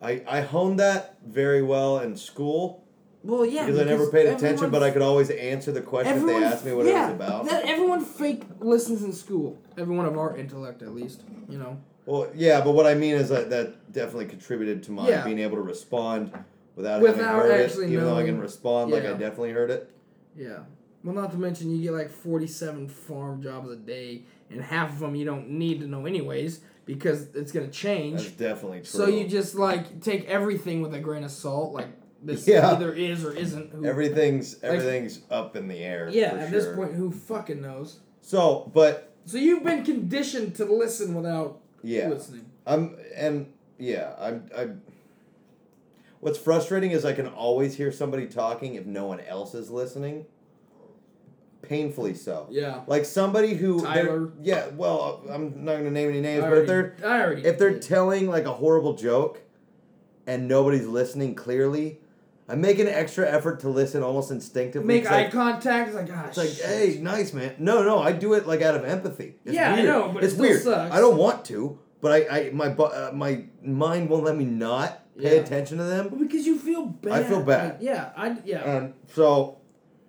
I I honed that very well in school well, yeah. because I never paid attention, everyone- but I could always answer the question if they asked me what yeah, it was about. That everyone fake listens in school. Everyone of our intellect, at least. You know. Well, yeah, but what I mean is that that definitely contributed to my Yeah. being able to respond without, Without having heard actually it, even though I can knowing- respond like I definitely heard it. Yeah. Well, not to mention you get like forty-seven farm jobs a day, and half of them you don't need to know anyways because it's gonna change. That's definitely true. So you just like take everything with a grain of salt, like this Yeah. either is or isn't. Who, everything's everything's up in the air. yeah, at sure. this point, who fucking knows? So, but So you've been conditioned to listen without yeah, listening. I'm and yeah, I'm I. What's frustrating is I can always hear somebody talking if no one else is listening. Painfully so. Yeah. Like somebody who Tyler. Yeah, well, I'm not gonna name any names, I but if they're I already if they're did. telling like a horrible joke, and nobody's listening clearly, I make an extra effort to listen almost instinctively. make It's eye like, contact, it's like ah, it's like, hey, nice man. No, no, I do it like out of empathy. It's Yeah, I weird. know, but it it's still weird. sucks. I don't want to, but I, I my uh, my mind won't let me not pay Yeah. attention to them. Well, because you feel bad. I feel bad. Like, yeah, I yeah. And so,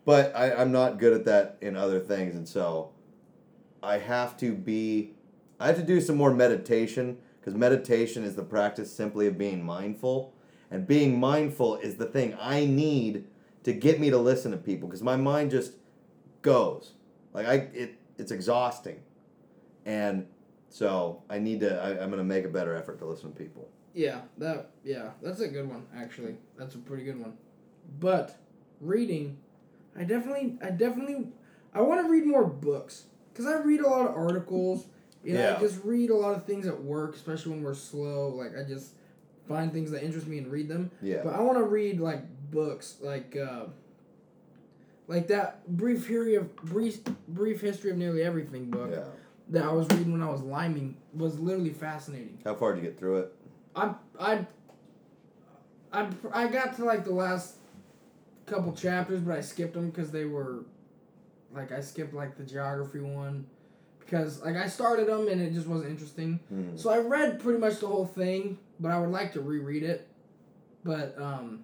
but I, I'm not good at that in other things, and so I have to be, I have to do some more meditation because meditation is the practice simply of being mindful, and being mindful is the thing I need to get me to listen to people because my mind just goes like I it it's exhausting, and so I need to I, I'm gonna make a better effort to listen to people. Yeah, that yeah, that's a good one actually. That's a pretty good one. But reading, I definitely I definitely I want to read more books cuz I read a lot of articles. You know, Yeah. I just read a lot of things at work, especially when we're slow. Like I just find things that interest me and read them. Yeah. But I want to read like books like uh like that brief history of brief brief history of nearly everything book yeah. that I was reading when I was liming was literally fascinating. How far did you get through it? I I I I got to like the last couple chapters, but I skipped them because they were like I skipped like the geography one because like I started them and it just wasn't interesting. Hmm. So I read pretty much the whole thing, but I would like to reread it. But um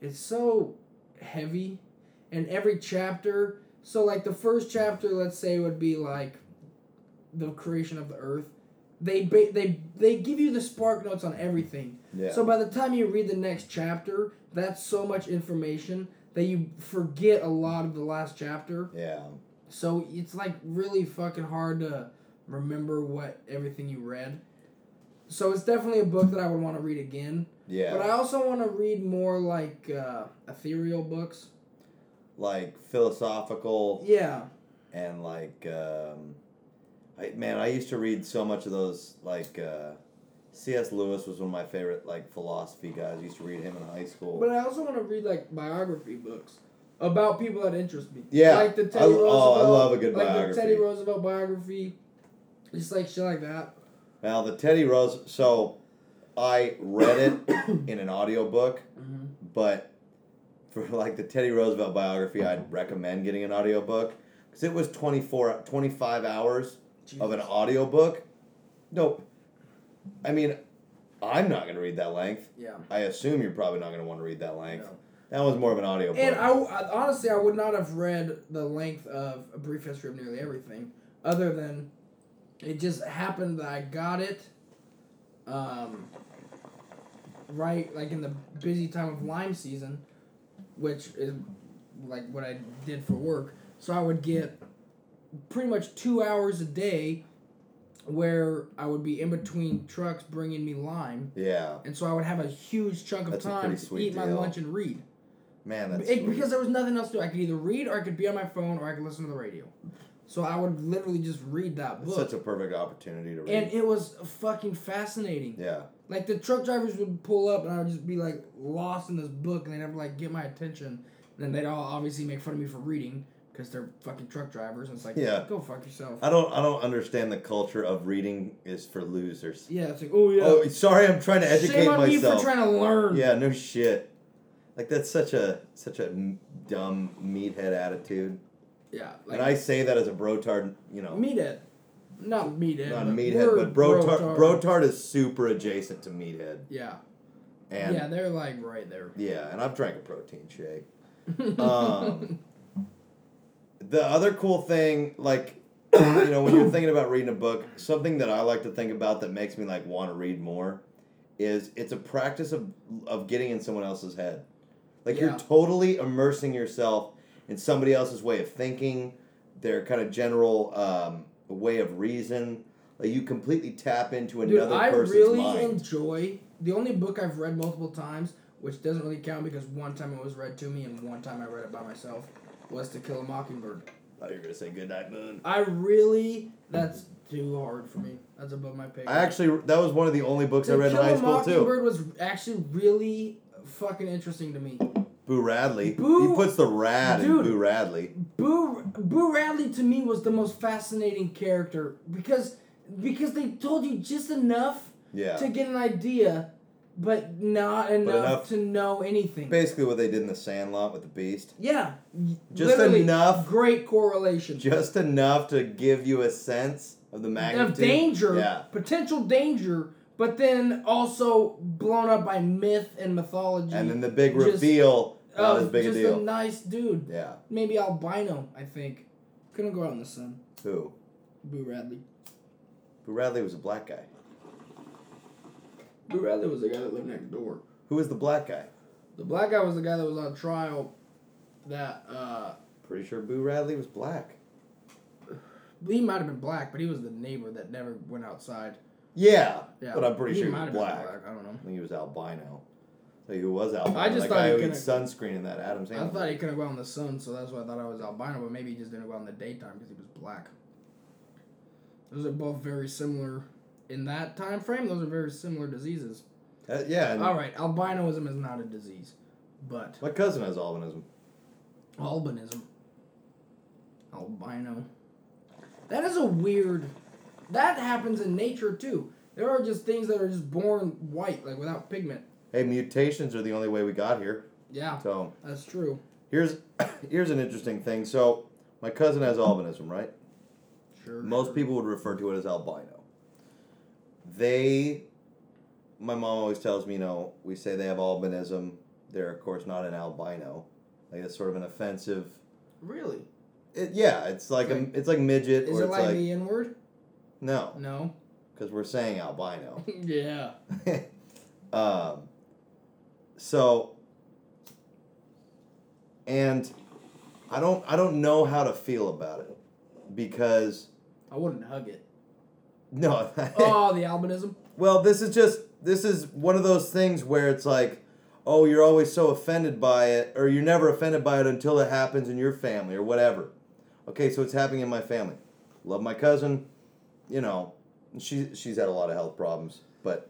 it's so heavy and every chapter so like the first chapter let's say would be like the creation of the earth. They ba- they they give you the spark notes on everything. Yeah. So by the time you read the next chapter, that's so much information that you forget a lot of the last chapter. yeah. So it's like really fucking hard to remember what everything you read. So it's definitely a book that I would want to read again. Yeah. But I also want to read more like uh, ethereal books. like philosophical Yeah. and like um I man, I used to read so much of those like uh C.S. Lewis was one of my favorite like philosophy guys. I used to read him in high school. But I also want to read like biography books about people that interest me. Yeah. Like the I- Teddy oh, I love a good like biography. the Teddy Roosevelt biography. Just like shit like that. Now the Teddy Rose so I read it in an audiobook, Mm-hmm. but for like the Teddy Roosevelt biography, I'd recommend getting an audiobook because it was 24 25 hours of an audiobook. Nope. I mean, I'm not going to read that length. Yeah. I assume you're probably not going to want to read that length. No. That was more of an audiobook. And I, I- honestly, I would not have read the length of A Brief History of Nearly Everything, other than it just happened that I got it, um, right, like in the busy time of lime season, which is like what I did for work. So I would get pretty much two hours a day where I would be in between trucks bringing me lime. yeah. And so I would have a huge chunk of That's time to eat my lunch and read. Man, that's It- sweet. because there was nothing else to do. I could either read or I could be on my phone or I could listen to the radio. So I would literally just read that It's book. such a perfect opportunity to read. and it was fucking fascinating. yeah. Like the truck drivers would pull up and I would just be like lost in this book and they'd have to like get my attention. And then they'd all obviously make fun of me for reading because they're fucking truck drivers. And it's like, Yeah. go fuck yourself. I don't I don't understand the culture of reading is for losers. yeah, it's like, oh yeah. Oh, sorry, I'm trying to educate Shame on myself. for trying to learn. Yeah, no shit. Like that's such a such a dumb meathead attitude. Yeah. Like, and I say that as a brotard, you know, meathead. Not meathead. not but meathead, but brotard, brotard. brotard is super adjacent to meathead. Yeah. And yeah, they're like right there. yeah, and I've drank a protein shake. Um, the other cool thing, like, you know, when you're thinking about reading a book, something that I like to think about that makes me like want to read more, is it's a practice of of getting in someone else's head. Like Yeah. you're totally immersing yourself in somebody else's way of thinking, their kind of general um, way of reason. Like you completely tap into Dude, another I person's really mind. enjoy the only book I've read multiple times, which doesn't really count because one time it was read to me and one time I read it by myself, was To Kill a Mockingbird. I thought you were gonna say Goodnight Moon. I really that's too hard for me. That's above my pay. I actually that was one of the only books I read in high a school too. Mockingbird was actually really fucking interesting to me. Boo Radley. Boo- he puts the rad Dude. in Boo Radley. Boo Boo Radley to me was the most fascinating character because because they told you just enough Yeah. to get an idea, but not enough, enough- to know anything. Basically what they did in the Sandlot with the Beast. Yeah, Just enough- Great correlation Just enough to give you a sense of the magnitude. of danger, Yeah. potential danger, but then also blown up by myth and mythology. And then the big Just- reveal, not of as big a just deal. nice dude. yeah. Maybe albino. I think couldn't go out in the sun. Who? Boo Radley. Boo Radley was a black guy. Boo Radley was the guy that lived next door. Who was the black guy? The black guy was the guy that was on trial. That uh, Pretty sure Boo Radley was black. he might have been black, but he was the neighbor that never went outside. Yeah. Yeah, But I'm pretty sure he might was have been black. I don't know. I think he was albino. So who was albino? I just that thought guy he who sunscreen in that Adam's Adam I thought he couldn't go out in the sun, so that's why I thought I was albino. But maybe he just didn't go out in the daytime because he was black. Those are both very similar in that time frame. Those are very similar diseases. Uh, yeah, All right, albinism is not a disease, but my cousin has albinism. albinism, albino. That is a weird. That happens in nature too. There are just things that are just born white, like without pigment. Hey, mutations are the only way we got here. Yeah, So that's true. here's here's an interesting thing. So my cousin has albinism, right? Sure. Most people would refer to it as albino. They, my mom always tells me, you know, we say they have albinism. They're of course not an albino. Like it's sort of an offensive. Really? It, yeah, it's like a, it's like midget, Is or it it's like, like, the N word? no, No. because we're saying albino. yeah. um, so, and I don't I don't know how to feel about it. because I wouldn't hug it. No. Oh, oh, the albinism. Well, this is just this is one of those things where it's like, oh, you're always so offended by it, or you're never offended by it until it happens in your family or whatever. Okay, so it's happening in my family. Love my cousin, you know, she she's had a lot of health problems, but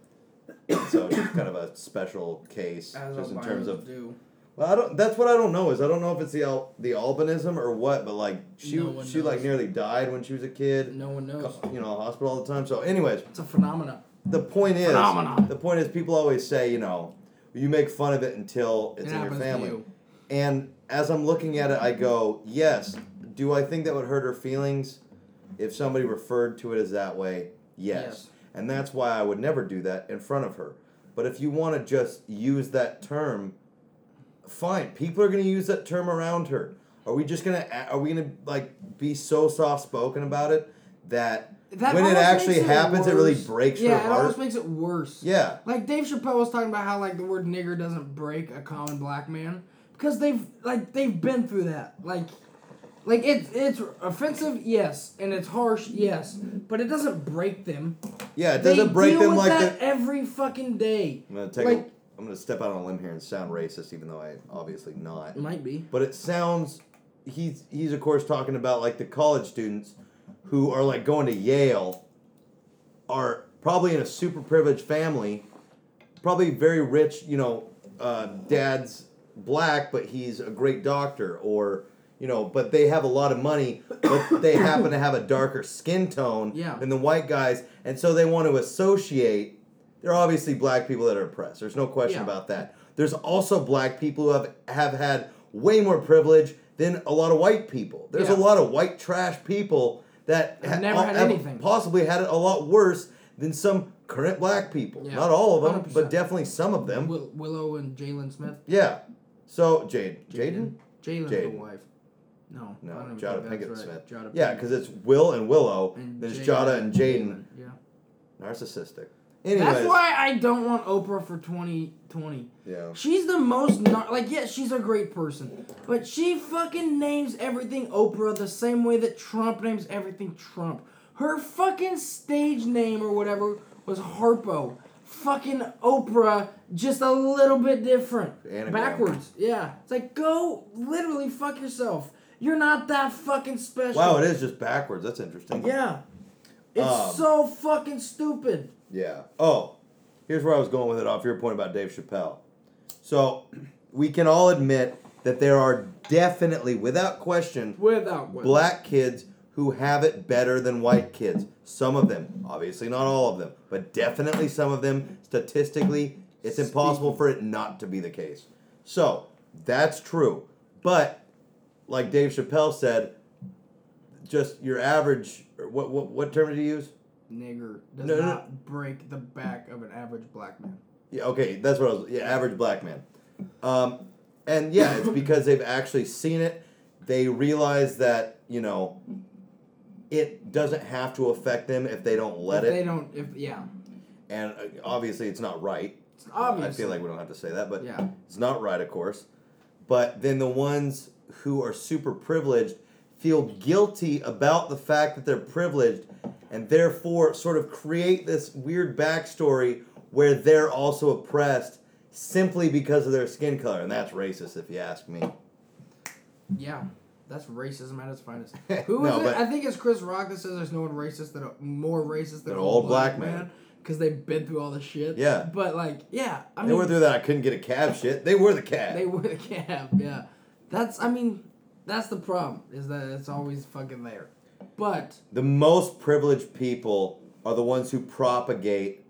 so she's kind of a special case As just in terms of. do. Well, I don't. That's what I don't know. Is I don't know if it's the al- the albinism or what, but like she No one she like nearly died when she was a kid. No one knows. You know, hospital all the time. So, anyways, It's a phenomenon. the point is, Phenomenon. the point is, people always say, you know, you make fun of it until it's It in your happens to family. you. And as I'm looking at it, I go, yes. Do I think that would hurt her feelings if somebody referred to it as that way? Yes. Yes. And that's why I would never do that in front of her. But if you want to just use that term, fine. People are going to use that term around her. Are we just gonna? Are we gonna like be so soft spoken about it that, That when it actually it happens, it really breaks yeah, her it almost makes it worse. Yeah. Like Dave Chappelle was talking about how like the word nigger doesn't break a common black man because they've like they've been through that. Like like it's it's offensive, yes, and it's harsh, yes, but it doesn't break them. Yeah, it doesn't break deal them like that the. every fucking day. I'm gonna take. like- I'm gonna step out on a limb here and sound racist, even though I obviously not. Might be. But it sounds. He's he's of course talking about like the college students who are like going to Yale, are probably in a super privileged family, probably very rich. You know, uh, dad's black, but he's a great doctor, or you know, but they have a lot of money, but they happen to have a darker skin tone Yeah. than the white guys, and so they want to associate. There are obviously black people that are oppressed. There's no question Yeah. about that. There's also black people who have have had way more privilege than a lot of white people. There's a lot of white trash people that Have never had anything. possibly had it a lot worse than some current black people. Yeah. Not all of them, 100%. but definitely some of them. Will, Willow and Jalen Smith. Yeah. So Jade, Jaden, Jalen's the wife. No. no, Jada Pinkett that's Smith. Jada Yeah, because it's Will and Willow. And then it's Jada Jada and Jaden. Yeah. Narcissistic. Anyways. That's why I don't want Oprah for 2020. Yeah. She's the most nar- like yeah, she's a great person, but she fucking names everything Oprah the same way that Trump names everything Trump. Her fucking stage name or whatever was Harpo. Fucking Oprah, just a little bit different. Anagram. Backwards. Yeah. It's like go literally fuck yourself. You're not that fucking special. Wow, it is just backwards. That's interesting. Yeah. It's Um, so fucking stupid. Yeah. Oh, here's where I was going with it off your point about Dave Chappelle. So, we can all admit that there are definitely, without question, Without question. black kids who have it better than white kids. Some of them, obviously not all of them, but definitely some of them. Statistically, it's impossible for it not to be the case. So, that's true. But, like Dave Chappelle said, just your average, what, what, what term did he use? Nigger does No, no, no. not break the back of an average black man. Yeah, okay, that's what I was. Yeah, average black man. Um, and yeah, it's because they've actually seen it. They realize that you know, it doesn't have to affect them if they don't let if it. They don't. If yeah, and uh, obviously, it's not right. it's obvious. I feel like we don't have to say that, but Yeah. it's not right, of course. But then the ones who are super privileged feel guilty about the fact that they're privileged and therefore sort of create this weird backstory where they're also oppressed simply because of their skin color. And that's racist, if you ask me. Yeah, that's racism at its finest. Who is No, it? I think it's Chris Rock that says there's no one racist that more racist than Than an old black man. because they've been through all the shit. Yeah. But like, yeah, I they mean, were through that I couldn't get a cab shit. They were the cab. they were the cab. Yeah, that's. I mean, that's the problem is that it's always fucking there. But the most privileged people are the ones who propagate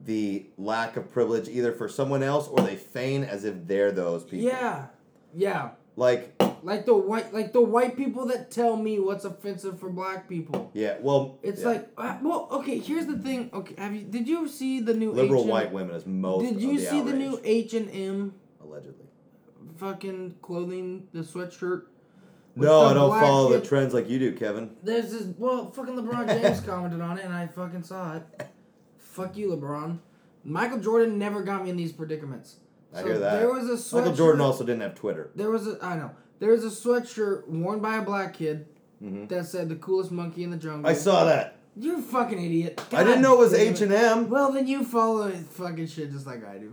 the lack of privilege either for someone else or they feign as if they're those people. yeah, yeah. Like, Like the white, like the white people that tell me what's offensive for black people. yeah, well, It's yeah. like, uh, well, okay. Here's the thing. Okay, have you? Did you see the new liberal H&M white women is most. Did you the see the new H and M allegedly? fucking clothing, the sweatshirt? No, I don't follow the trends like you do, Kevin. There's this. Well, fucking LeBron James commented on it, and I fucking saw it. Fuck you, LeBron. Michael Jordan never got me in these predicaments. I hear that. There was a Michael sweatshirt- Jordan also didn't have Twitter. There was a. I know. There was a sweatshirt worn by a black kid that said the coolest monkey in the jungle. Mm-hmm. I saw that. You're a fucking idiot. I didn't know it was H and M. Well, then you follow fucking shit just like I do.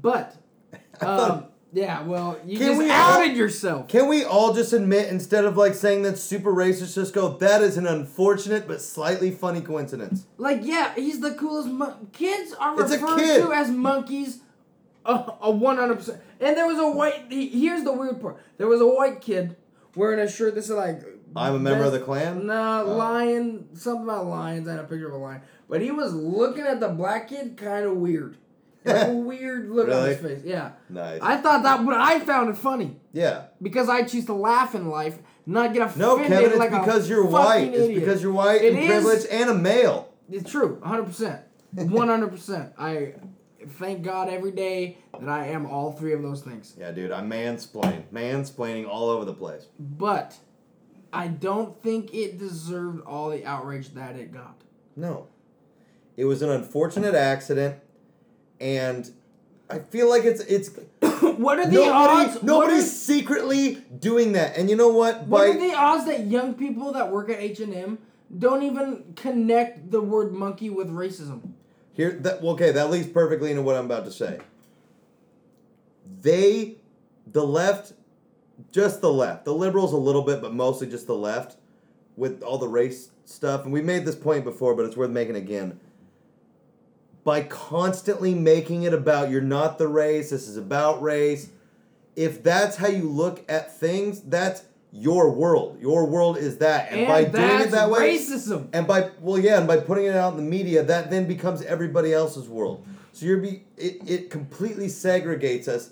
But, um, yeah, well, you Can just we outed all- yourself. Can we all just admit instead of like saying that's super racist, just go that is an unfortunate but slightly funny coincidence. Like, yeah, he's the coolest. Mon- Kids are It's referred kid. to as monkeys. A one hundred percent. And there was a white. he- Here's the weird part. There was a white kid wearing a shirt that said like. I'm a member of the Klan? No, Oh. lion. Something about lions. I had a picture of a lion. But he was looking at the black kid kind of weird. Like a weird look on his face. Yeah. Nice. I thought that, but I found it funny yeah. because I choose to laugh in life, not get offended No, Kevin, it's like because you're white. It's because you're white It and is- privileged and a male. It's true, 100%. 100%. I thank God every day that I am all three of those things. Yeah, dude, I'm mansplaining. Mansplaining all over the place. But I don't think it deserved all the outrage that it got. No. It was an unfortunate accident and I feel like it's it's what are the nobody, odds? nobody's secretly doing that. And you know what? what By are the odds that young people that work at H&M don't even connect the word monkey with racism? Here, that okay, that leads perfectly into what I'm about to say. They, the left, just the left, the liberals a little bit, but mostly just the left, with all the race stuff. And we made this point before, but it's worth making again. By constantly making it about you're not the race, this is about race. If that's how you look at things, that's your world. Your world is that, and, And, by doing it that way, racism. and by well, yeah, and by putting it out in the media, that then becomes everybody else's world. So you're be it, it completely segregates us.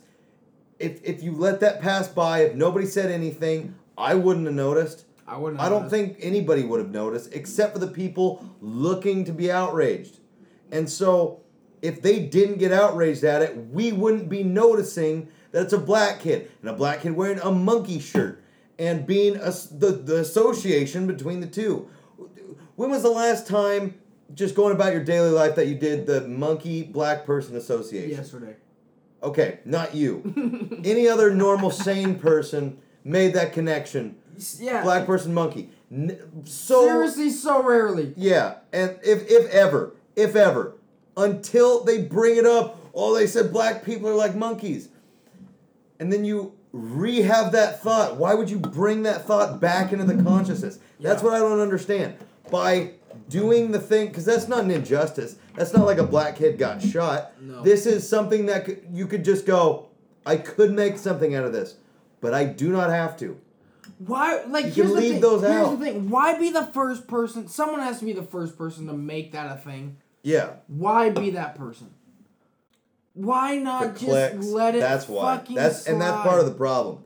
If if you let that pass by, if nobody said anything, I wouldn't have noticed. I wouldn't. I don't have think anybody would have noticed except for the people looking to be outraged. And so if they didn't get outraged at it, we wouldn't be noticing that it's a black kid and a black kid wearing a monkey shirt and being a, the, the association between the two. When was the last time, just going about your daily life, that you did the monkey black person association? yesterday. Okay, not you. Any other normal, sane person made that connection. Yeah. Black person, monkey. So Seriously, so rarely. yeah, and if if ever, if ever, until they bring it up, oh, they said black people are like monkeys, and then you rehab that thought. Why would you bring that thought back into the consciousness? That's Yeah. what I don't understand. By doing the thing, because that's not an injustice. That's not like a black kid got shot. No. This is something that could, you could just go. I could make something out of this, but I do not have to. Why? Like, You here's the leave thing. those here's out. the thing. Why be the first person? Someone has to be the first person to make that a thing. Yeah. Why be that person? Why not just clicks. let it that's why. fucking That's and that's part of the problem.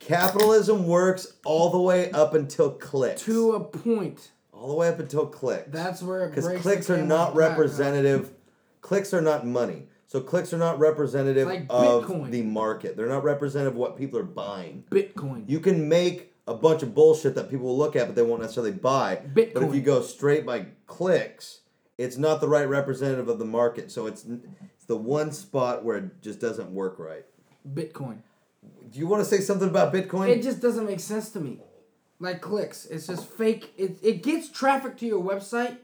Capitalism works all the way up until clicks. to a point. all the way up until clicks. That's where it because breaks clicks are not back, representative. Clicks are not money. So clicks are not representative like of Bitcoin. the market. They're not representative of what people are buying. Bitcoin. You can make a bunch of bullshit that people will look at, but they won't necessarily buy. Bitcoin. But if you go straight by clicks, it's not the right representative of the market. So it's it's the one spot where it just doesn't work right. Bitcoin. Do you want to say something about Bitcoin? It just doesn't make sense to me. Like clicks, it's just fake. It it gets traffic to your website,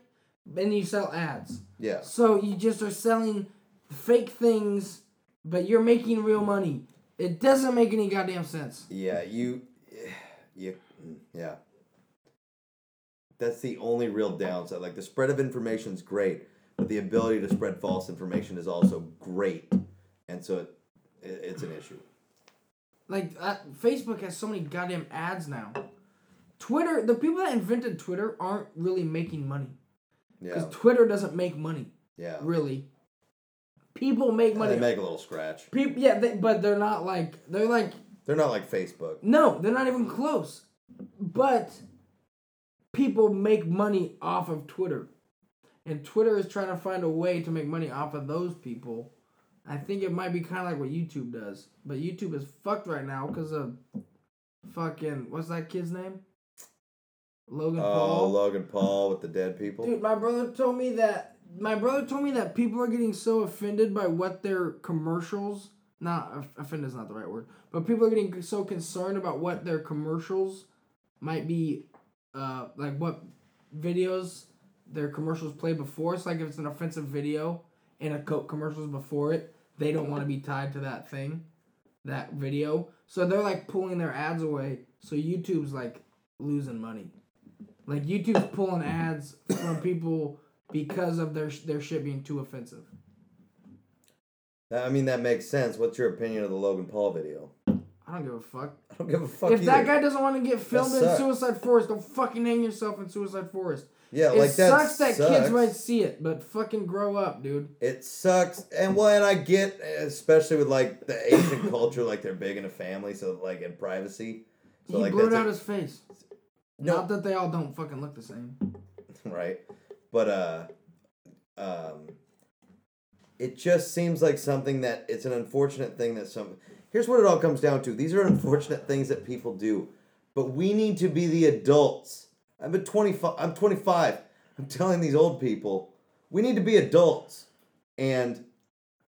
and you sell ads. yeah. So you just are selling fake things, but you're making real money. It doesn't make any goddamn sense. Yeah, you, you, mm, yeah. That's the only real downside. Like the spread of information is great, but the ability to spread false information is also great, and so it, it it's an issue. Like uh, Facebook has so many goddamn ads now. Twitter, the people that invented Twitter aren't really making money Yeah, because Twitter doesn't make money yeah. really. People make money. They make a little scratch. People, yeah, they, but they're not like they're like They're not like Facebook. no, they're not even close. But people make money off of Twitter, and Twitter is trying to find a way to make money off of those people. I think it might be kind of like what YouTube does, but YouTube is fucked right now because of fucking what's that kid's name? Logan Oh, Paul. Logan Paul with the dead people. Dude, my brother told me that my brother told me that people are getting so offended by what their commercials not off- offended is not the right word, but people are getting so concerned about what their commercials might be uh like what videos their commercials play before. It's like if it's an offensive video and a Coke commercials before it, they don't want to be tied to that thing, that video. So they're like pulling their ads away. So YouTube's like losing money. Like YouTube's pulling ads from people because of their their shit being too offensive. I mean, that makes sense. What's your opinion of the Logan Paul video? I don't give a fuck. I don't give a fuck. if either. that guy doesn't want to get filmed in. Suicide Forest, don't fucking hang yourself in Suicide Forest. yeah, it like that sucks that kids might see it, but fucking grow up, dude. It sucks, and well, and I get, especially with like the Asian culture, like they're big in a family, so like in privacy. So he like blurred out a- his face. No. Not that they all don't fucking look the same. right? But uh, um, it just seems like something that it's an unfortunate thing that some. Here's what it all comes down to. These are unfortunate things that people do, but we need to be the adults. I'm at 25. I'm 25. I'm telling these old people, we need to be adults, and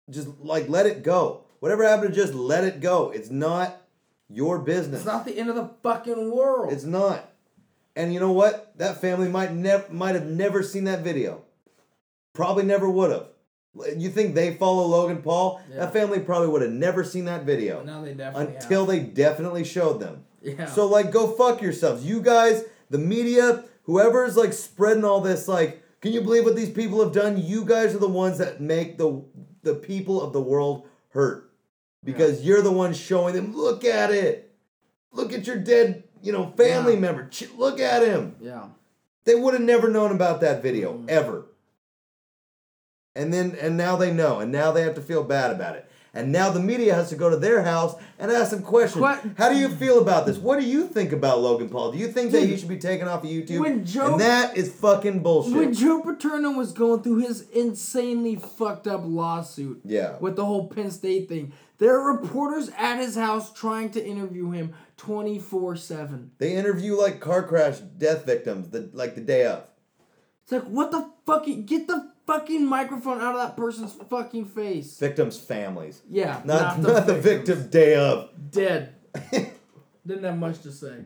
just like let it go. Whatever happened, to just let it go. It's not your business. It's not the end of the fucking world. It's not. And you know what? That family might never might have never seen that video. Probably never would have. You think they follow Logan Paul? Yeah. That family probably would have never seen that video now they definitely until they definitely showed them. yeah. So like go fuck yourselves. You guys, the media, whoever's like spreading all this like can you believe what these people have done? You guys are the ones that make the the people of the world hurt. Because you're the ones showing them, look at it. Look at your dead, you know, family Yeah. member. Ch- Look at him. yeah. They would have never known about that video Mhm. ever. And then and now they know, and now they have to feel bad about it. And now the media has to go to their house and ask them questions. What- How do you feel about this? What do you think about Logan Paul? Do you think that he should be taken off of YouTube? when Joe- and that is fucking bullshit. When Joe Paterno was going through his insanely fucked up lawsuit yeah. with the whole Penn State thing, there are reporters at his house trying to interview him 24 7. They interview like car crash death victims the like the day of. It's like, what the fucking. Get the fucking microphone out of that person's fucking face. Victims' families. Yeah. Not not, the, victim day of. Dead. Didn't have much to say.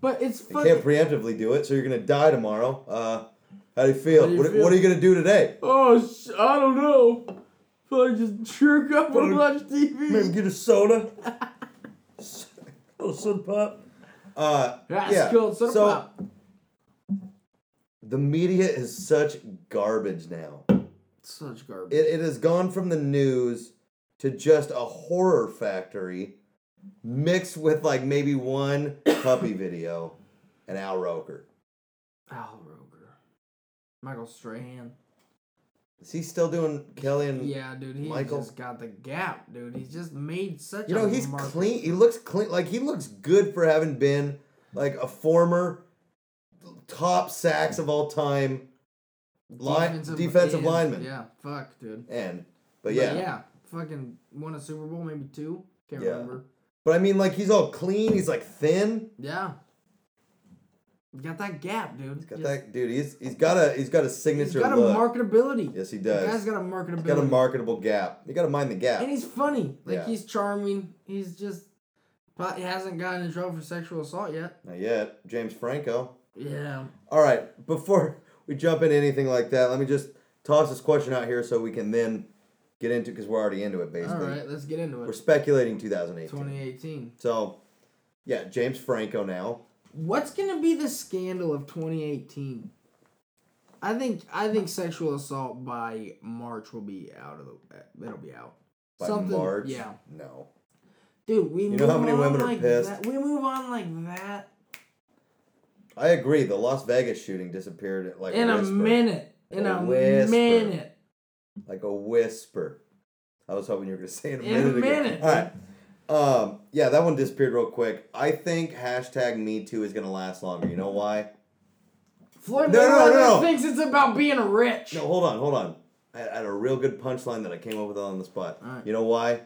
But it's You can't preemptively do it, so you're gonna die tomorrow. Uh, how do you feel? Do you what, feel? what are you gonna do today? Oh, sh- I don't know. Probably just jerk up and watch TV. Maybe get a soda. oh, soda pop. Uh, That's yeah. cool. Soda so pop. The media is such garbage now. Such garbage. It, it has gone from the news to just a horror factory mixed with like maybe one puppy video and Al Roker. Al Roker. Michael Strahan. Is he still doing Kelly and Yeah, dude, he Michael? just got the gap, dude. He's just made such You know, he's clean. He looks clean. Like he looks good for having been like a former top sacks of all time line defensive, end. lineman. Yeah, fuck, dude. And but yeah. yeah, fucking won a Super Bowl, maybe two. Can't Yeah. remember. But I mean, like he's all clean. He's like thin. Yeah. Got that gap, dude. He's got Just- that dude. He's he's got a he's got a He's signature got a look. marketability. yes, he The guy's does. got a marketability. He's got a marketable gap. You got to mind the gap. And he's funny. Like Yeah. he's charming. He's just. But he hasn't gotten in trouble for sexual assault yet. Not yet. James Franco. Yeah. All right. Before we jump into anything like that, let me just toss this question out here so we can then get into because we're already into it basically. All right, let's get into it. We're speculating 2018. 2018. So, yeah, James Franco now. What's gonna be the scandal of 2018? I think I think sexual assault by March will be out of the. It'll be out. By Something- March. yeah. No. Dude, we You move know how many on women are like pissed? That. We move on like that I agree. The Las Vegas shooting disappeared like in a a minute. In A a, minute. Like a whisper. I was hoping you were going to say in a In a minute. again. minute. All right. Um, yeah, that one disappeared real quick. I think hashtag Me Too is going to last longer. You know why? Floyd No, no, Mayweather no, no. thinks it's about being rich. No, hold on, hold on. I had a real good punchline that I came up with on the spot. Right. You know why?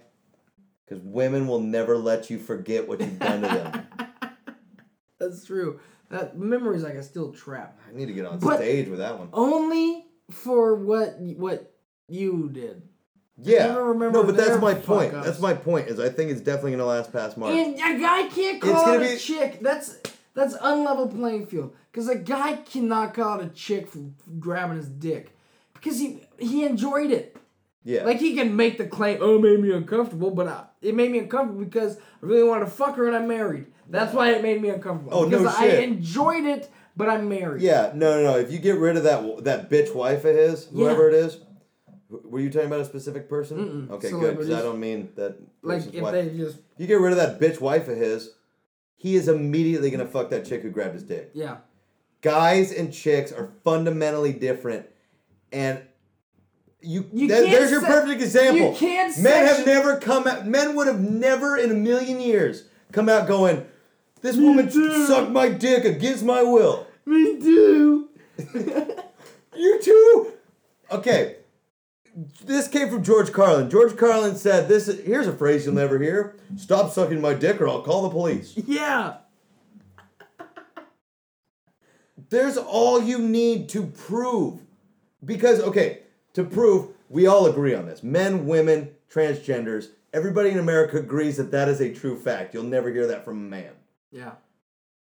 Because women will never let you forget what you've done to them. That's true. That memory's like a steel trap. I need to get on But- stage with that one. Only for what what you did. Yeah. remember no, but that's my point. ups. That's my point. Is I think it's definitely gonna last past March. And a guy can't call out a be- chick. That's that's unlevel playing field. Because a guy can knock out a chick for grabbing his dick because he he enjoyed it. Yeah. Like he can make the claim, "Oh, it made me uncomfortable," but uh, it made me uncomfortable because I really wanted to fuck her and I'm married. That's why it made me uncomfortable. Oh, no because I enjoyed it, but I'm married. yeah. No, no, no. If you get rid of that that bitch wife of his, whoever Yeah. it is. Were you talking about a specific person? Mm-mm. Okay, good. Because I don't mean that. Like if wife. they just you get rid of that bitch wife of his, he is immediately gonna fuck that chick who grabbed his dick. yeah. Guys and chicks are fundamentally different, and you, You that- can't there's your perfect example. you can't men have never come out. Men would have never in a million years come out going, "This woman too. sucked my dick against my will." Me too. You too. Okay. This came from George Carlin. George Carlin said, "This is, here's a phrase you'll never hear: Stop sucking my dick, or I'll call the police." Yeah. There's all you need to prove. Because, okay, to prove, we all agree on this. Men, women, transgenders, everybody in America agrees that that is a true fact. You'll never hear that from a man. Yeah.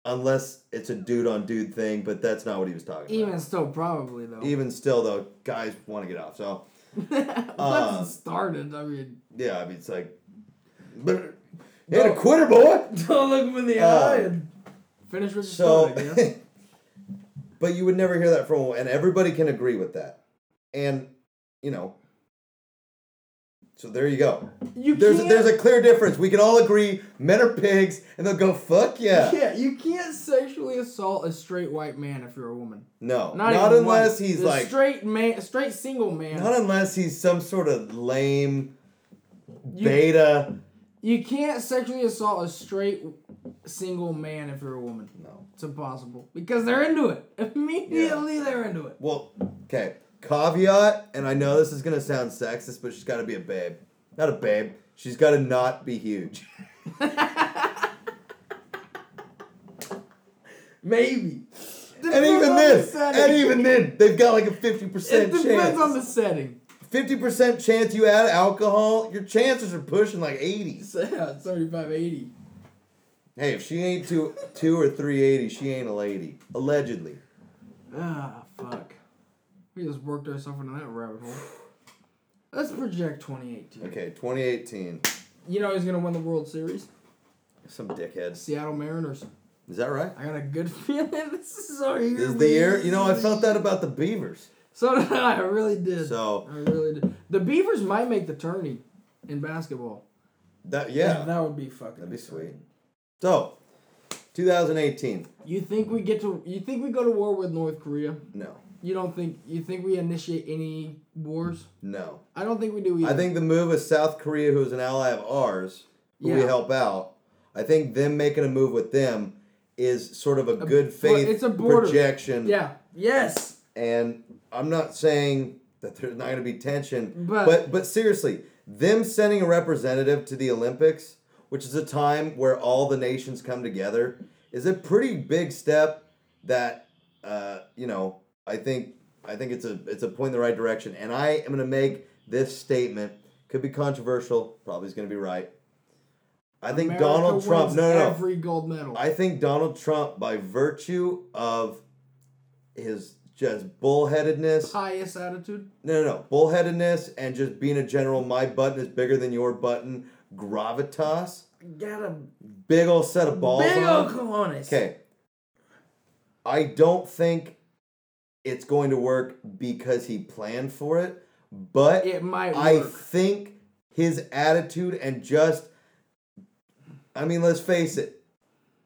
Unless it's a dude on dude thing, but that's not what he was talking Even about. Even still, probably though. Even still, though, guys want to get off. So, Once Uh, it started, I mean, yeah, I mean, it's like, but, hey, a quitter, boy! don't look him in the Uh, eye and finish what you So, started. I but you would never hear that from, and everybody can agree with that. And, you know, so there you go. You There's a, there's a clear difference. We can all agree men are pigs, and they'll go fuck yeah. yeah, you can't sexually assault a straight white man if you're a woman. No, Not, not, unless one. he's A like, straight man, a straight single man. not unless he's some sort of lame You- beta. You can't sexually assault a straight single man if you're a woman. No. It's impossible because they're into it. Immediately they're into it. Well, okay. Caveat, and I know this is gonna sound sexist, but she's got to be a babe. Not a babe. She's got to not be huge. Maybe. And even then, and even then, they've got like a 50% it percent depends chance. on the setting. Fifty percent chance you add alcohol, your chances are pushing like eighty. Yeah, 35, 80. Hey, if she ain't two two or three eighty, she ain't a lady. Allegedly. Ah, fuck. We just worked ourselves into that rabbit hole. Let's project 2018. Okay, twenty eighteen. You know who's gonna win the World Series? Some dickheads. Seattle Mariners. Is that right? I got a good feeling this is our year. This is the year. You know, I felt that about the Beavers. So did I. I really did. So I really did. The Beavers might make the tourney in basketball. that yeah, That would be fucking. that'd be exciting. sweet. So, 2018. You think we get to? You think we go to war with North Korea? No, You don't think? You think we initiate any wars? no. I don't think we do either. I think the move of South Korea, who is an ally of ours, who we help out. I think them making a move with them is sort of a good faith it's a border. projection. Yeah. Yes. And I'm not saying that there's not going to be tension, But- but but seriously, them sending a representative to the Olympics, which is a time where all the nations come together, is a pretty big step. That uh, you know, I think I think it's a it's a point in the right direction. And I am going to make this statement. Could be controversial. Probably is going to be right. I think America Donald Trump. No, no. Every gold medal. I think Donald Trump, by virtue of his just bullheadedness, Highest attitude. no, no, no, bullheadedness, and just being a general, my button is bigger than your button, gravitas, Got a big old set of balls big old cojones. Okay. I don't think it's going to work because he planned for it, but It might I work. think his attitude and just I mean, let's face it.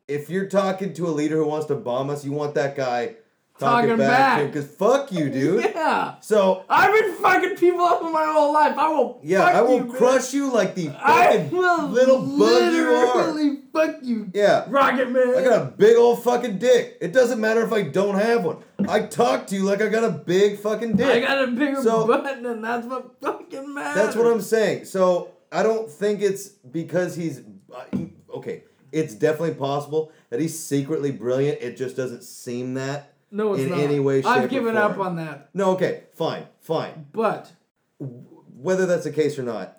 If you're talking to a leader who wants to bomb us, you want that guy talking, Talking back, to him back. because fuck you, dude. Yeah. So I've been fucking people up in my whole life. I will. yeah, I will you, man. crush you like the fucking little bug you are. literally fuck you, Yeah. Rocket Man. I got a big old fucking dick. It doesn't matter if I don't have one. I talk to you like I got a big fucking dick. I got a bigger So- button, and that's what fucking matters. That's what I'm saying. So I don't think it's because he's uh, okay. It's definitely possible that he's secretly brilliant. It just doesn't seem that. No, it's in not. any way, shape, I've or given up form. on that, No, okay, fine, fine. but Whether that's the case or not,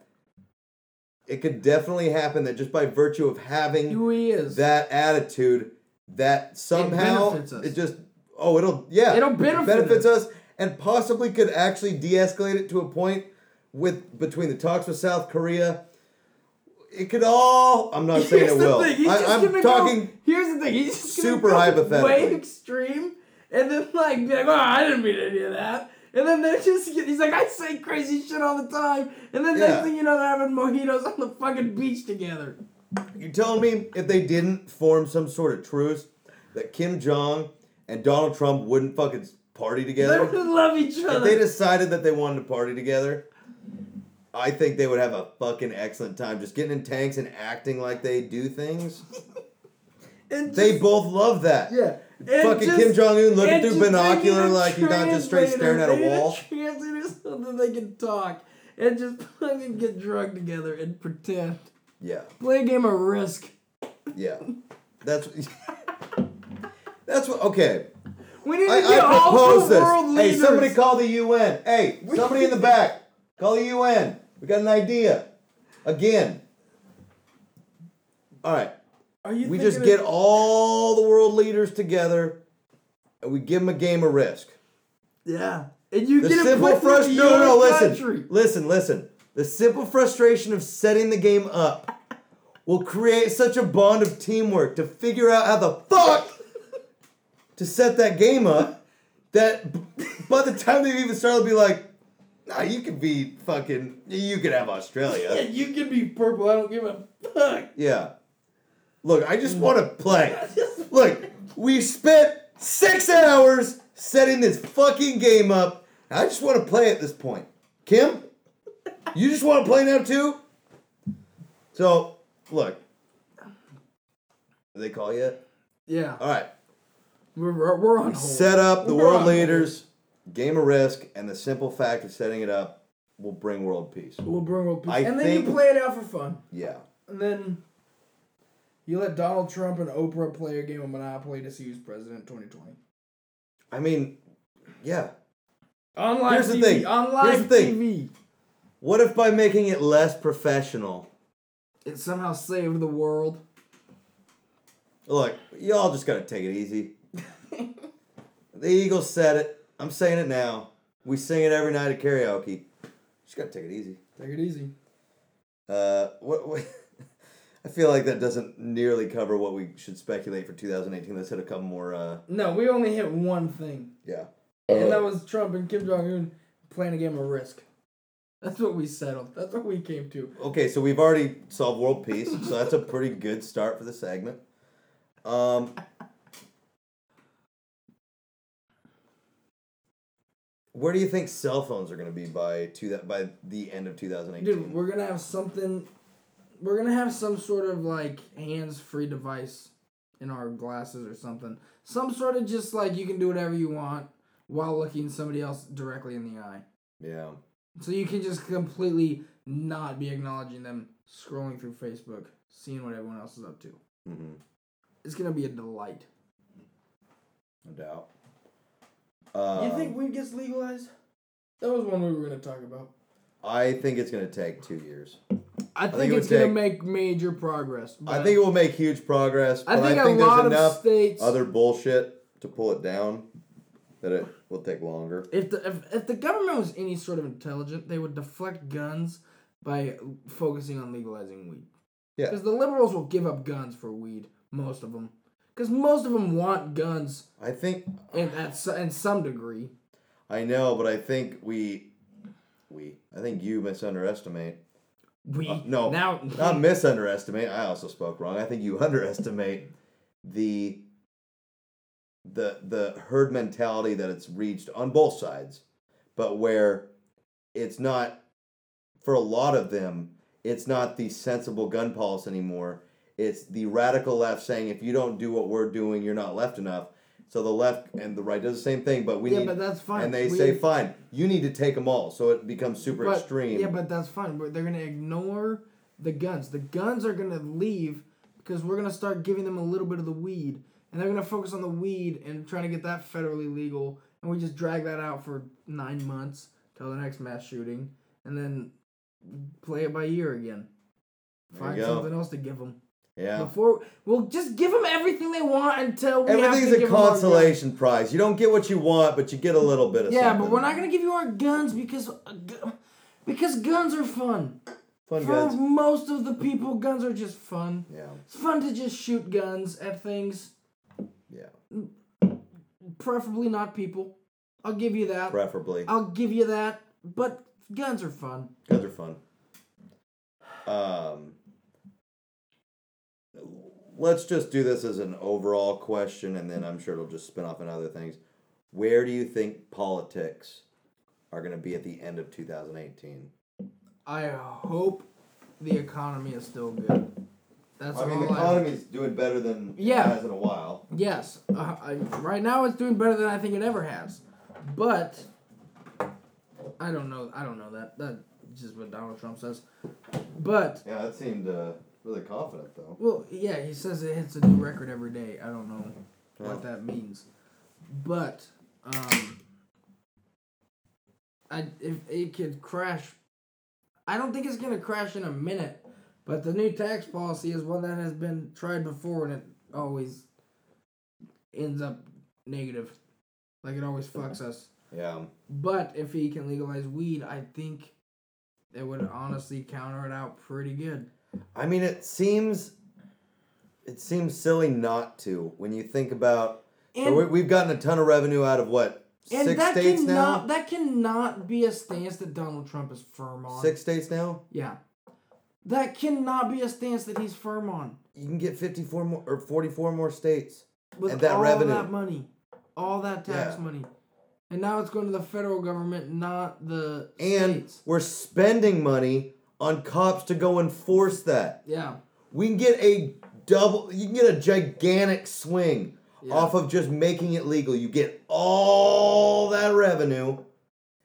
it could definitely happen that just by virtue of having who he is. that attitude, that somehow benefits us. it just Oh, it'll yeah. It'll benefit benefits us and possibly could actually de-escalate it to a point with between the talks with South Korea. It could all. I'm not saying it will. thing, he's I, just I'm gonna talking. Go, here's the thing. He's just gonna super go hypothetically. Way extreme, and then like be like, "Oh, I didn't mean any of that." And then they're just he's like, "I say crazy shit all the time," and then Yeah. next thing you know, they're having mojitos on the fucking beach together. You telling me if they didn't form some sort of truce, that Kim Jong and Donald Trump wouldn't fucking party together? They would love each other. if they decided that they wanted to party together, I think they would have a fucking excellent time just getting in tanks and acting like they do things. And They just- both love that. yeah. Fucking just- Kim Jong Un looking through binocular a like he's not just straight staring at a wall. translator so that they can talk and just fucking get drunk together and pretend. Yeah, Play a game of Risk. yeah. That's that's what. Okay, We need I, to get I all propose the this. world Hey, somebody call the UN. Hey, somebody in the back, call the UN. We got an idea. Again. All right. We just get of- all the world leaders together, and we give them a game of Risk. Yeah. And you The get simple frustration. No, no. Listen, country. listen, listen. The simple frustration of setting the game up will create such a bond of teamwork to figure out how the fuck to set that game up that b- by the time they even start, they'll be like, "Nah, you could be fucking. You could have Australia. Yeah, you can be purple. I don't give a fuck. Yeah. Look, I just want to mm. play. Look, we spent six hours setting this fucking game up. I just want to play at this point. Kim, you just want to play now too? So, look. Did they call yet? Yeah. All right. We're, we're, on hold. Set up the We're world on hold. leaders, game of risk, and the simple fact of setting it up will bring world peace. We'll bring world peace. I and then think- you play it out for fun. Yeah. And then you let Donald Trump and Oprah play a game of Monopoly to see who's president in 2020. I mean, yeah. On live Here's the TV. thing. On live Here's the thing. TV. What if by making it less professional, It somehow saved the world. Look, y'all just gotta take it easy. the Eagles said it. I'm saying it now. We sing it every night at karaoke. Just gotta take it easy. Take it easy. Uh, what, what I feel like that doesn't nearly cover what we should speculate for 2018. Let's hit a couple more. Uh, No, we only hit one thing. yeah. And that was Trump and Kim Jong Un playing a game of Risk. That's what we settled. That's what we came to. Okay, so we've already solved world peace, so that's a pretty good start for the segment. Um, where do you think cell phones are going to be by two that by the end of 2018? Dude, we're gonna have something. We're gonna have some sort of like hands-free device in our glasses or something. Some sort of just like you can do whatever you want while looking somebody else directly in the eye. yeah. So you can just completely not be acknowledging them scrolling through Facebook, seeing what everyone else is up to. hmm It's gonna be a delight. No doubt. Um, you think weed gets legalized? That was one we were gonna talk about. I think it's going to take two years. I think think, it's would gonna make major progress. I think it will make huge progress, I think, I think a lot there's of enough states. other bullshit to pull it down that it will take longer. If the if, if the government was any sort of intelligent, they would deflect guns by focusing on legalizing weed. Yeah. Because the liberals will give up guns for weed, most of them. Because most of them want guns I think in at in some degree. I know, but I think we, we, I think you misunderestimate. We Uh, no, now Not misunderestimate. I also spoke wrong. I think you underestimate the, the the herd mentality that it's reached on both sides, but where it's not for a lot of them, it's not the sensible gun policy anymore. It's the radical left saying if you don't do what we're doing, you're not left enough. So the left and the right does the same thing, but we yeah, need but that's fine. and they We- say fine, you need to take them all. So it becomes super but- extreme. Yeah, but that's fine. But they're gonna ignore the guns. The guns are gonna leave because we're gonna start giving them a little bit of the weed, and they're gonna focus on the weed and trying to get that federally legal. And we just drag that out for nine months till the next mass shooting, and then play it by ear again. Find something else to give them. Yeah. Before we'll just give them everything they want until we have Everything's to a give 'em our consolation prize. You don't get what you want, but you get a little bit of something. Yeah, something. but we're not gonna give you our guns because uh, because guns are fun. Fun For guns. most of the people, guns are just fun. Yeah. It's fun to just shoot guns at things, Yeah. preferably not people. I'll give you that. Preferably. I'll give you that. But guns are fun. Guns are fun. Um, let's just do this as an overall question, and then I'm sure it'll just spin off in other things. Where do you think politics are going to be at the end of 2018? I hope the economy is still good. That's I mean, the economy's doing better than Yeah. it has in a while. Yes, uh, I, right now it's doing better than I think it ever has, but I don't know. I don't know that. That's just what Donald Trump says. But Yeah, that seemed uh, really confident, though. well, yeah, he says it hits a new record every day. I don't know Yeah. what that means, but um, I if it could crash, I don't think it's gonna crash in a minute. But the new tax policy is one that has been tried before, and it always ends up negative. Like it always fucks us. Yeah. But if he can legalize weed, I think it would honestly counter it out pretty good. I mean, it seems it seems silly not to when you think about. so And, we, we've gotten a ton of revenue out of what and six that states cannot now. that cannot be a stance that Donald Trump is firm on. Six states now. Yeah. That cannot be a stance that he's firm on. You can get fifty-four more or forty-four more states. With And that all revenue. that money. All that tax Yeah. money. And now it's going to the federal government, not the And states. we're spending money on cops to go enforce that. Yeah. We can get a double, you can get a gigantic swing Yeah. off of just making it legal. You get all that revenue,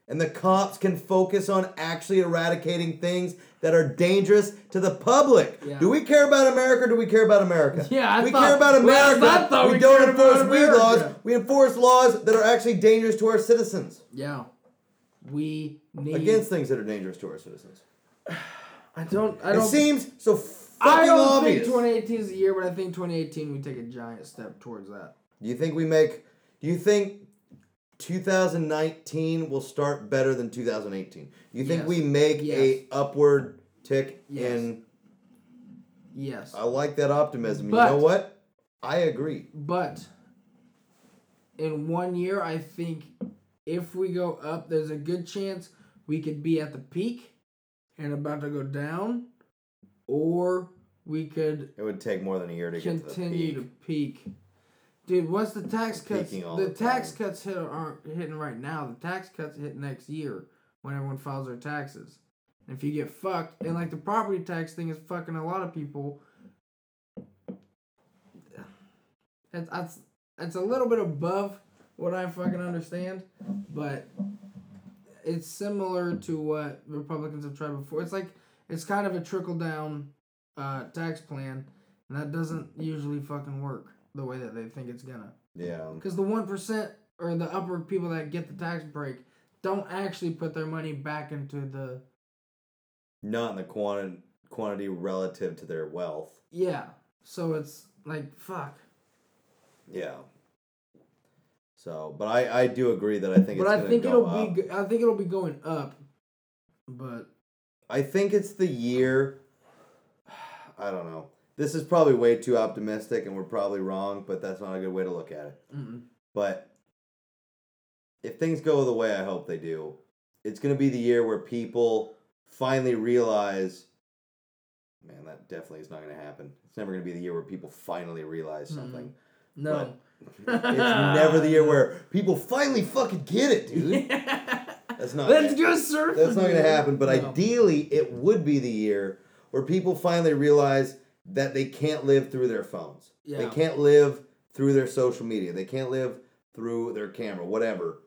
and the cops can focus on actually eradicating things that are dangerous to the public. Yeah. Do we care about America or do we care about America? Yeah, I we thought- care about well, America. Thought we, we don't enforce weed laws. We enforce laws that are actually dangerous to our citizens. Yeah. We need Against things that are dangerous to our citizens. I don't I It don't seems so I fucking don't obvious. think 2018 is the year, but I think 2018 we take a giant step towards that. Do you think we make? Do you think 2019 will start better than 2018? You think Yes. we make Yes. a upward tick Yes. in? Yes. I like that optimism. But- you know what? I agree. But in one year, I think if we go up, there's a good chance we could be at the peak and about to go down, or we could It would take more than a year to continue to peak. Dude, what's the tax cuts, the, the tax time. cuts hit aren't hitting right now. The tax cuts hit next year when everyone files their taxes. And if you get fucked, and like the property tax thing is fucking a lot of people. It's that's it's a little bit above what I fucking understand, but it's similar to what Republicans have tried before. It's like it's kind of a trickle down uh, tax plan, and that doesn't usually fucking work the way that they think it's gonna. Yeah. Because the one percent or the upper people that get the tax break don't actually put their money back into the Not in the quantity quantity relative to their wealth. yeah. So it's like fuck. Yeah. So, but I I do agree that I think But I think it'll up. be I think it'll be going up. But I think it's the year. I don't know. This is probably way too optimistic, and we're probably wrong, but that's not a good way to look at it. mm-mm. But if things go the way I hope they do, it's going to be the year where people finally realize, man, that definitely is not going to happen. It's never going to be the year where people finally realize something. no. It's never the year where people finally fucking get it, dude. That's not. Let's gonna- go surfing. That's not going to happen. But No. ideally, it would be the year where people finally realize that they can't live through their phones. Yeah. They can't live through their social media. They can't live through their camera, whatever.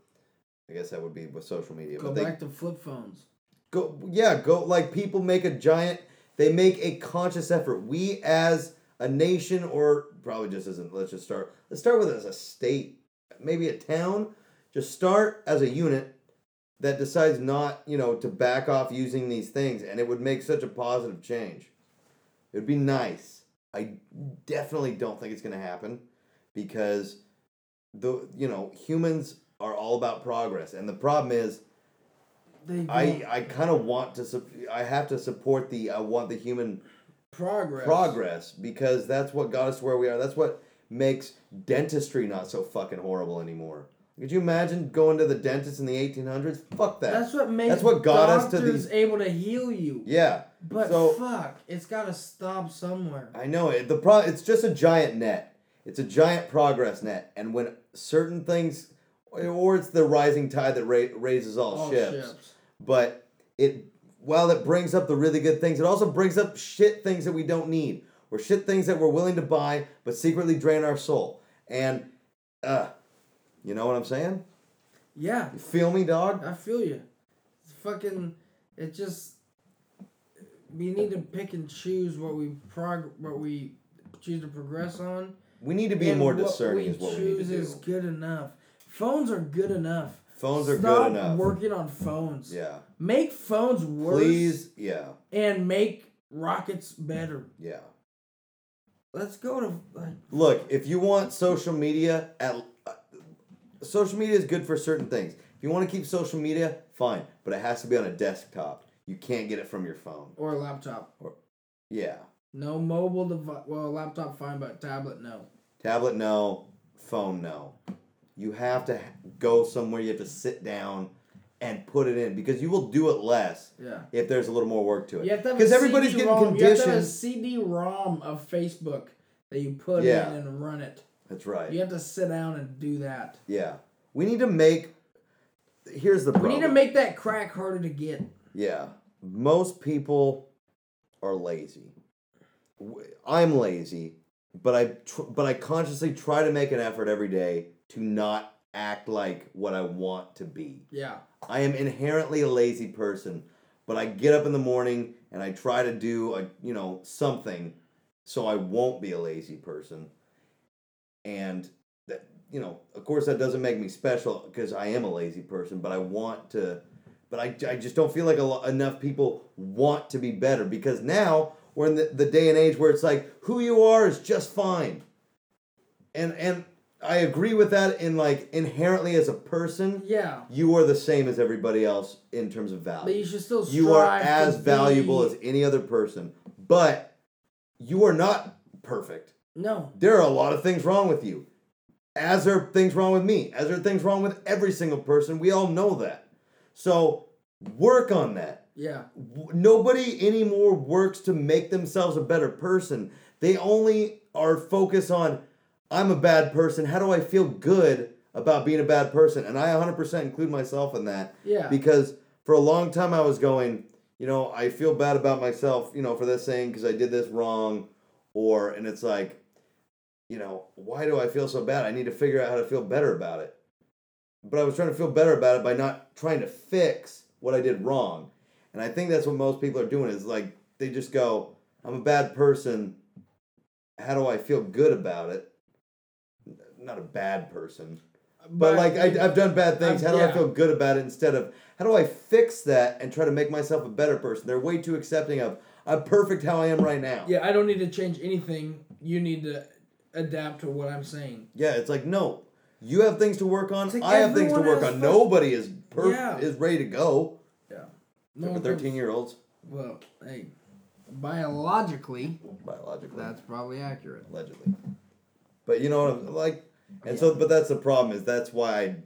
I guess that would be with social media. Go but they back to flip phones. go, yeah, go like people make a giant. They make a conscious effort. We as a nation, or probably just a, let's just start. Let's start with it as a state, maybe a town. Just start as a unit that decides not, you know, to back off using these things, and it would make such a positive change. It would be nice. I definitely don't think it's going to happen because the you know humans are all about progress, and the problem is They I. I kind of want to I have to support the I want the human progress. progress because that's what got us where we are. That's what makes dentistry not so fucking horrible anymore. Could you imagine going to the dentist in the 1800s? Fuck that. That's what makes That's what got us to these- able to heal you. yeah. But So- fuck, it's got to stop somewhere. I know it. The pro- it's just a giant net. It's a giant progress net, and when certain things, or it's the rising tide that ra- raises all, All ships. ships. But it, while it brings up the really good things, it also brings up shit things that we don't need, or shit things that we're willing to buy but secretly drain our soul. And, uh, you know what I'm saying? Yeah, You feel me, dog? I feel you. It's fucking. It just. We need to pick and choose what we prog what we choose to progress on. We need to be more what discerning. we Is what we choose do. is good enough. Phones are good enough. Phones are good enough. working on phones. Yeah. Make phones worse. Please. Yeah. And make rockets better. Yeah. Let's go to like Look, if you want social media, at uh, social media is good for certain things. If you want to keep social media, fine, but it has to be on a desktop. You can't get it from your phone. or a laptop. Yeah, No mobile device. Well, laptop fine, but tablet no. tablet no, phone no. You have to go somewhere. You have to sit down and put it in because you will do it less Yeah. if there's a little more work to it. You have to have Because everybody's getting CD-ROM. You have to have a. CD-ROM of Facebook that you put Yeah. in and run it. That's right. You have to sit down and do that. Yeah, we need to make. Here's the problem. We need to make that crack harder to get. Yeah. Most people are lazy. I'm lazy, but I tr- but I consciously try to make an effort every day to not act like what I want to be. Yeah. I am inherently a lazy person, but I get up in the morning and I try to do a, you know, something so I won't be a lazy person. And that you know, of course that doesn't make me special because I am a lazy person, but I want to but I, I just don't feel like lo- enough people want to be better because now we're in the, the day and age where it's like who you are is just fine. And and I agree with that in like inherently as a person Yeah. you are the same as everybody else in terms of But value. you should still strive You are as valuable be- as any other person, but you are not perfect. No. There are a lot of things wrong with you, as there are things wrong with me, as there are things wrong with every single person. We all know that. So work on that. Yeah. W- Nobody anymore works to make themselves a better person. They only are focused on, I'm a bad person. How do I feel good about being a bad person? And I 100% include myself in that Yeah. because for a long time I was going, you know, I feel bad about myself, you know, for this thing because I did this wrong, or and it's like, you know, why do I feel so bad? I need to figure out how to feel better about it. But I was trying to feel better about it by not trying to fix what I did wrong, and I think that's what most people are doing is like they just go, I'm a bad person. How do I feel good about it? Not a bad person. But like I, I've done bad things. I've- How do I feel good about it instead of how do I fix that and try to make myself a better person? They're way too accepting of I'm perfect how I am right now. Yeah, I don't need to change anything. You need to adapt to what I'm saying. Yeah, it's like no, you have things to work on. Like I have things to work on. fuck- Nobody is per- Yeah. is ready to go. Yeah. Except for thirteen year olds Well, hey, biologically, biologically, that's probably accurate. allegedly. But you know what I'm like, and so but that's the problem is that's why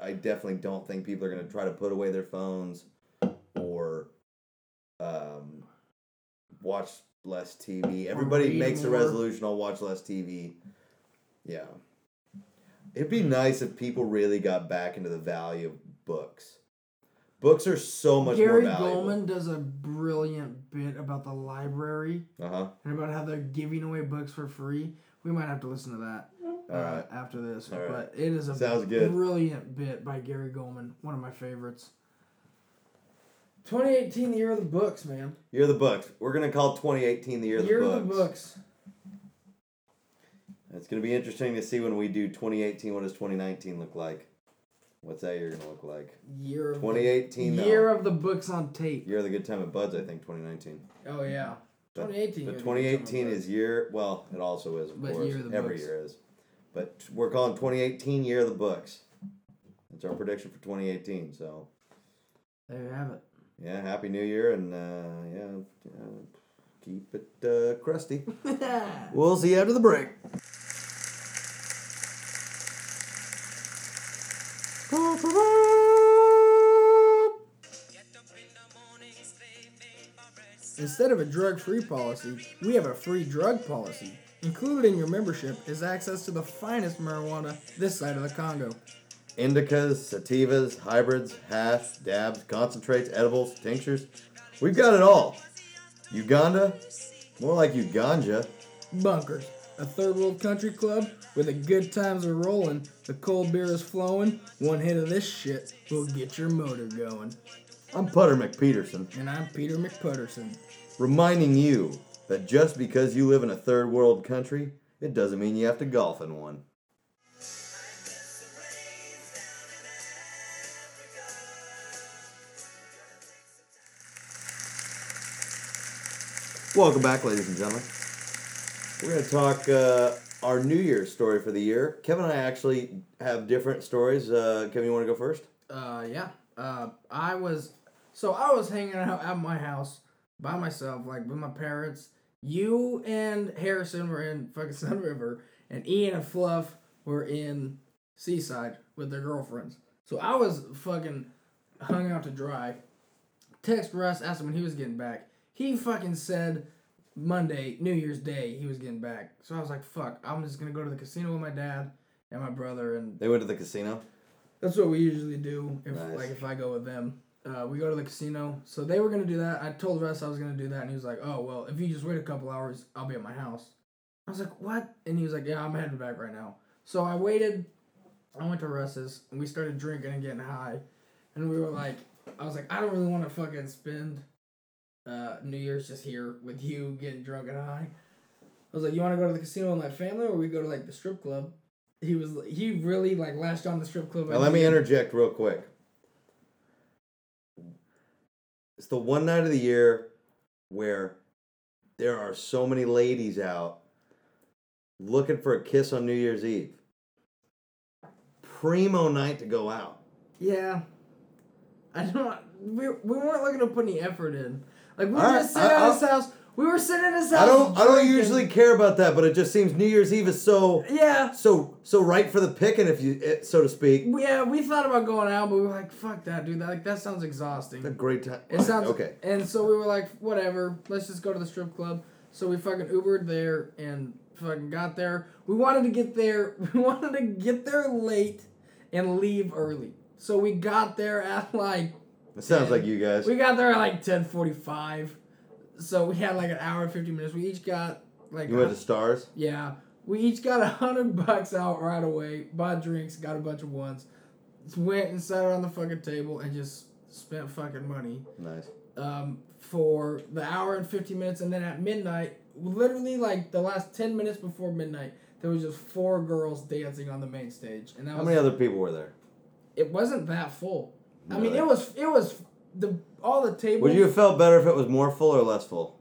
I I definitely don't think people are gonna try to put away their phones or um watch less TV. Everybody makes a resolution. I'll watch less TV. Yeah, it'd be nice if people really got back into the value of books. Books are so much Gary more valuable. Gulman does a brilliant bit about the library Uh huh. and about how they're giving away books for free. We might have to listen to that uh, after this, but it is a Sounds good. brilliant bit by Gary Gulman, one of my favorites. 2018, the year of the books, man. Year of the books. We're gonna call 2018 the year of the year books. of the books. It's gonna be interesting to see when we do 2018. What does 2019 look like? What's that year gonna look like? Year of 2018. the though. year of the books on tape. Year of the good time at Buds. I think 2019. Oh yeah, 2018 But year of the 2018 is year. Well, it also is, of But course. year of Every books. year is. But we're calling 2018 year of the books. That's our prediction for 2018. So There you have it. yeah, happy New Year and uh, yeah, uh, keep it uh, crusty. We'll see you after the break. Instead of a drug-free policy, we have a free drug policy. Included in your membership is access to the finest marijuana this side of the Congo. Indicas, sativas, hybrids, hash, dabs, concentrates, edibles, tinctures. We've got it all. Uganda? More like Uganja. Bunkers, a third world country club where the good times are rolling, the cold beer is flowing. One hit of this shit will get your motor going. I'm Putter McPeterson, And I'm Peter McPutterson. reminding you that just because you live in a third world country, it doesn't mean you have to golf in one. Welcome back, ladies and gentlemen. We're going to talk uh, our New Year's story for the year. Kevin and I actually have different stories. Uh, Kevin, you want to go first? Uh, yeah. Uh, I was so I was hanging out at my house by myself, like with my parents. You and Harrison were in fucking Sunriver, and Ian and Fluff were in Seaside with their girlfriends. So I was fucking hung out to dry. Text Russ, asked him when he was getting back. He fucking said Monday, New Year's Day, he was getting back. So I was like, fuck, I'm just gonna go to the casino with my dad and my brother and They went to the casino. That's what we usually do. If Nice. like if I go with them, uh, we go to the casino. So they were gonna do that. I told Russ I was gonna do that, and he was like, "Oh well, if you just wait a couple hours, I'll be at my house." I was like, "What?" And he was like, "Yeah, I'm heading back right now." So I waited. I went to Russ's, and we started drinking and getting high, and we were like, "I was like, I don't really want to fucking spend uh, New Year's just here with you getting drunk and high." I was like, "You want to go to the casino with my family, or we go to like the strip club?" He was he really like latched on the strip club. Now, let me interject real quick. It's the one night of the year where there are so many ladies out looking for a kiss on New Year's Eve. Primo night to go out. Yeah. I don't. We, we weren't looking to put any effort in. Like we just sitting I- at his house. We were sitting in his house. I don't I don't usually care about that, but it just seems New Year's Eve is so Yeah. so so right for the picking if you so to speak. Yeah, we thought about going out, but we were like, "Fuck that, dude! That like that sounds exhausting. A great time. It sounds okay. And so we were like, "Whatever, let's just go to the strip club." So we fucking Ubered there and fucking got there. We wanted to get there. We wanted to get there late and leave early. So we got there at like It sounds and like you guys. We got there at like ten forty five, so we had like an hour and fifty minutes. We each got like You went to Stars? yeah, we each got a hundred bucks out right away. Bought drinks, got a bunch of ones. Went and sat around the fucking table and just spent fucking money Nice. um, for the hour and fifty minutes, and then at midnight, literally like the last ten minutes before midnight, there was just four girls dancing on the main stage, and that How was many other people were there? it wasn't that full. I mean, it was it was the all the tables. Would you have felt better if it was more full or less full?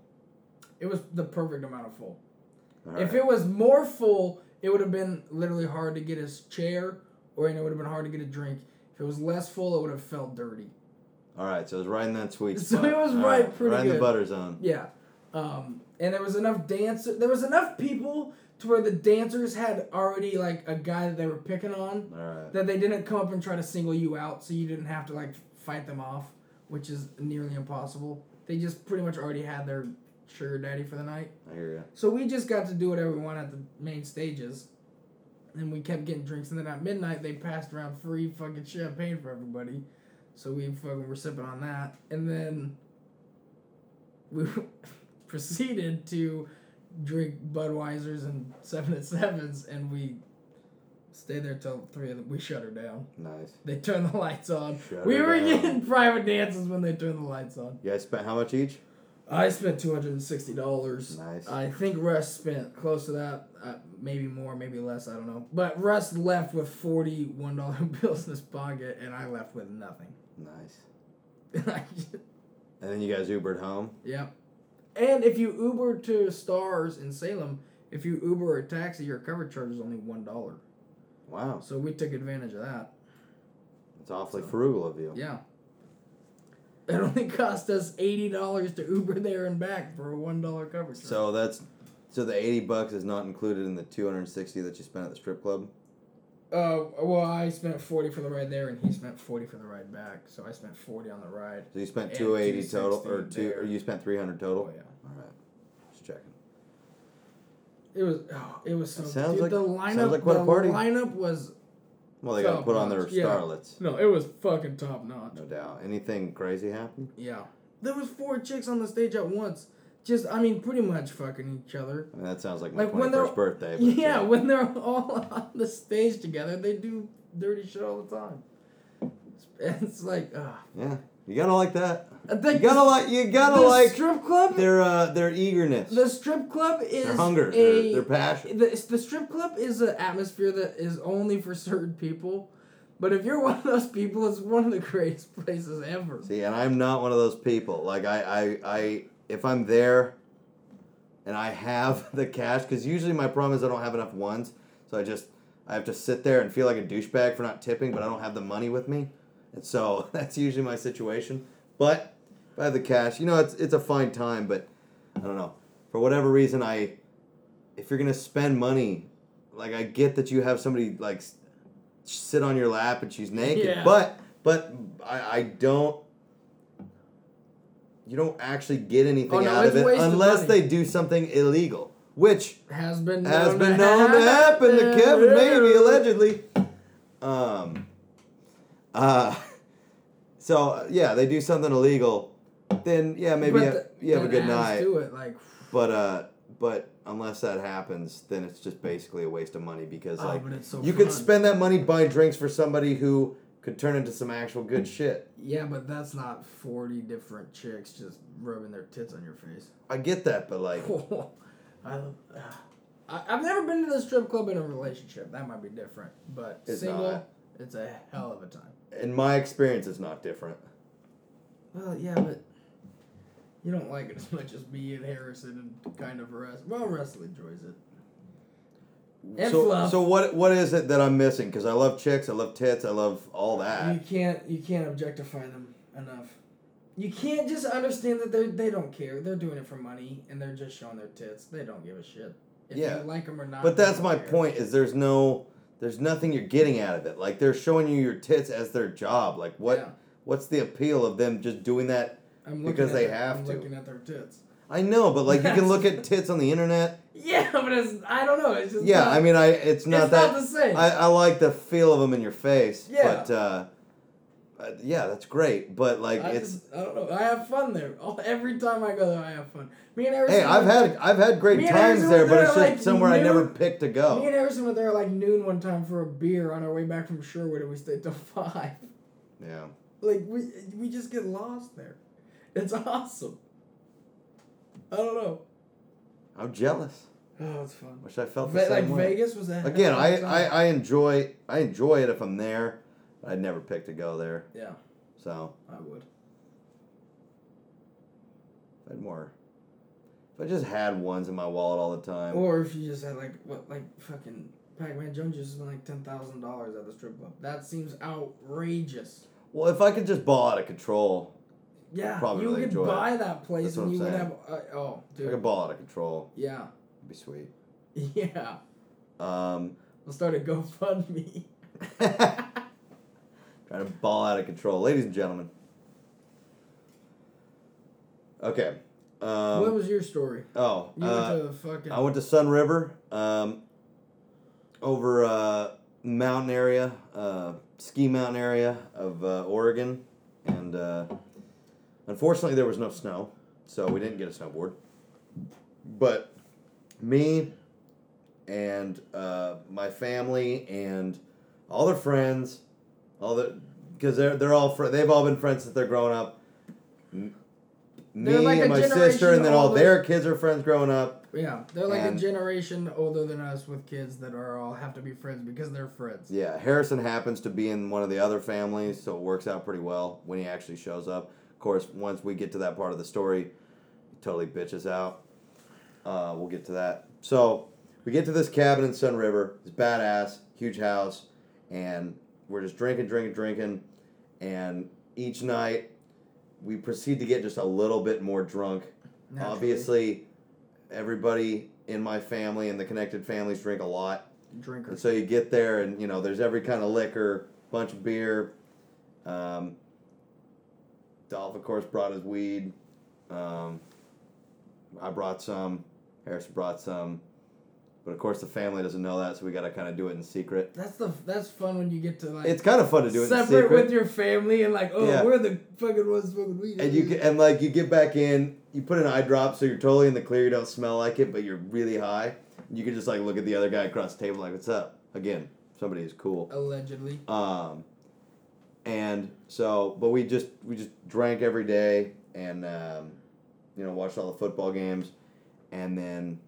It was the perfect amount of full. All If right. it was more full, it would have been literally hard to get his chair, or know, it would have been hard to get a drink. If it was less full, it would have felt dirty. All right, so it was right in that sweet spot. So it was All right pretty right in the butter zone. Yeah, um, and there was enough dancer. There was enough people to where the dancers had already like a guy that they were picking on All right. that they didn't come up and try to single you out, so you didn't have to like fight them off, which is nearly impossible. They just pretty much already had their sugar daddy for the night. I hear you. So we just got to do whatever we wanted at the main stages. And we kept getting drinks. And then at midnight, they passed around free fucking champagne for everybody. So we fucking were sipping on that. And then we proceeded to drink Budweisers and 7 at 7s. And we stayed there till 3 of them. We shut her down. Nice. They turned the lights on. Shut we were down. getting private dances when they turned the lights on. You guys spent how much each? I spent two hundred and sixty dollars. Nice. I think Russ spent close to that, uh, maybe more, maybe less. I don't know. But Russ left with forty one dollar bills in his pocket, and I left with nothing. Nice. And then you guys Ubered home. yep. And if you Uber to Stars in Salem, if you Uber a taxi, your cover charge is only one dollar. Wow, So we took advantage of that. it's awfully frugal of you. Yeah. It only cost us eighty dollars to Uber there and back for a one dollar cover. So that's so the eighty bucks is not included in the two hundred and sixty that you spent at the strip club. Uh, well, I spent forty for the ride there, and he spent forty for the ride back. So I spent forty on the ride. So you spent two eighty total, or two, there. or you spent three hundred total. Oh yeah, All right. It was. Oh, it was so. Sounds dude, like- the lineup sounds like a the party. lineup was Well, they got to Top put on their notch, yeah. starlets, no, it was fucking top notch. no doubt. Anything crazy happened? Yeah, there was four chicks on the stage at once. Just, I mean, pretty much fucking each other. I mean, that sounds like my Like, when twenty they're- first birthday. But Yeah, when they're all on the stage together, they do dirty shit all the time. It's, it's like, uh, yeah, you gotta like that. I You gotta like, you gotta the like strip club. their uh, their eagerness, The strip club is their hunger, a their, their passion. the, the strip club is an atmosphere that is only for certain people. But if you're one of those people, it's one of the greatest places ever. See, and I'm not one of those people. Like I, I, I if I'm there, and I have the cash, because usually my problem is I don't have enough ones, so I just I have to sit there and feel like a douchebag for not tipping, but I don't have the money with me, and so that's usually my situation. But I have the cash, you know, it's it's a fine time, but I don't know. For whatever reason, I if you're gonna spend money, like I get that you have somebody like sit on your lap and she's naked, Yeah. but but I, I don't. You don't actually get anything Oh, no, out of it unless money. they do something illegal, which Has been has known been to known to happen to Kevin, maybe allegedly. Um. Uh. So yeah, they do something illegal, then yeah, maybe you have, the- you have a good night. To it, like, But uh, but unless that happens, then it's just basically a waste of money because oh, like it's so you could spend that money buying drinks for somebody who could turn into some actual good shit. Yeah, but that's not forty different chicks just rubbing their tits on your face. I get that, but like, I, I, I've never been to the strip club in a relationship. That might be different, but It's single, not. it's a hell of a time. in my experience, it's not different. Well, yeah, but you don't like it as much as me and Harrison and kind of Russ. Well, Russell enjoys it. And so, fluff. so what what is it that I'm missing? Because I love chicks, I love tits, I love all that. You can't you can't objectify them enough. You can't just understand that they they don't care. They're doing it for money and they're just showing their tits. They don't give a shit if Yeah. you like them or not. But that's my care. point. Is there's no there's nothing you're getting out of it. Like they're showing you your tits as their job. Like what Yeah. what's the appeal of them just doing that? I'm looking because at they their- have I'm to. looking at their tits. I know, but like you can look at tits on the internet. Yeah, but it's I don't know. It's just Yeah, not- I mean, I it's not it's that not the same. I, I like the feel of them in your face. Yeah. But uh, uh, yeah, that's great. But like I it's just I don't know. I have fun there. All, every time I go there, I have fun. Me and Harrison. hey, I've had I've had great times Harrison there, but there it's just like, somewhere I never picked to go. Me and Harrison were there like noon one time for a beer on our way back from Sherwood, and we stayed till five. Yeah. Like we we just get lost there. It's awesome. I don't know. I'm jealous. Oh, it's fun. Wish I felt the Ve- same like way. Vegas was that Again, I, I, I enjoy I enjoy it if I'm there. I'd never pick to go there. yeah, So I would. if I had more. If I just had ones in my wallet all the time. Or if you just had like what like fucking Pac-Man Jones just spent like ten thousand dollars at the strip club. That seems outrageous. Well, if I could just ball out of control, Yeah, Probably you really could enjoy it. buy that place That's what and I'm you would saying. have. Uh, oh, if I could dude. ball out of control, Yeah, it'd be sweet. yeah. Um, We'll start a GoFundMe. Trying to ball out of control, ladies and gentlemen. Okay. Um, what was your story? oh, You uh, went to the fucking. I went to Sunriver, um, over uh, mountain area, uh, ski mountain area of uh, Oregon, and uh, unfortunately there was no snow, so we didn't get a snowboard. But me and uh, my family and all their friends, all the because they're they're all fr- they've all been friends since they're growing up. Me like and my sister, and then all older. their kids are friends growing up. yeah, they're like and- a generation older than us with kids that are all have to be friends because they're friends. Yeah, Harrison happens to be in one of the other families, so it works out pretty well when he actually shows up. Of course, once we get to that part of the story, totally bitches out. Uh, we'll get to that. So we get to this cabin in Sunriver. It's badass, huge house, and we're just drinking, drinking, drinking, and each night we proceed to get just a little bit more drunk. Naturally. Obviously, everybody in my family and the connected families drink a lot. drinker. And so you get there, and you know, there's every kind of liquor, bunch of beer. Um, Dolph, of course, brought his weed. Um, I brought some. Harrison brought some. But of course, the family doesn't know that, so we got to kind of do it in secret. That's the that's fun when you get to like It's kind of fun to do it in separate secret. with your family and like, oh, Yeah. we're the fucking ones smoking weed. and you get, and like you get back in, you put an eye drop, so you're totally in the clear. You don't smell like it, but you're really high. You can just like look at the other guy across the table, like, "What's up?" Again, somebody is cool. allegedly. Um, and so, but we just we just drank every day, and um, you know watched all the football games, and then,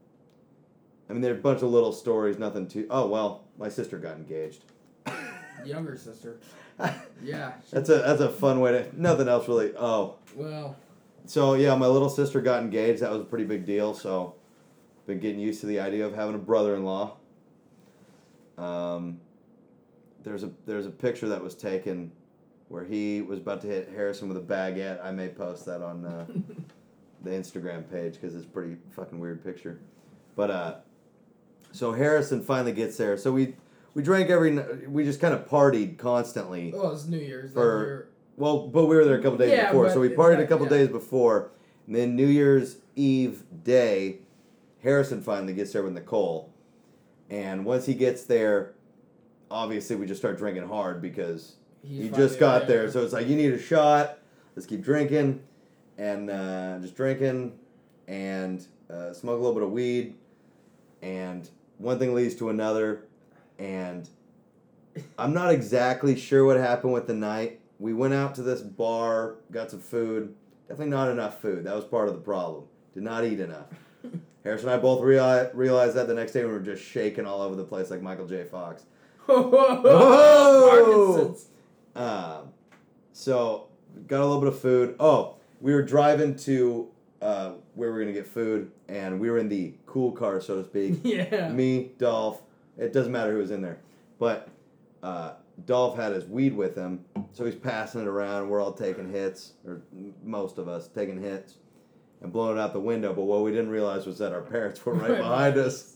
I mean, there are a bunch of little stories, nothing too. Oh well, my sister got engaged. Younger sister. Yeah. That's a that's a fun way to. Nothing else really. Oh, well, so yeah, my little sister got engaged. That was a pretty big deal. So, been getting used to the idea of having a brother-in-law. Um, there's a there's a picture that was taken where he was about to hit Harrison with a baguette. I may post that on uh, the Instagram page because it's a pretty fucking weird picture. But uh, so Harrison finally gets there. So we we drank every we just kind of partied constantly. well, it's New Year's. For- that year. Well, but we were there a couple days Yeah, before, so we partied a couple yeah. days before, and then New Year's Eve day, Harrison finally gets there with Nicole, and once he gets there, obviously we just start drinking hard because He's he just got there. So it's like you need a shot. Let's keep drinking, and uh, just drinking, and uh, smoke a little bit of weed, and one thing leads to another, and I'm not exactly sure what happened with the night. We went out to this bar, got some food. Definitely not enough food. That was part of the problem. Did not eat enough. Harris and I both reali- realized that the next day we were just shaking all over the place like Michael J. Fox. Whoa! Parkinson's. Um, so got a little bit of food. Oh, we were driving to uh, where we were gonna get food, and we were in the cool car, so to speak. Yeah. Me, Dolph. It doesn't matter who was in there, but uh, Dolph had his weed with him, so he's passing it around. We're all taking hits, or most of us taking hits, and blowing it out the window. But what we didn't realize was that our parents were right behind us.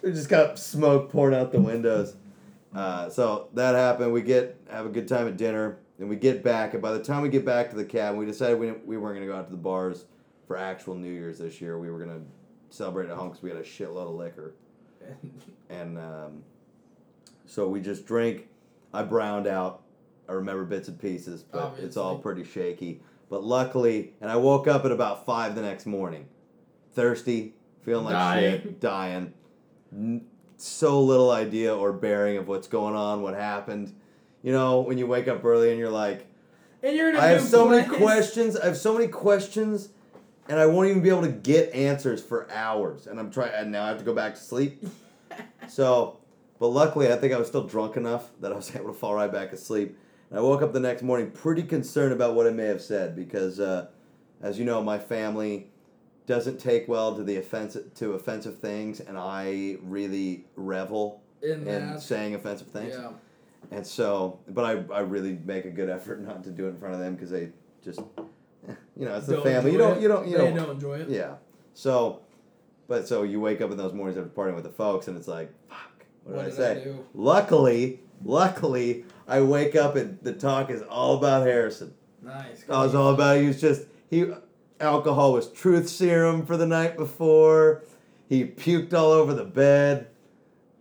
We just got smoke pouring out the windows. Uh, so that happened. We get have a good time at dinner, and we get back. And by the time we get back to the cabin, we decided we, didn't- we weren't going to go out to the bars for actual New Year's this year. We were going to celebrate at home because we had a shitload of liquor, and um, so we just drink. I browned out. I remember bits and pieces, but it's all pretty shaky. But luckily, and I woke up at about five the next morning, thirsty, feeling like Dying. shit, dying. So little idea or bearing of what's going on, what happened. You know, when you wake up early and you're like, And you're in a I have so many questions. I have so many questions, and I won't even be able to get answers for hours. And I'm trying, and now I have to go back to sleep. so, but luckily, I think I was still drunk enough that I was able to fall right back asleep. And I woke up the next morning pretty concerned about what I may have said because, uh, as you know, my family doesn't take well to the offensive to offensive things, and I really revel in in saying offensive things. Yeah. And so, but I, I really make a good effort not to do it in front of them because they just, you know, it's the Don't family. You don't, you don't, you know they don't, enjoy it. yeah. So, but so you wake up in those mornings after partying with the folks, and it's like, fuck, what, What did I did I say? do? Luckily, luckily, I wake up and the talk is all about Harrison. Nice. Oh, it's all about he was just he alcohol was truth serum for the night before. He puked all over the bed.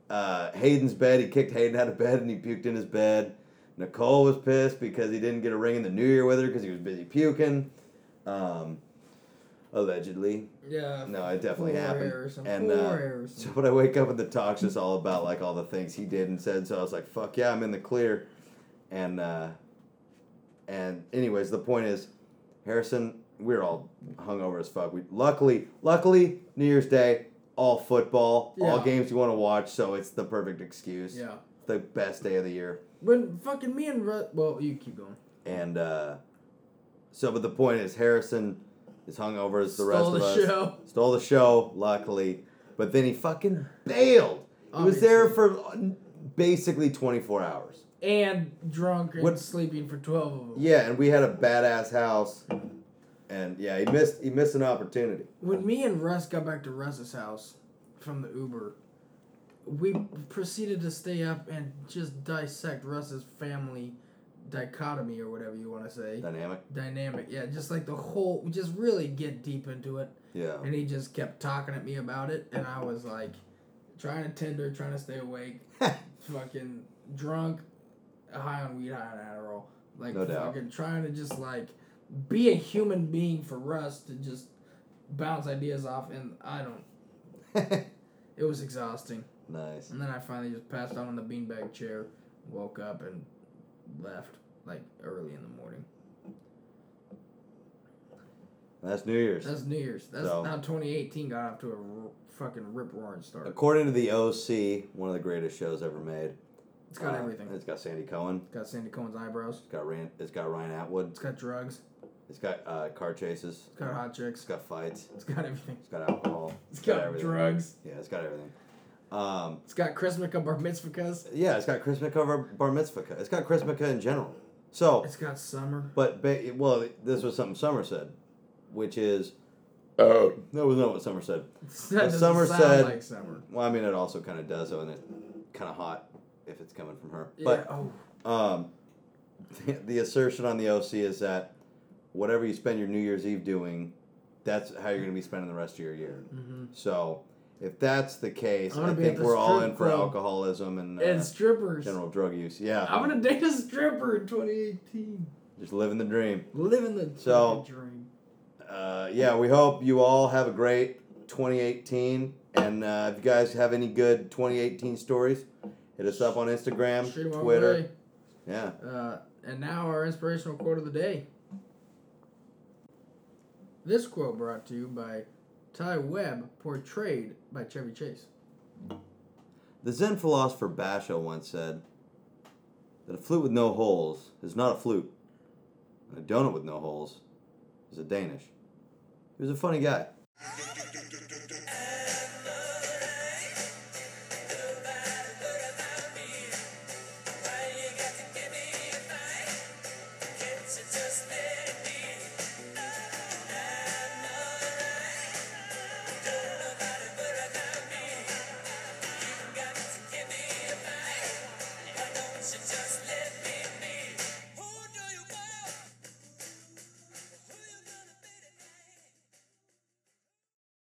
Uh, Hayden's bed. He kicked Hayden out of bed and he puked in his bed. Nicole was pissed because he didn't get a ring in the New Year with her because he was busy puking. Um, allegedly. Yeah. No, it definitely happened. And uh, so when I wake up and the talk's just all about like all the things he did and said, so I was like, "Fuck yeah, I'm in the clear." And uh, and anyways, the point is, Harrison, we are all hungover as fuck. We luckily, luckily, New Year's Day, all football, all games you want to watch, so it's the perfect excuse. Yeah. The best day of the year. When fucking me and Ru- well, you keep going. And uh, so, but the point is, Harrison as hungover as the rest Stole of the us. show. Stole the show, luckily. But then he fucking bailed. He was there for basically 24 hours. And drunk and What- sleeping for twelve of them. Yeah, and we had a badass house. And yeah, he missed he missed an opportunity. When me and Russ got back to Russ's house from the Uber, we proceeded to stay up and just dissect Russ's family dichotomy or whatever you want to say. Dynamic. Dynamic, yeah, just like the whole, we just really get deep into it. Yeah. And he just kept talking at me about it, and I was like, trying to tender, trying to stay awake, fucking drunk, high on weed, high on Adderall, like No doubt. fucking trying to just like be a human being for Russ to just bounce ideas off, and I don't. It was exhausting, nice. and then I finally just passed out on the beanbag chair, woke up, and left like early in the morning. That's New Year's. That's New Year's. That's So- how 2018 got off to a r- fucking rip roaring start. According to the OC, one of the greatest shows ever made. It's got Uh, everything. It's got Sandy Cohen. It's got Sandy Cohen's eyebrows. It's got Ryan. It's got Ryan Atwood. It's got drugs. It's got uh, car chases. It's got hot It's chicks. got fights. It's got everything. It's got alcohol. It's got everything. drugs. Yeah, it's got everything. Um, It's got Chrismukkah bar mitzvahs. yeah, it's got Chrismukkah bar, bar mitzvah. It's got Chrismukkah in general. So, It's got summer. but ba- well, this was something Summer said, which is Oh. that was not what Summer said. That doesn't summer sound said- like summer. Well, I mean, it also kind of does, though, and it's kind of hot if it's coming from her. Yeah. But oh, Um, the assertion on the OC is that whatever you spend your New Year's Eve doing, that's how you're going to be spending the rest of your year. hmm So, if that's the case, I think we're all in for club. alcoholism and, uh, and strippers. general drug use. Yeah, I'm gonna date a stripper in 2018. just living the dream. Living the So- dream. Uh, yeah, we hope you all have a great 2018. And uh, if you guys have any good 2018 stories, hit us up on Instagram, Shoot 'em our Twitter. Yeah. Uh, and now our inspirational quote of the day. This quote brought to you by Ty Webb, portrayed by Chevy Chase. The Zen philosopher Basho once said that a flute with no holes is not a flute. and A donut with no holes is a Danish. He was a funny guy.